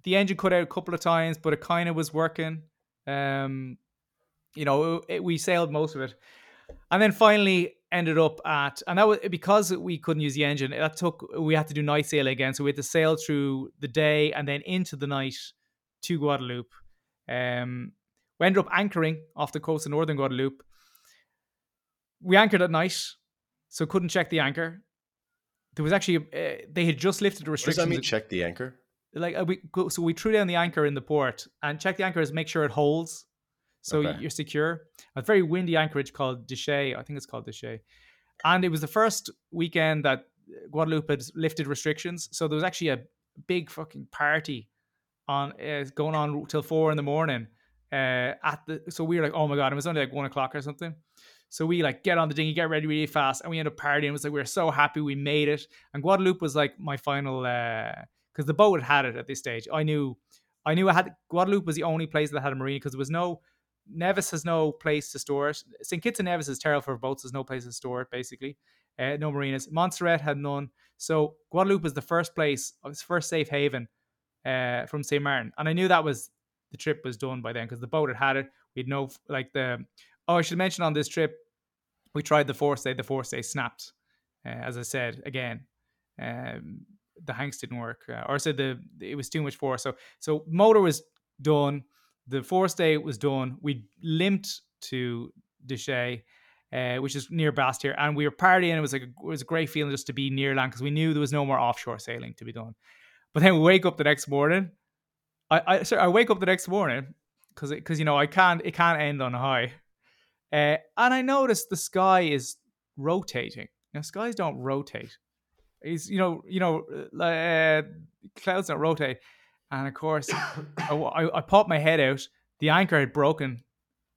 The engine cut out a couple of times, but it kind of was working. Um, you know, it, we sailed most of it, and then finally ended up at and that was because we couldn't use the engine that took we had to do night sail again. So we had to sail through the day and then into the night to guadeloupe. Um we ended up anchoring off the coast of northern guadeloupe. We anchored at night so couldn't check the anchor. There was actually uh, they had just lifted the restrictions what does that mean check the anchor? Like uh, we so we threw down the anchor in the port and check the anchor is make sure it holds so okay. you're secure. A very windy anchorage called Deshaies, I think it's called Deshaies. And it was the first weekend that Guadeloupe had lifted restrictions. So there was actually a big fucking party on uh, going on till four in the morning. Uh, at the so we were like, oh my god, it was only like one o'clock or something. So we like get on the dinghy, get ready really fast, and we end up partying. It was like we were so happy we made it. And Guadeloupe was like my final because uh, the boat had had it at this stage. I knew, I knew I had Guadeloupe was the only place that had a marina because there was no Nevis has no place to store it. St. Kitts and Nevis is terrible for boats. There's no place to store it, basically. Uh, no marinas. Montserrat had none. So Guadeloupe was the first place, its first safe haven uh, from St. Martin. And I knew that was the trip was done by then because the boat had had it. We'd know, like, the. Oh, I should mention on this trip, we tried the forestay. The forestay snapped. Uh, as I said, again, um, the hanks didn't work. Uh, or I said the it was too much force. So, so motor was done the fourth forestay was done. We limped to Deshaies, uh, which is near Basse-Terre, and we were partying. It was like a, it was a great feeling just to be near land because we knew there was no more offshore sailing to be done. But then we wake up the next morning. I I, sorry, I wake up the next morning because because you know I can't it can't end on a high, uh, and I notice the sky is rotating. Now skies don't rotate. It's you know you know uh, clouds don't rotate. And of course, I, I, I popped my head out. The anchor had broken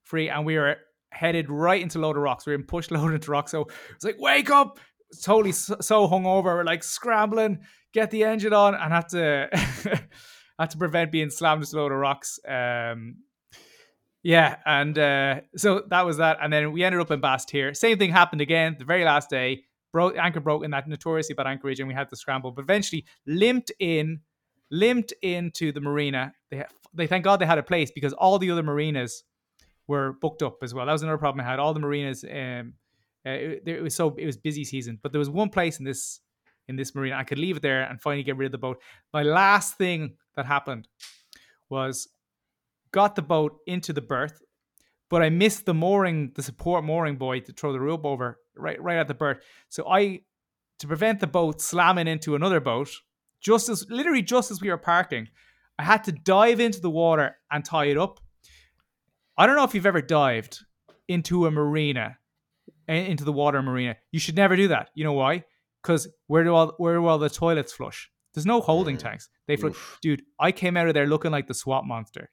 free, and we were headed right into load of rocks. We were in pushed load into rocks. So it's like, wake up! Totally so, so hungover. We're like scrambling, get the engine on, and had to had to prevent being slammed into a load of rocks. Um, yeah, and uh, so that was that. And then we ended up in Basse-Terre. Same thing happened again the very last day. Broke anchor broke in that notoriously bad anchorage, and we had to scramble. But eventually limped in limped into the marina. They they thank God they had a place because all the other marinas were booked up as well. That was another problem I had. All the marinas, um, uh, it, it, was so it was busy season, but there was one place in this in this marina I could leave it there and finally get rid of the boat. My last thing that happened was got the boat into the berth, but I missed the mooring, the support mooring buoy to throw the rope over right right at the berth. So I to prevent the boat slamming into another boat just as literally just as we were parking, I had to dive into the water and tie it up. I don't know if you've ever dived into a marina, into the water marina. You should never do that. You know why? Because where do all where do all the toilets flush? There's no holding tanks. They flush. Dude, I came out of there looking like the swamp monster.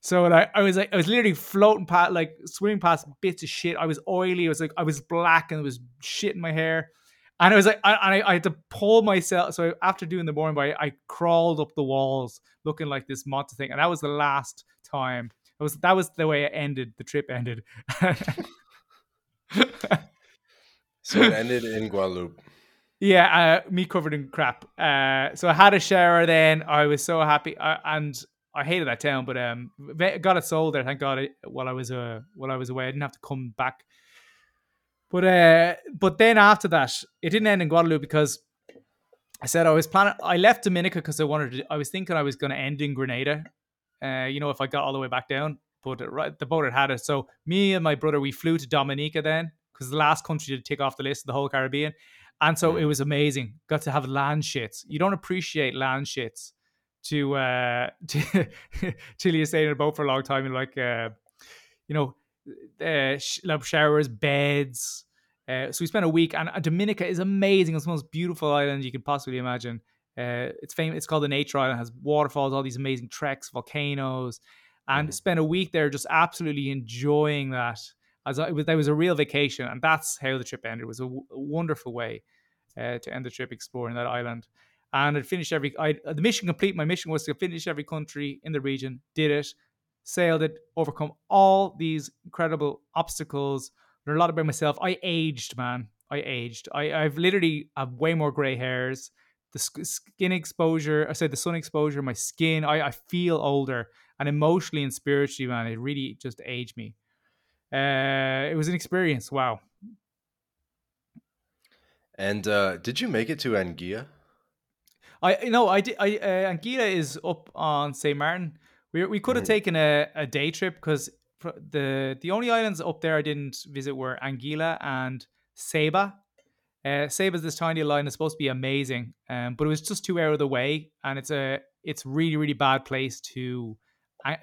So like I was like I was literally floating past like swimming past bits of shit. I was oily. I was like I was black and it was shit in my hair. And I was like, I, I, I had to pull myself. So after doing the morning bike, I crawled up the walls looking like this monster thing. And that was the last time. It was that was the way it ended. The trip ended. so it ended in Guadeloupe. Yeah, uh, me covered in crap. Uh, so I had a shower then. I was so happy, uh, and I hated that town, but um, got it sold there. Thank God. While I was uh, while I was away, I didn't have to come back but uh, but then after that, it didn't end in Guadeloupe because I said I was planning. I left Dominica because I wanted. To, I was thinking I was going to end in Grenada. Uh, you know, if I got all the way back down, but right, the boat had had it. So me and my brother we flew to Dominica then because the last country to tick off the list of the whole Caribbean, and so it was amazing. Got to have land shits. You don't appreciate land shits to uh to, till you stay in a boat for a long time and like uh you know uh, showers, beds, Uh, so we spent a week, and Dominica is amazing. It's the most beautiful island you could possibly imagine. Uh, it's famous. It's called the Nature Island. It has waterfalls, all these amazing treks, volcanoes, and mm. spent a week there just absolutely enjoying that. As I, it was, that was a real vacation, and that's how the trip ended. It was a, w- a wonderful way uh, to end the trip exploring that island. And I'd finished every. I the mission complete. My mission was to finish every country in the region. Did it, sailed it, overcome all these incredible obstacles. Learned a lot about myself. I aged, man. I aged. I, I've literally have way more gray hairs the skin exposure, I said the sun exposure, my skin, I, I feel older and emotionally and spiritually, man, it really just aged me. Uh, it was an experience. Wow. And uh, did you make it to Anguilla? I know I did. I uh, Anguilla is up on Saint Martin. We we could have mm. taken a, a day trip because the the only islands up there I didn't visit were Anguilla and Saba. Uh, Saba's this tiny island is supposed to be amazing, um, but it was just too out of the way, and it's a it's really really bad place to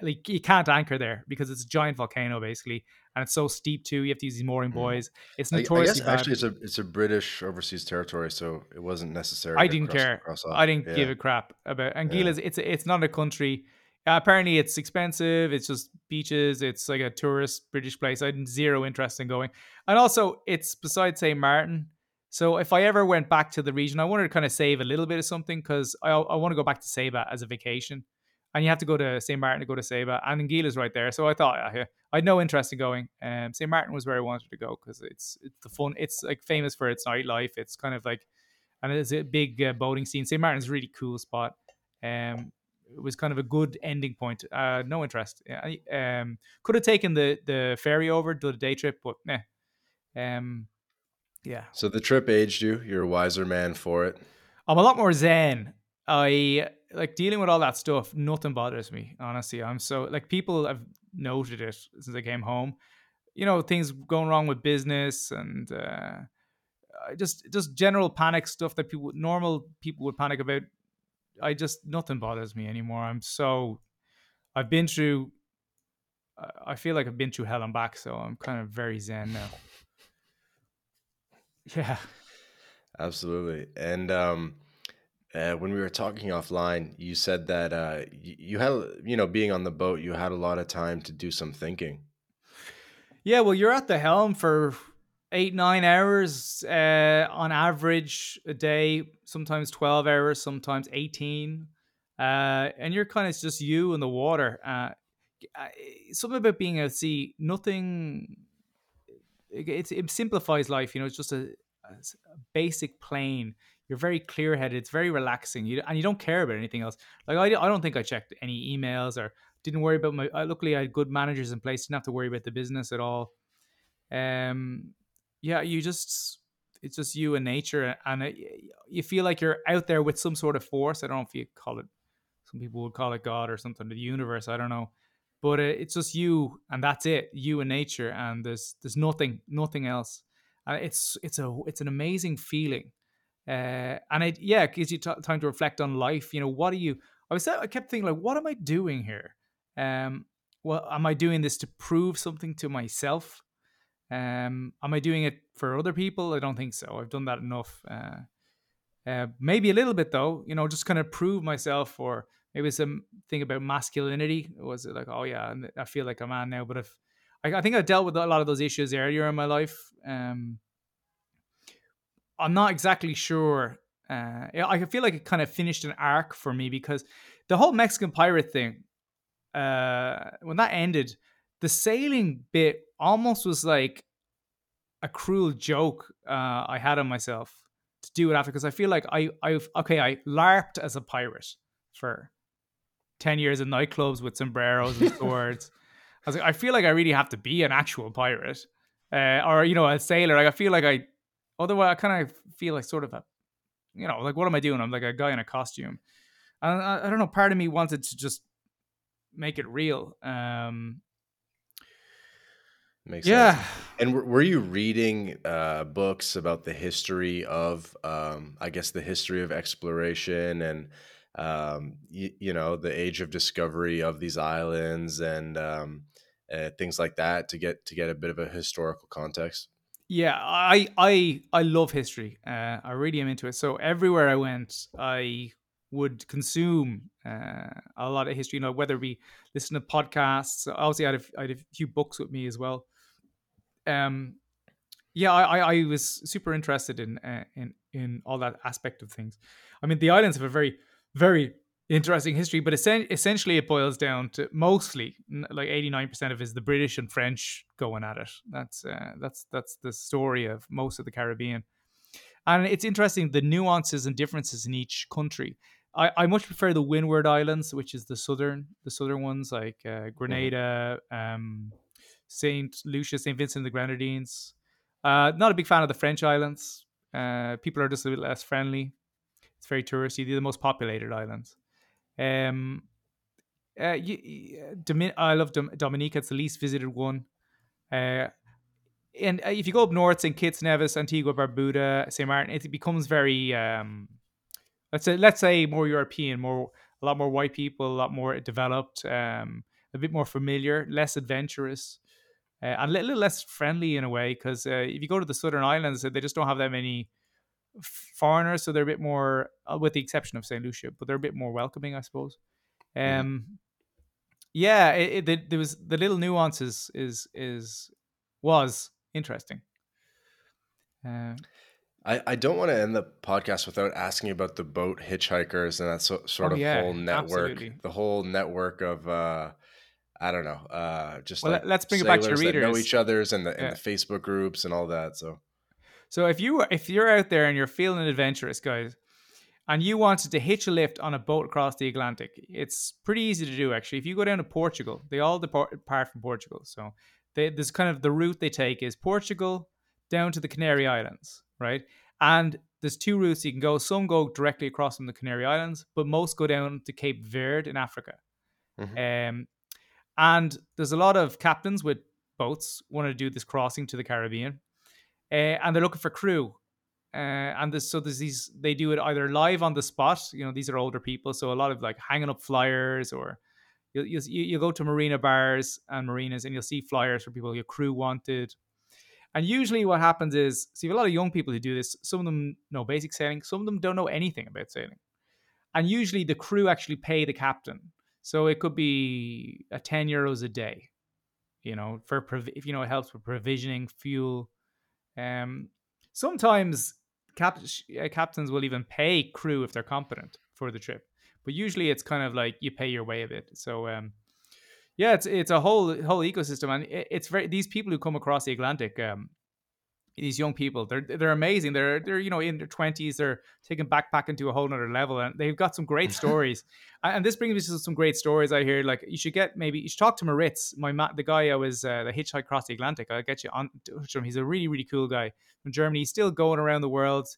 like you can't anchor there because it's a giant volcano basically, and it's so steep too. You have to use these mooring mm. buoys. It's notoriously I, I actually it's a it's a British overseas territory, so it wasn't necessary. I didn't care. I didn't yeah. give a crap about Anguilla's. Yeah. It's it's not a country. Uh, apparently, it's expensive. It's just beaches. It's like a tourist British place. I had zero interest in going, and also it's beside Saint Martin so if I ever went back to the region, I wanted to kind of save a little bit of something because I, I want to go back to Saba as a vacation. And you have to go to St. Martin to go to Saba, and Anguilla is right there. So I thought yeah, I had no interest in going. Um, St. Martin was where I wanted to go because it's it's the fun. It's like famous for its nightlife. It's kind of like, and it's a big uh, boating scene. St. Martin's a really cool spot. Um, it was kind of a good ending point. Uh, no interest. I um, could have taken the the ferry over to the day trip, but nah. Um, yeah. So the trip aged you. You're a wiser man for it. I'm a lot more zen. I like dealing with all that stuff. Nothing bothers me, honestly. I'm so like people have noted it since I came home. You know, things going wrong with business and uh, just just general panic stuff that people normal people would panic about. I just nothing bothers me anymore. I'm so I've been through. I feel like I've been through hell and back, so I'm kind of very zen now. Yeah. Absolutely. And um, uh, when we were talking offline, you said that uh, you, you had, you know, being on the boat, you had a lot of time to do some thinking. Yeah, well, you're at the helm for eight, nine hours uh, on average a day, sometimes 12 hours, sometimes 18. Uh, and you're kind of just you in the water. Uh, something about being at sea, nothing it, it simplifies life. You know, it's just a, a basic plane. You're very clear headed. It's very relaxing. You and you don't care about anything else. Like I, I don't think I checked any emails or didn't worry about my. Luckily, I had good managers in place. Didn't have to worry about the business at all. Um, yeah, you just it's just you and nature, and it, you feel like you're out there with some sort of force. I don't know if you call it. Some people would call it God or something, the universe. I don't know but uh, it's just you and that's it you and nature and there's there's nothing nothing else and it's it's a it's an amazing feeling uh, and it yeah it gives you t- time to reflect on life you know what are you i was i kept thinking like what am i doing here um well am i doing this to prove something to myself um am i doing it for other people i don't think so i've done that enough uh, uh maybe a little bit though you know just kind of prove myself or maybe some thing about masculinity. Was it like, oh yeah, I feel like a man now? But if I, I think I dealt with a lot of those issues earlier in my life. Um, I'm not exactly sure. Uh, I feel like it kind of finished an arc for me because the whole Mexican pirate thing, uh, when that ended, the sailing bit almost was like a cruel joke uh, I had on myself to do it after because I feel like I I've okay I larped as a pirate for 10 years in nightclubs with sombreros and swords. I was like, I feel like I really have to be an actual pirate uh, or, you know, a sailor. Like, I feel like I, otherwise, I kind of feel like sort of a, you know, like, what am I doing? I'm like a guy in a costume. And I, I don't know, part of me wanted to just make it real. Um, Makes yeah. Sense. And were you reading uh, books about the history of, um, I guess, the history of exploration and um, you, you, know the age of discovery of these islands and um, uh, things like that to get to get a bit of a historical context. Yeah, I I I love history. Uh, I really am into it. So everywhere I went, I would consume uh, a lot of history. You know, whether we listen to podcasts. Obviously, I had, a, I had a few books with me as well. Um, yeah, I, I was super interested in uh, in in all that aspect of things. I mean, the islands have a very very interesting history, but essentially it boils down to mostly like eighty nine percent of it is the British and French going at it. That's uh, that's that's the story of most of the Caribbean, and it's interesting the nuances and differences in each country. I, I much prefer the Windward Islands, which is the southern the southern ones like uh, mm-hmm. Grenada, um, Saint Lucia, Saint Vincent the Grenadines. Uh, not a big fan of the French islands. Uh, people are just a bit less friendly. It's very touristy. They're the most populated islands. Um, uh, you, Domin- I love Dom- Dominica. It's the least visited one. Uh, and uh, if you go up north, St. Kitts, Nevis, Antigua, Barbuda, St. Martin, it becomes very um, let's say let's say more European, more a lot more white people, a lot more developed, um, a bit more familiar, less adventurous, uh, and a little less friendly in a way. Because uh, if you go to the Southern Islands, they just don't have that many foreigners, so they're a bit more, uh, with the exception of Saint Lucia, but they're a bit more welcoming, I suppose. Um, mm. yeah, it, it, there was the little nuances is is was interesting. Uh, I, I don't want to end the podcast without asking about the boat hitchhikers and that so, sort oh, of yeah, whole network, absolutely. the whole network of uh, I don't know, uh, just well, like let's bring it back to readers. know each other's and the, yeah. and the Facebook groups and all that. So, so if you if you're out there and you're feeling adventurous, guys, and you wanted to hitch a lift on a boat across the Atlantic, it's pretty easy to do actually. If you go down to Portugal, they all depart from Portugal, so they, this kind of the route they take is Portugal down to the Canary Islands right? And there's two routes you can go. Some go directly across from the Canary Islands, but most go down to Cape Verde in Africa. Mm-hmm. Um, and there's a lot of captains with boats want to do this crossing to the Caribbean, uh, and they're looking for crew. Uh, and so there's these they do it either live on the spot. You know, these are older people, so a lot of like hanging up flyers, or you you you go to marina bars and marinas, and you'll see flyers for people your crew wanted, and usually what happens is, see, a lot of young people who do this, some of them know basic sailing, some of them don't know anything about sailing. And usually the crew actually pay the captain. So it could be a 10 euros a day, you know, for, if you know, it helps with provisioning, fuel. Um, sometimes cap- uh, captains will even pay crew if they're competent for the trip. But usually it's kind of like you pay your way a bit. So, um, yeah, it's it's a whole whole ecosystem, and it's very these people who come across the Atlantic. Um, these young people, they're they're amazing. They're they're you know in their twenties. They're taking backpacking to a whole other level, and they've got some great stories. and this brings me to some great stories I hear. Like you should get maybe you should talk to Moritz, my ma- the guy I was uh, the hitchhike across the Atlantic. I'll get you on to him. He's a really really cool guy from Germany. He's still going around the world,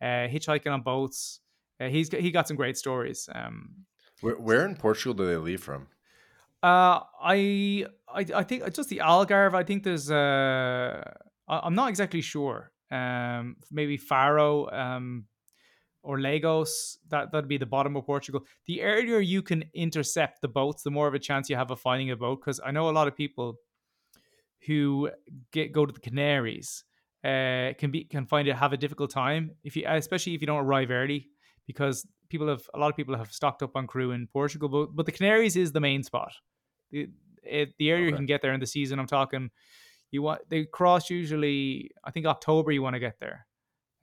uh, hitchhiking on boats. Uh, he's he got some great stories. Um, where, where in Portugal do they leave from? Uh, I, I, I think just the Algarve. I think there's. Uh, I'm not exactly sure. Um, maybe Faro, um, or Lagos. That that'd be the bottom of Portugal. The earlier you can intercept the boats, the more of a chance you have of finding a boat. Because I know a lot of people who get go to the Canaries uh, can be can find it have a difficult time if you, especially if you don't arrive early, because people have a lot of people have stocked up on crew in Portugal. But but the Canaries is the main spot the, it, the earlier okay. you can get there in the season, I'm talking, you want they cross usually. I think October you want to get there.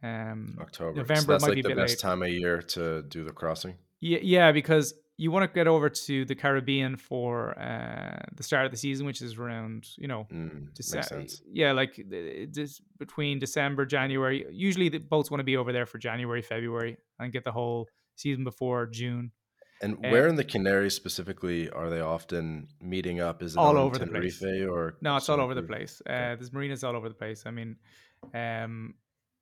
Um, October, November so that's might like be the best late. time of year to do the crossing. Yeah, yeah, because you want to get over to the Caribbean for uh, the start of the season, which is around you know, mm, Dece- yeah, like this between December, January. Usually, the boats want to be over there for January, February, and get the whole season before June. And where in the Canaries specifically are they often meeting up? Is it all over Tenerife the place? or no? It's all over the place. Uh, there's marinas all over the place. I mean, um,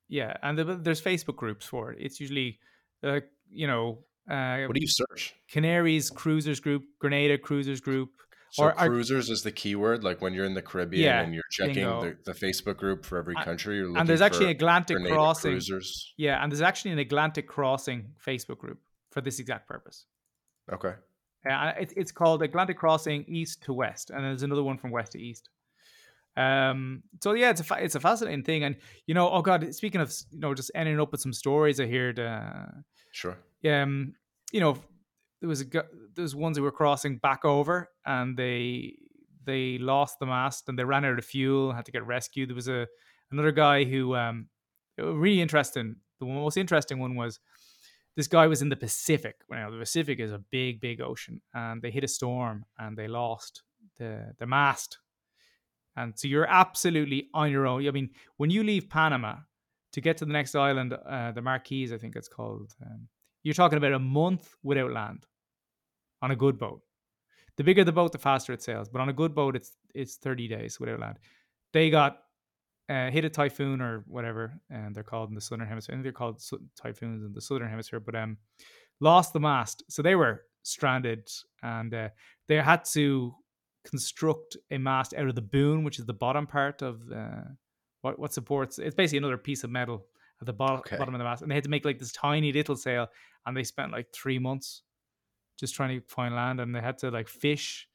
yeah, and the, there's Facebook groups for it. It's usually, uh, you know, uh, what do you search? Canaries cruisers group, Grenada cruisers group. So or cruisers is the keyword. Like when you're in the Caribbean yeah, and you're checking the, the, Facebook group for every country. You're looking and there's actually Atlantic Grenada crossing. Cruisers. Yeah, and there's actually an Atlantic crossing Facebook group for this exact purpose. Okay. Uh, it, it's called Atlantic Crossing East to West, and there's another one from West to East. Um, so yeah, it's a fa- it's a fascinating thing, and you know, oh god, speaking of you know, just ending up with some stories I heard. Uh, sure. Um, you know, there was a there was ones who were crossing back over, and they they lost the mast and they ran out of fuel, had to get rescued. There was a another guy who um, really interesting. The most interesting one was this guy was in the Pacific. Well, the Pacific is a big, big ocean, and they hit a storm and they lost the the mast and so you're absolutely on your own. I mean, when you leave Panama to get to the next island, uh, the Marquise, I think it's called, um, you're talking about a month without land on a good boat. The bigger the boat, the faster it sails. But on a good boat, it's it's 30 days without land. They got uh, hit a typhoon or whatever, and they're called in the southern hemisphere. I think they're called typhoons in the southern hemisphere, but um, lost the mast. So they were stranded, and uh, they had to construct a mast out of the boom, which is the bottom part of uh, what what supports. It's basically another piece of metal at the bottom okay. bottom of the mast, and they had to make like this tiny little sail, and they spent like three months just trying to find land, and they had to like fish.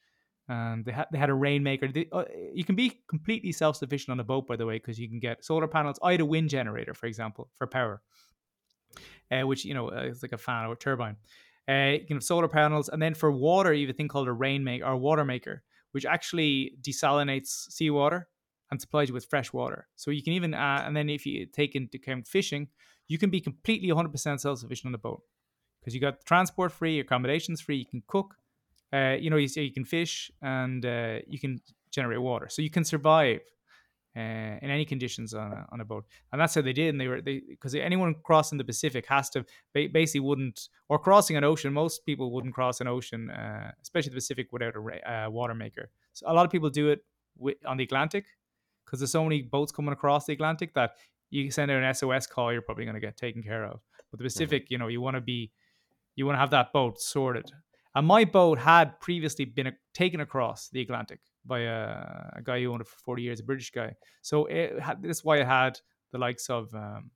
And they had they had a rainmaker. They, uh, you can be completely self sufficient on a boat, by the way, because you can get solar panels. I had a wind generator, for example, for power, uh, which you know uh, is like a fan or a turbine. Uh, you can have solar panels, and then for water, you have a thing called a rainmaker or water maker, which actually desalinates seawater and supplies you with fresh water. So you can even, uh, and then if you take into account fishing, you can be completely 100% self sufficient on the boat because you got transport free, accommodations free, you can cook, uh, you know, you, you can fish and uh, you can generate water. So you can survive uh, in any conditions on a, on a boat, and that's how they did. And they were they because anyone crossing the Pacific has to basically wouldn't or crossing an ocean. Most people wouldn't cross an ocean, uh, especially the Pacific, without a uh, water maker. So a lot of people do it with, on the Atlantic because there's so many boats coming across the Atlantic that you send out an SOS call, you're probably going to get taken care of. But the mm-hmm. Pacific, mm-hmm. you know, you want to be, you want to have that boat sorted. And my boat had previously been a, taken across the Atlantic by a, a, guy who owned it for 40 years, a British guy. So it had, that's why it had the likes of um,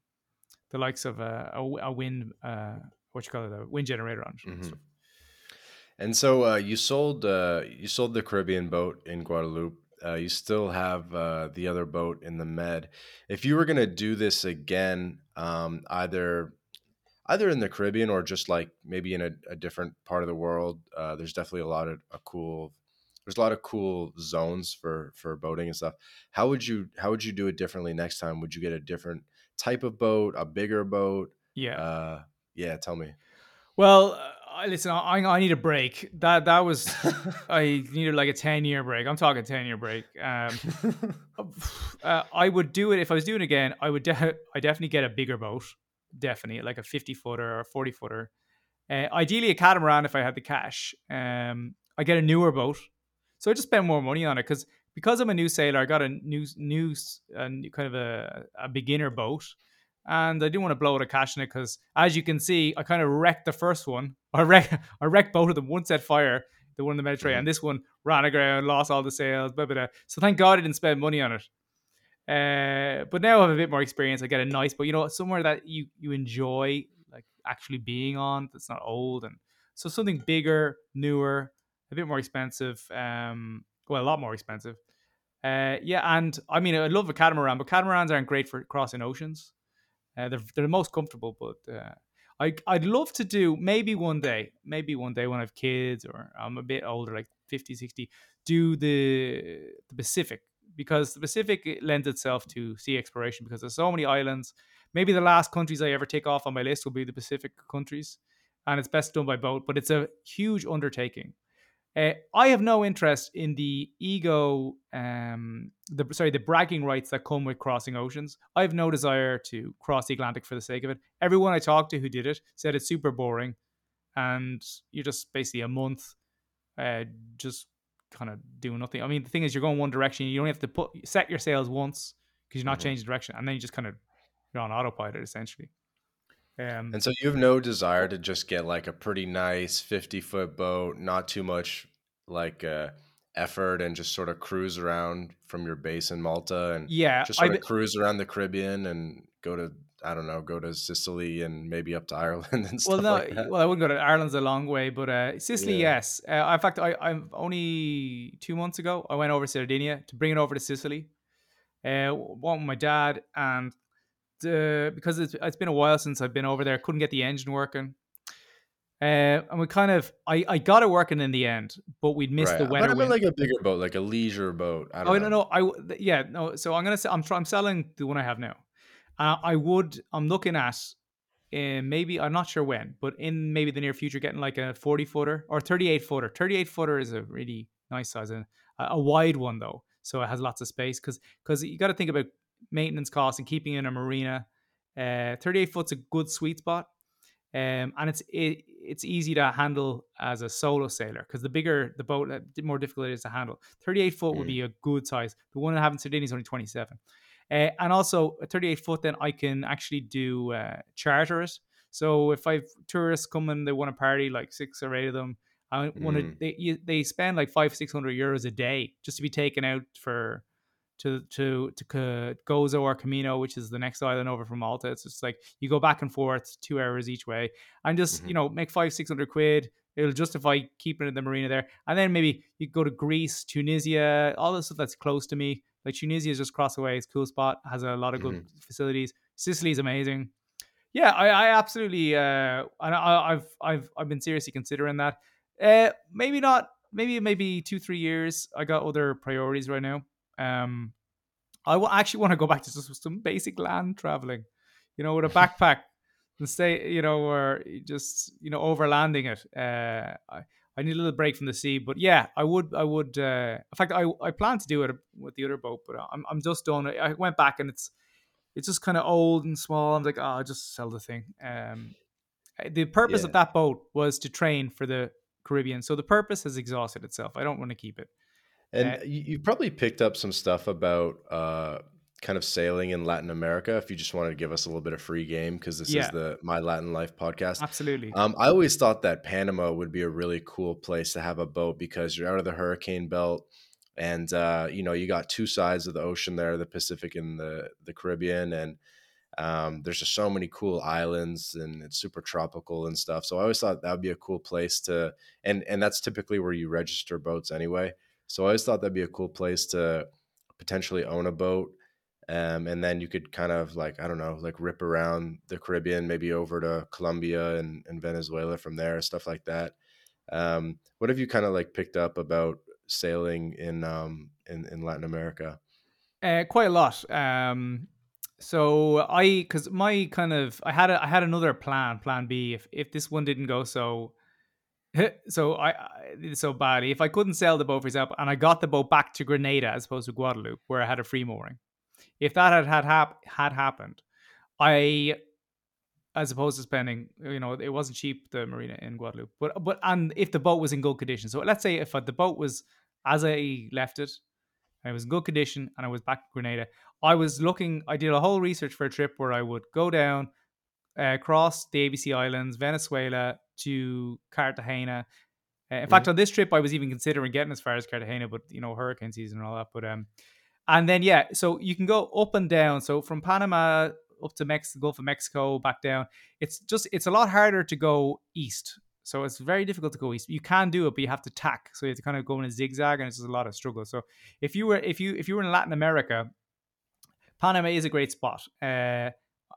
the likes of a, a, a wind, uh, what you call it, a wind generator on it. Mm-hmm. So. And so uh, you sold uh, you sold the Caribbean boat in Guadeloupe. Uh, you still have uh, the other boat in the Med. If you were going to do this again, um, either either in the Caribbean or just like maybe in a, a different part of the world, uh, there's definitely a lot of a cool there's a lot of cool zones for for boating and stuff. How would you how would you do it differently next time? Would you get a different type of boat, a bigger boat? Yeah. Uh, yeah, tell me. Well, uh, listen, I, I need a break. That that was I needed like a ten year break. I'm talking ten year break. Um, uh, I would do it if I was doing it again. I would de- I definitely get a bigger boat, definitely like a fifty footer or a forty footer. Uh, ideally, a catamaran if I had the cash. Um, I get a newer boat, so I just spend more money on it because because I'm a new sailor, I got a new new uh, kind of a, a beginner boat, and I didn't want to blow out of cash in it because, as you can see, I kind of wrecked the first one. I wrecked I wrecked both of them. One set fire, the one in the Mediterranean, mm-hmm. and this one ran aground, lost all the sails, blah, blah, blah. So thank God I didn't spend money on it. Uh, but now I have a bit more experience. I get a nice, but you know, somewhere that you you enjoy like actually being on that's not old and so something bigger, newer, a bit more expensive. Um, well, a lot more expensive. Uh, yeah, and I mean, I love a catamaran, but catamarans aren't great for crossing oceans. Uh, they're they're the most comfortable, but uh, I I'd love to do maybe one day, maybe one day when I have kids or I'm a bit older, like 50, 60, do the the Pacific because the Pacific lends itself to sea exploration because there's so many islands. Maybe the last countries I ever take off on my list will be the Pacific countries, and it's best done by boat, but it's a huge undertaking. Uh, I have no interest in the ego, um, the sorry, the bragging rights that come with crossing oceans. I have no desire to cross the Atlantic for the sake of it. Everyone I talked to who did it said it's super boring, and you're just basically a month, uh, just kind of doing nothing. I mean, the thing is, you're going one direction. You only have to put set your sails once because you're not mm-hmm. changing direction, and then you just kind of you're on autopilot essentially. Um, and so you have no desire to just get like a pretty nice 50 foot boat, not too much like uh, effort and just sort of cruise around from your base in Malta and yeah, just sort I, of cruise around the Caribbean and go to I don't know, go to Sicily and maybe up to Ireland and stuff well, no, like that. Well, I wouldn't go to Ireland's a long way, but uh, Sicily, yeah. yes. Uh, in fact, I, I'm only two months ago I went over to Sardinia to bring it over to Sicily Uh, one with my dad, and uh, because it's, it's been a while since I've been over there, couldn't get the engine working. Uh, and we kind of, I, I got it working in the end, but we'd missed Right. the But weather. I mean, like a bigger boat, like a leisure boat. I don't Oh know. no, no, I yeah no. So I'm gonna say I'm I'm selling the one I have now. Uh, I would I'm looking at uh, maybe I'm not sure when, but in maybe the near future, getting like a 40 footer or 38 footer. 38 footer is a really nice size, and a, a wide one though, so it has lots of space because because you got to think about maintenance costs and keeping in a marina. Uh, 38 foot's a good sweet spot. Um, and it's it, it's easy to handle as a solo sailor because the bigger the boat, the more difficult it is to handle. 38 foot would Mm. be a good size. The one I have in Sardinia is only 27. Uh, and also, a 38 foot, then I can actually do uh, charter it. So if I've tourists come and they want to party, like six or eight of them, I want to Mm. they you, they spend like five six hundred euros a day just to be taken out for to to to Ca- Gozo or Comino, which is the next island over from Malta. It's just like you go back and forth two hours each way, and just Mhm. you know make five six hundred quid. It'll justify keeping it in the marina there, and then maybe you go to Greece, Tunisia, all the stuff that's close to me. Like Tunisia is just across the way. It's a cool spot, has a lot of good facilities. Sicily is amazing. Yeah, I, I absolutely, uh, and I, I've, I've, I've been seriously considering that. Uh, maybe not. Maybe, maybe two, three years. I got other priorities right now. Um, I w- actually want to go back to just some basic land traveling, you know, with a backpack and stay, you know, or just, you know, overlanding it. Uh, I, I need a little break from the sea, but yeah, I would, I would. Uh, in fact, I, I plan to do it with the other boat, but I'm, I'm just done. I went back and it's, it's just kind of old and small. I'm like, oh, I'll just sell the thing. Um, the purpose Yeah. of that boat was to train for the Caribbean, so the purpose has exhausted itself. I don't want to keep it. And Uh, you, you probably picked up some stuff about uh, kind of sailing in Latin America. If you just wanted to give us a little bit of free game, because this Yeah. is the My Latin Life podcast. Absolutely. Um, I always thought that Panama would be a really cool place to have a boat because you're out of the hurricane belt, and uh, you know you got two sides of the ocean there, the Pacific and the the Caribbean, and um, there's just so many cool islands, and it's super tropical and stuff. So I always thought that would be a cool place to, and and that's typically where you register boats anyway. So I always thought that'd be a cool place to potentially own a boat. Um, and then you could kind of like I don't know, like rip around the Caribbean, maybe over to Colombia and, and Venezuela from there, stuff like that. Um, what have you kind of like picked up about sailing in um, in, in Latin America? Uh, quite a lot. Um, so I, because my kind of, I had a, I had another plan, Plan B. If if this one didn't go so, so I, I so badly. If I couldn't sail the boat, for example, and I got the boat back to Grenada as opposed to Guadeloupe, where I had a free mooring, if that had had hap- had happened, I, as opposed to spending, you know, it wasn't cheap the marina in Guadeloupe, but but and if the boat was in good condition, so let's say if the boat was as I left it, and it was in good condition, and I was back in Grenada, I was looking. I did a whole research for a trip where I would go down, uh, across the ABC Islands, Venezuela to Cartagena. Uh, in fact, on this trip, I was even considering getting as far as Cartagena, but you know, hurricane season and all that. But um, and then yeah, so you can go up and down. So from Panama up to Mexico, Gulf of Mexico, back down. It's just it's a lot harder to go east. So it's very difficult to go east. You can do it, but you have to tack. So you have to kind of go in a zigzag, and it's just a lot of struggle. So if you were if you if you were in Latin America, Panama is a great spot, uh,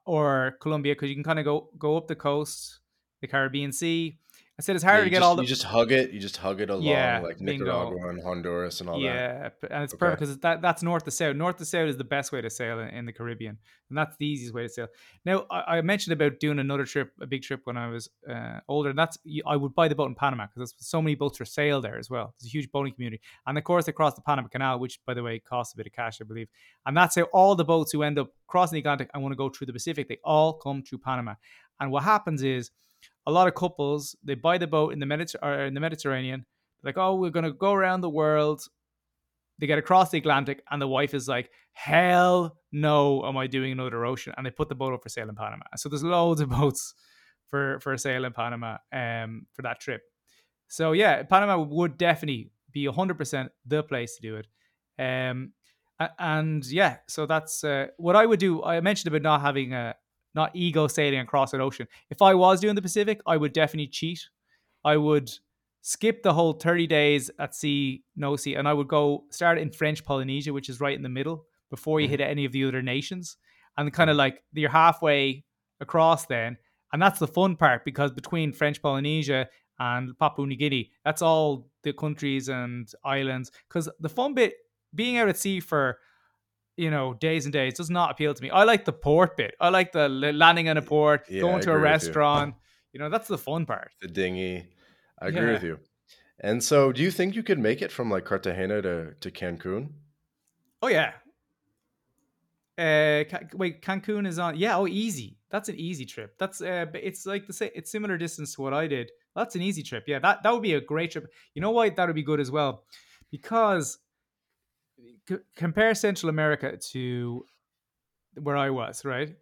or Colombia, because you can kind of go go up the coast, the Caribbean Sea. I said it's Yeah, harder you to get just, all the you just hug it, you just hug it along Yeah, like bingo. Nicaragua and Honduras and all that. yeah, and it's Okay. perfect because that, that's north to south. North to south is the best way to sail in, in the Caribbean, and that's the easiest way to sail. Now, I, I mentioned about doing another trip, a big trip when I was uh, older, and that's I would buy the boat in Panama because there's so many boats for sale there as well. There's a huge boating community, and of course, across the Panama Canal, which by the way costs a bit of cash, I believe, and that's how all the boats who end up crossing the Atlantic and want to go through the Pacific, they all come through Panama. And what happens is a lot of couples they buy the boat in the Mediter- in the Mediterranean, like oh we're gonna go around the world. They get across the Atlantic, and the wife is like, "Hell no, am I doing another ocean?" And they put the boat up for sale in Panama. So there's loads of boats for for sale in Panama um, for that trip. So yeah, Panama would definitely be 100% the place to do it. Um, and yeah, so that's uh, what I would do. I mentioned about not having a not ego sailing across an ocean. If I was doing the Pacific, I would definitely cheat. I would skip the whole 30 days at sea, no sea, and I would go start in French Polynesia, which is right in the middle. before you Mhm. hit any of the other nations, and kind of like you're halfway across then, and that's the fun part because between French Polynesia and Papua New Guinea, that's all the countries and islands. Because the fun bit, being out at sea for you know days and days, does not appeal to me. I like the port bit. I like the landing in a port, Yeah, going to a with you. restaurant. You know, that's the fun part. The dinghy. I agree Yeah. with you. And so, do you think you could make it from like Cartagena to to Cancun? Oh yeah. Uh, Ca- wait, Cancun is on. Yeah, oh, easy. That's an easy trip. That's uh, but it's like the same. It's similar distance to what I did. That's an easy trip. Yeah, that that would be a great trip. You know why that would be good as well, because c- compare Central America to where I was. Right,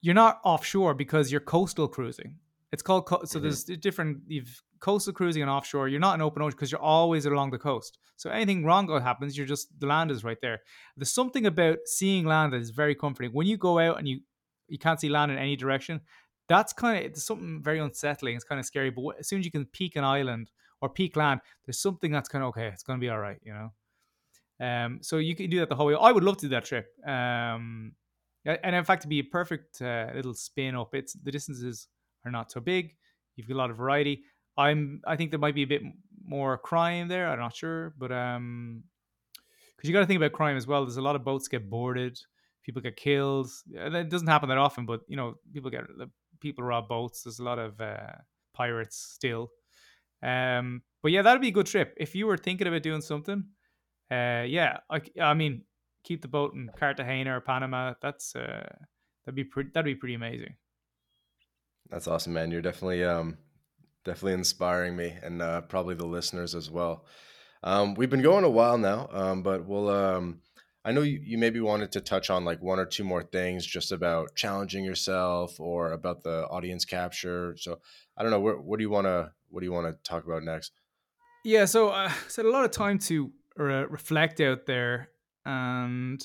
you're not offshore because you're coastal cruising. It's called co- so. Mhm. There's different. You've coastal cruising and offshore. You're not in open ocean because you're always along the coast. So anything wrong happens, you're just the land is right there. There's something about seeing land that is very comforting. When you go out and you you can't see land in any direction, that's kind of it's something very unsettling. It's kind of scary. But as soon as you can peak an island or peak land, there's something that's kind of okay. It's going to be all right, you know. Um, so you can do that the whole way. I would love to do that trip. Um, and in fact, to be a perfect uh, little spin up, it's the distances are not so big. You've got a lot of variety. I'm. I think there might be a bit more crime there. I'm not sure, but um, because you got to think about crime as well. There's a lot of boats get boarded, people get killed. It doesn't happen that often, but you know, people get people rob boats. There's a lot of uh, pirates still. Um, but yeah, that'd be a good trip if you were thinking about doing something. Uh, yeah, I, I mean, keep the boat in Cartagena or Panama. That's uh, that'd be pretty. That'd be pretty amazing. That's awesome, man. You're definitely um definitely inspiring me and uh, probably the listeners as well. Um, we've been going a while now, um, but we'll. Um, I know you, you maybe wanted to touch on like one or two more things just about challenging yourself or about the audience capture. So I don't know. What, what do you want to What do you want to talk about next? Yeah, so uh, I said a lot of time to uh, reflect out there, and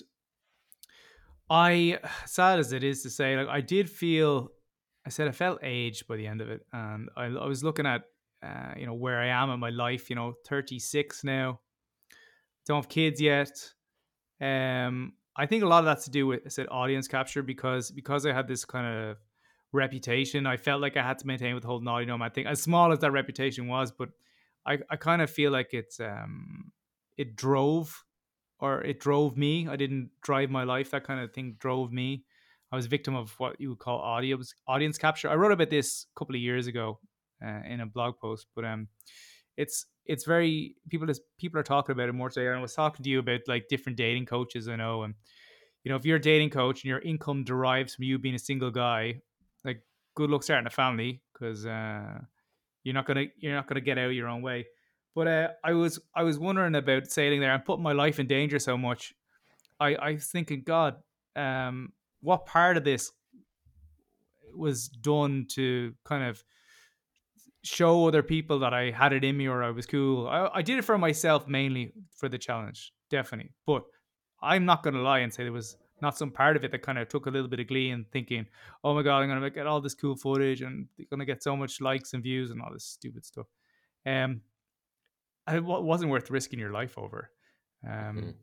I, sad as it is to say, like I did feel, I said I felt aged by the end of it, and I, I was looking at, uh, you know, where I am in my life. You know, thirty six now, don't have kids yet. Um, I think a lot of that's to do with I said audience capture because because I had this kind of reputation, I felt like I had to maintain with the whole naughty nomad thing. As small as that reputation was, but I, I kind of feel like it's um it drove or it drove me. I didn't drive my life. That kind of thing drove me. I was a victim of what you would call audience audience capture. I wrote about this a couple of years ago uh, in a blog post, but um, it's it's very people is people are talking about it more today. I was talking to you about like different dating coaches I know, and you know if you're a dating coach and your income derives from you being a single guy, like good luck starting a family because uh, you're not gonna you're not gonna get out of your own way. But uh, I was I was wondering about sailing there and putting my life in danger so much. I I was thinking, God, um, what part of this was done to kind of show other people that I had it in me or I was cool. I, I did it for myself mainly for the challenge, definitely. But I'm not going to lie and say there was not some part of it that kind of took a little bit of glee and thinking, oh my God, I'm going to get all this cool footage and going to get so much likes and views and all this stupid stuff. Um, it wasn't worth risking your life over. Um, Mhm.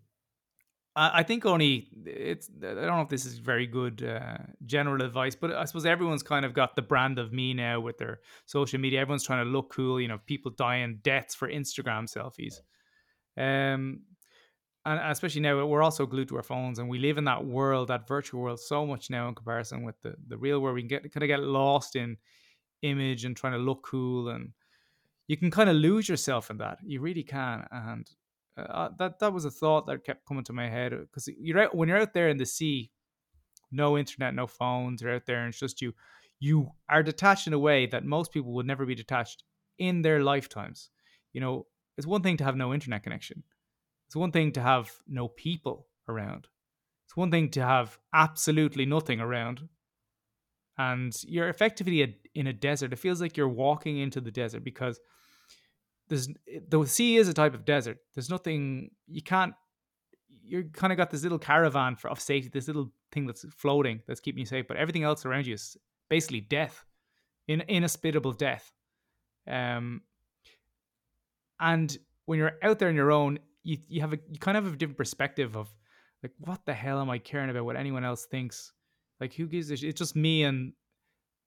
I, I think only it's. I don't know if this is very good uh, general advice, but I suppose everyone's kind of got the brand of me now with their social media. Everyone's trying to look cool. You know, people dying deaths for Instagram selfies. Um, and especially now we're also glued to our phones, and we live in that world, that virtual world, so much now in comparison with the the real world. We can get kind of get lost in image and trying to look cool and you can kind of lose yourself in that. You really can, and uh, that that was a thought that kept coming to my head because you're out when you're out there in the sea, no internet, no phones, you're out there, and it's just you. You are detached in a way that most people would never be detached in their lifetimes. You know, it's one thing to have no internet connection. It's one thing to have no people around. It's one thing to have absolutely nothing around. And you're effectively a, in a desert. It feels like you're walking into the desert because there's the sea is a type of desert. There's nothing you can't. You're kind of got this little caravan for, of safety, this little thing that's floating that's keeping you safe, but everything else around you is basically death, in inhospitable death. Um, and when you're out there on your own, you you have a you kind of have a different perspective of like what the hell am I caring about what anyone else thinks? Like who gives shit? It's just me and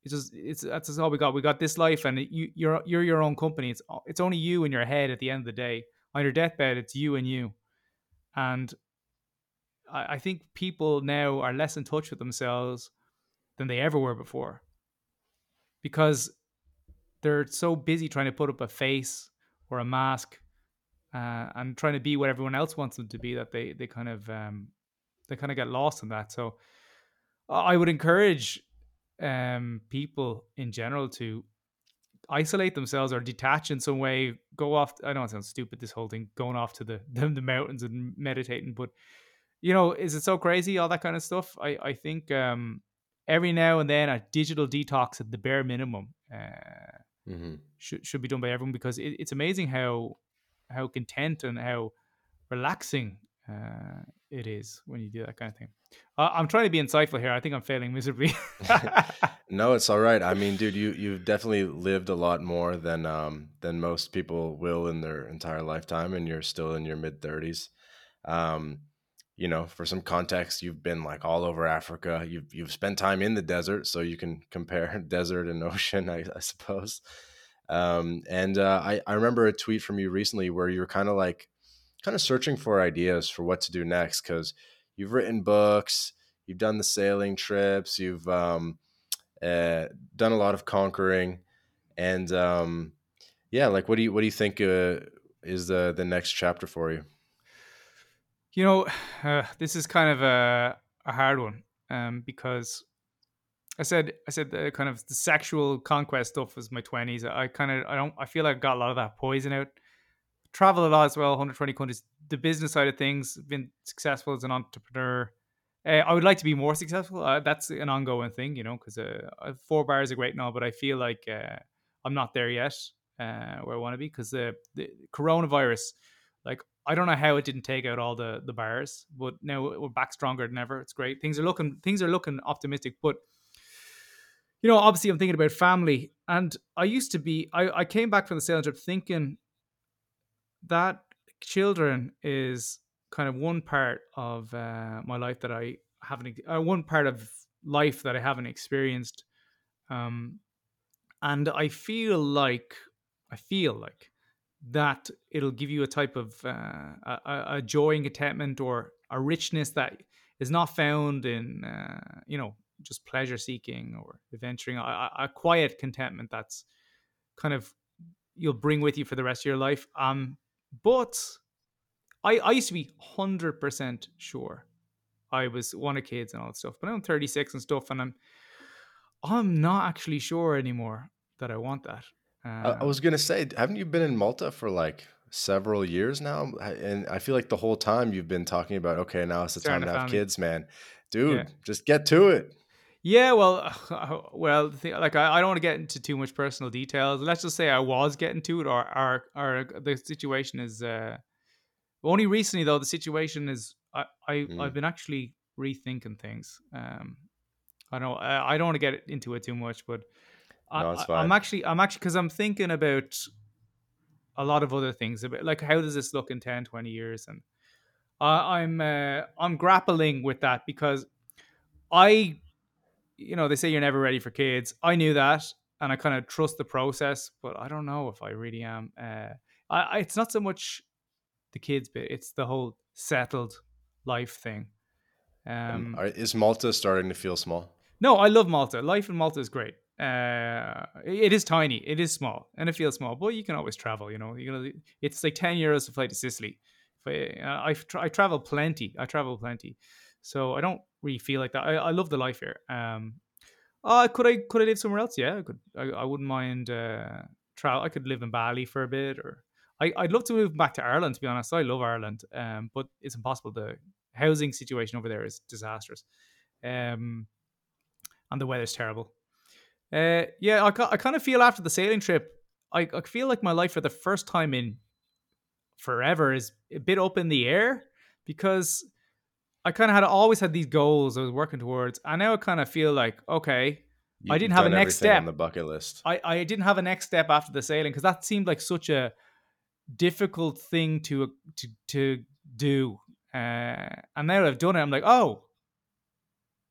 it's just it's that's all we got. We got this life, and you you're you're your own company. It's it's only you in your head at the end of the day. On your deathbed, it's you and you. And I, I think people now are less in touch with themselves than they ever were before, because they're so busy trying to put up a face or a mask uh, and trying to be what everyone else wants them to be that they they kind of um, they kind of get lost in that. So I would encourage um, people in general to isolate themselves or detach in some way. Go off. I know it sounds stupid. This whole thing going off to the the, the mountains and meditating, but you know, is it so crazy? All that kind of stuff. I I think um, every now and then a digital detox at the bare minimum uh, mm-hmm. should should be done by everyone because it, it's amazing how how content and how relaxing uh, it is when you do that kind of thing. Uh, I'm trying to be insightful here. I think I'm failing miserably. no, it's all right. I mean, dude, you you've definitely lived a lot more than um than most people will in their entire lifetime, and you're still in your mid 30s. Um, you know, for some context, you've been like all over Africa. You've you've spent time in the desert, so you can compare desert and ocean, I, I suppose. Um, and uh, I I remember a tweet from you recently where you were kind of like kind of searching for ideas for what to do next because you've written books, you've done the sailing trips, you've um, uh, done a lot of conquering, and um, yeah, like what do you what do you think uh, is the the next chapter for you? You know, uh, this is kind of a a hard one um, because I said I said the kind of the sexual conquest stuff was my twenties. I kind of I don't I feel like I got a lot of that poison out. Travel a lot as well, 120 countries. The business side of things, been successful as an entrepreneur. Uh, I would like to be more successful. Uh, that's an ongoing thing, you know, because uh, four bars are great now, but I feel like uh, I'm not there yet uh, where I want to be because the, the coronavirus, like I don't know how it didn't take out all the the bars, but now we're back stronger than ever. It's great. Things are looking things are looking optimistic, but you know, obviously I'm thinking about family, and I used to be. I I came back from the sailing trip thinking that children is kind of one part of uh, my life that I haven't, uh, one part of life that I haven't experienced, um, and I feel like I feel like that it'll give you a type of uh, a, a, joy and contentment or a richness that is not found in uh, you know just pleasure seeking or adventuring a, a, quiet contentment that's kind of you'll bring with you for the rest of your life. Um but i i used to be 100% sure i was one of kids and all that stuff but i'm 36 and stuff and i'm i'm not actually sure anymore that i want that uh, I was gonna say, haven't you been in Malta for like several years now? And I feel like the whole time you've been talking about, okay, now it's the time to have family. kids, man. Dude, yeah. just get to it. Yeah, well, well, like I, I don't want to get into too much personal details. Let's just say I was getting to it, or or, or the situation is uh, only recently though. The situation is I, I mm. I've been actually rethinking things. Um, I don't I, I don't want to get into it too much, but no, I, am actually, I'm actually, because I'm thinking about a lot of other things about like how does this look in 10, 20 years, and I, I'm, uh, I'm grappling with that because I, you know, they say you're never ready for kids. I knew that, and I kind of trust the process, but I don't know if I really am. Uh, I, I, it's not so much the kids bit; it's the whole settled life thing. Um, is Malta starting to feel small? No, I love Malta. Life in Malta is great. Uh, it is tiny, it is small, and it feels small, but you can always travel. You know, you know, it's like ten euros to fly to Sicily. I, uh, I, tra- I travel plenty. I travel plenty, so I don't really feel like that. I, I love the life here. Um, uh, could I could I live somewhere else? Yeah, I could. I, I wouldn't mind uh, travel. I could live in Bali for a bit, or I, I'd love to move back to Ireland. To be honest, I love Ireland, um, but it's impossible. The housing situation over there is disastrous, um, and the weather's terrible. Uh, yeah, I, I kind of feel after the sailing trip, I, I feel like my life for the first time in forever is a bit up in the air because I kind of had always had these goals I was working towards. and now I kind of feel like, okay, you, I didn't have a next step on the bucket list. I, I didn't have a next step after the sailing because that seemed like such a difficult thing to to to do. Uh, and now I've done it, I'm like, oh,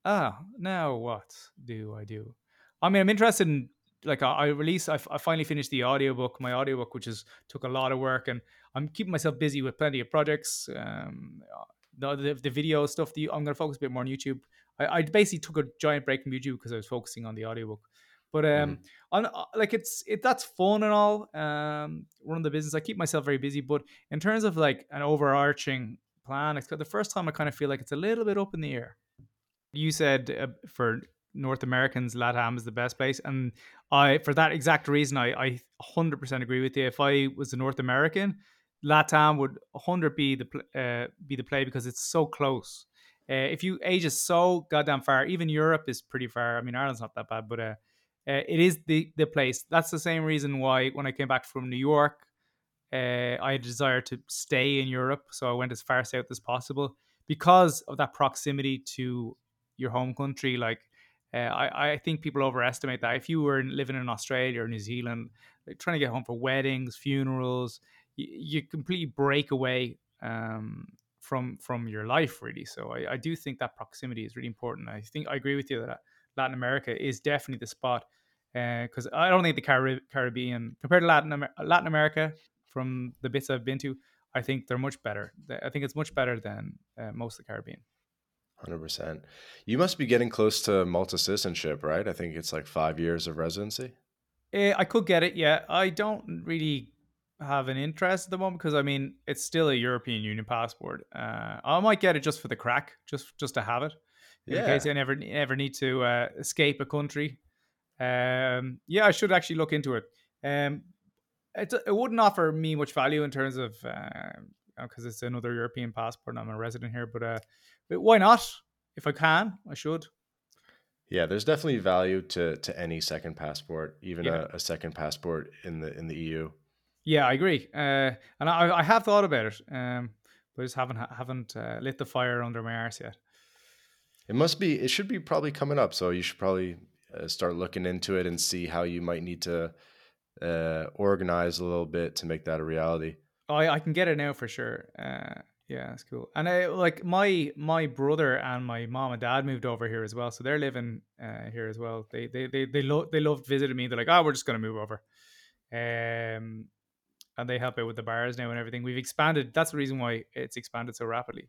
ah, now what do I do? I mean, I'm interested in like I, I I, f- I finally finished the audiobook, my audiobook, which is took a lot of work, and I'm keeping myself busy with plenty of projects. Um, the, the, the video stuff, the, I'm going to focus a bit more on YouTube. I, I basically took a giant break from YouTube because I was focusing on the audiobook. But um, mm. on uh, like it's it that's fun and all. Um, running the business, I keep myself very busy. But in terms of like an overarching plan, it's the first time I kind of feel like it's a little bit up in the air. You said uh, for North Americans, LATAM is the best place, and I for that exact reason, I I 100% agree with you. If I was a North American, LATAM would 100 be the uh, be the play because it's so close. Uh, if you Asia so goddamn far, even Europe is pretty far. I mean, Ireland's not that bad, but uh, uh, it is the the place. That's the same reason why when I came back from New York, uh, I had a desire to stay in Europe, so I went as far south as possible because of that proximity to your home country. Like, uh, I I think people overestimate that. If you were living in Australia or New Zealand, like, trying to get home for weddings, funerals, you, you completely break away um, from from your life, really. So I, I do think that proximity is really important. I think I agree with you that Latin America is definitely the spot because uh, I don't think the Carib- Caribbean compared to Latin Amer- Latin America from the bits I've been to, I think they're much better. I think it's much better than uh, most of the Caribbean. Hundred percent. You must be getting close to Malta citizenship, right? I think it's like five years of residency. Uh, I could get it. Yeah, I don't really have an interest at the moment because I mean it's still a European Union passport. Uh, I might get it just for the crack, just just to have it in yeah. case I never ever need to uh, escape a country. Um, yeah, I should actually look into it. Um, it, it wouldn't offer me much value in terms of because uh, it's another European passport and I'm a resident here. But, uh, but why not? If I can, I should. Yeah, there's definitely value to to any second passport, even yeah. a, a, second passport in the in the EU. Yeah, I agree, uh, and I, I have thought about it, um, but I just haven't haven't uh, lit the fire under my arse yet. It must be. It should be probably coming up, so you should probably uh, start looking into it and see how you might need to uh, organize a little bit to make that a reality. I I can get it now for sure. Uh, yeah, that's cool. And I like my my brother and my mom and dad moved over here as well, so they're living uh, here as well. They they they they love they loved visiting me. They're like, oh, we're just gonna move over. Um, and they help out with the bars now and everything. We've expanded. That's the reason why it's expanded so rapidly.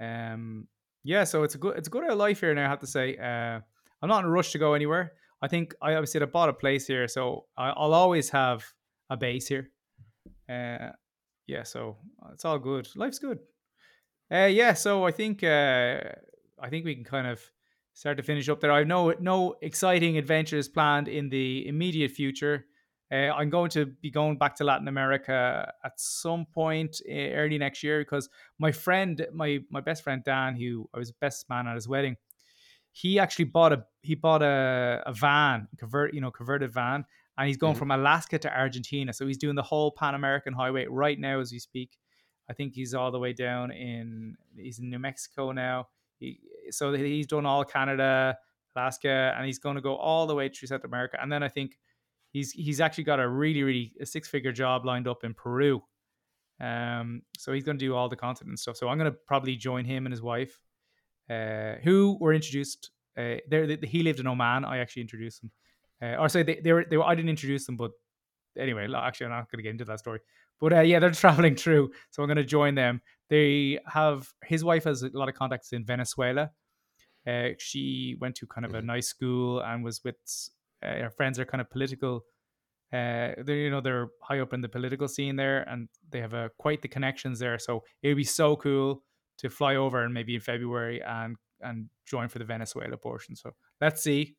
Um, yeah, so it's a good it's a good life here now. I have to say, uh, I'm not in a rush to go anywhere. I think I obviously I bought a place here, so I'll always have a base here. Uh, yeah, so it's all good. Life's good. Uh, yeah, so I think uh, I think we can kind of start to finish up there. I have no no exciting adventures planned in the immediate future. Uh, I'm going to be going back to Latin America at some point uh, early next year because my friend, my my best friend Dan, who I was best man at his wedding, he actually bought a he bought a, a van, convert you know converted van, and he's going mm-hmm. from Alaska to Argentina. So he's doing the whole Pan American Highway right now as we speak. I think he's all the way down in he's in New Mexico now. He, so he's done all Canada, Alaska, and he's going to go all the way through South America. And then I think he's he's actually got a really really a six figure job lined up in Peru. Um, so he's going to do all the continent and stuff. So I'm going to probably join him and his wife, uh, who were introduced. Uh, they, he lived in Oman. I actually introduced them. Uh, or say they, they were they were. I didn't introduce them, but anyway, actually, I'm not going to get into that story. But uh, yeah, they're traveling through, so I'm going to join them. They have his wife has a lot of contacts in Venezuela. Uh, she went to kind of a mm-hmm. nice school and was with uh, our friends are kind of political. Uh, they you know they're high up in the political scene there, and they have a quite the connections there. So it would be so cool to fly over and maybe in February and and join for the Venezuela portion. So let's see.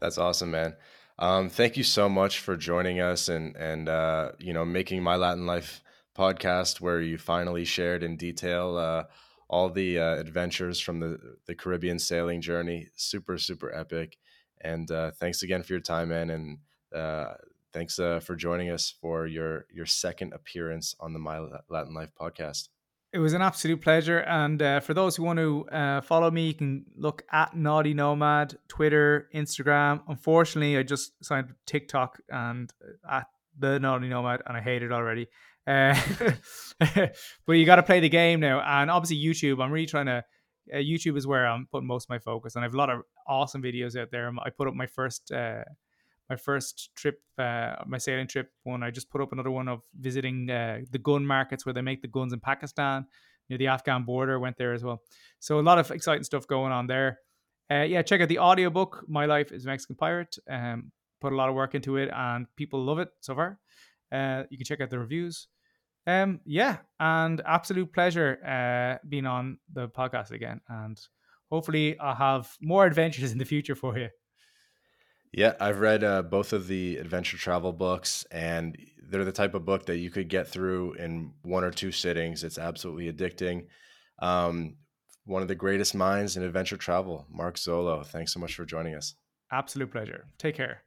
That's awesome, man. Um, thank you so much for joining us and and uh, you know making my Latin life podcast where you finally shared in detail uh, all the uh, adventures from the the Caribbean sailing journey. Super super epic. And uh, thanks again for your time, man. And uh, thanks uh, for joining us for your your second appearance on the My Latin Life podcast. It was an absolute pleasure. And uh, for those who want to uh, follow me, you can look at Naughty Nomad, Twitter, Instagram. Unfortunately, I just signed TikTok and uh, at the Naughty Nomad, and I hate it already. Uh, but you got to play the game now, and obviously YouTube. I'm really trying to. Uh, YouTube is where I'm putting most of my focus, and I have a lot of awesome videos out there. I put up my first uh, my first trip, uh, my sailing trip one. I just put up another one of visiting uh, the gun markets where they make the guns in Pakistan near the Afghan border. Went there as well. So a lot of exciting stuff going on there. Uh, yeah, check out the audiobook. My life as a Mexican pirate. Um, put a lot of work into it, and people love it so far. Uh, you can check out the reviews. Um, yeah, and absolute pleasure uh, being on the podcast again, and hopefully I'll have more adventures in the future for you. Yeah, I've read uh, both of the adventure travel books, and they're the type of book that you could get through in one or two sittings. It's absolutely addicting. Um, one of the greatest minds in adventure travel, Mark Zolo. Thanks so much for joining us. Absolute pleasure. Take care.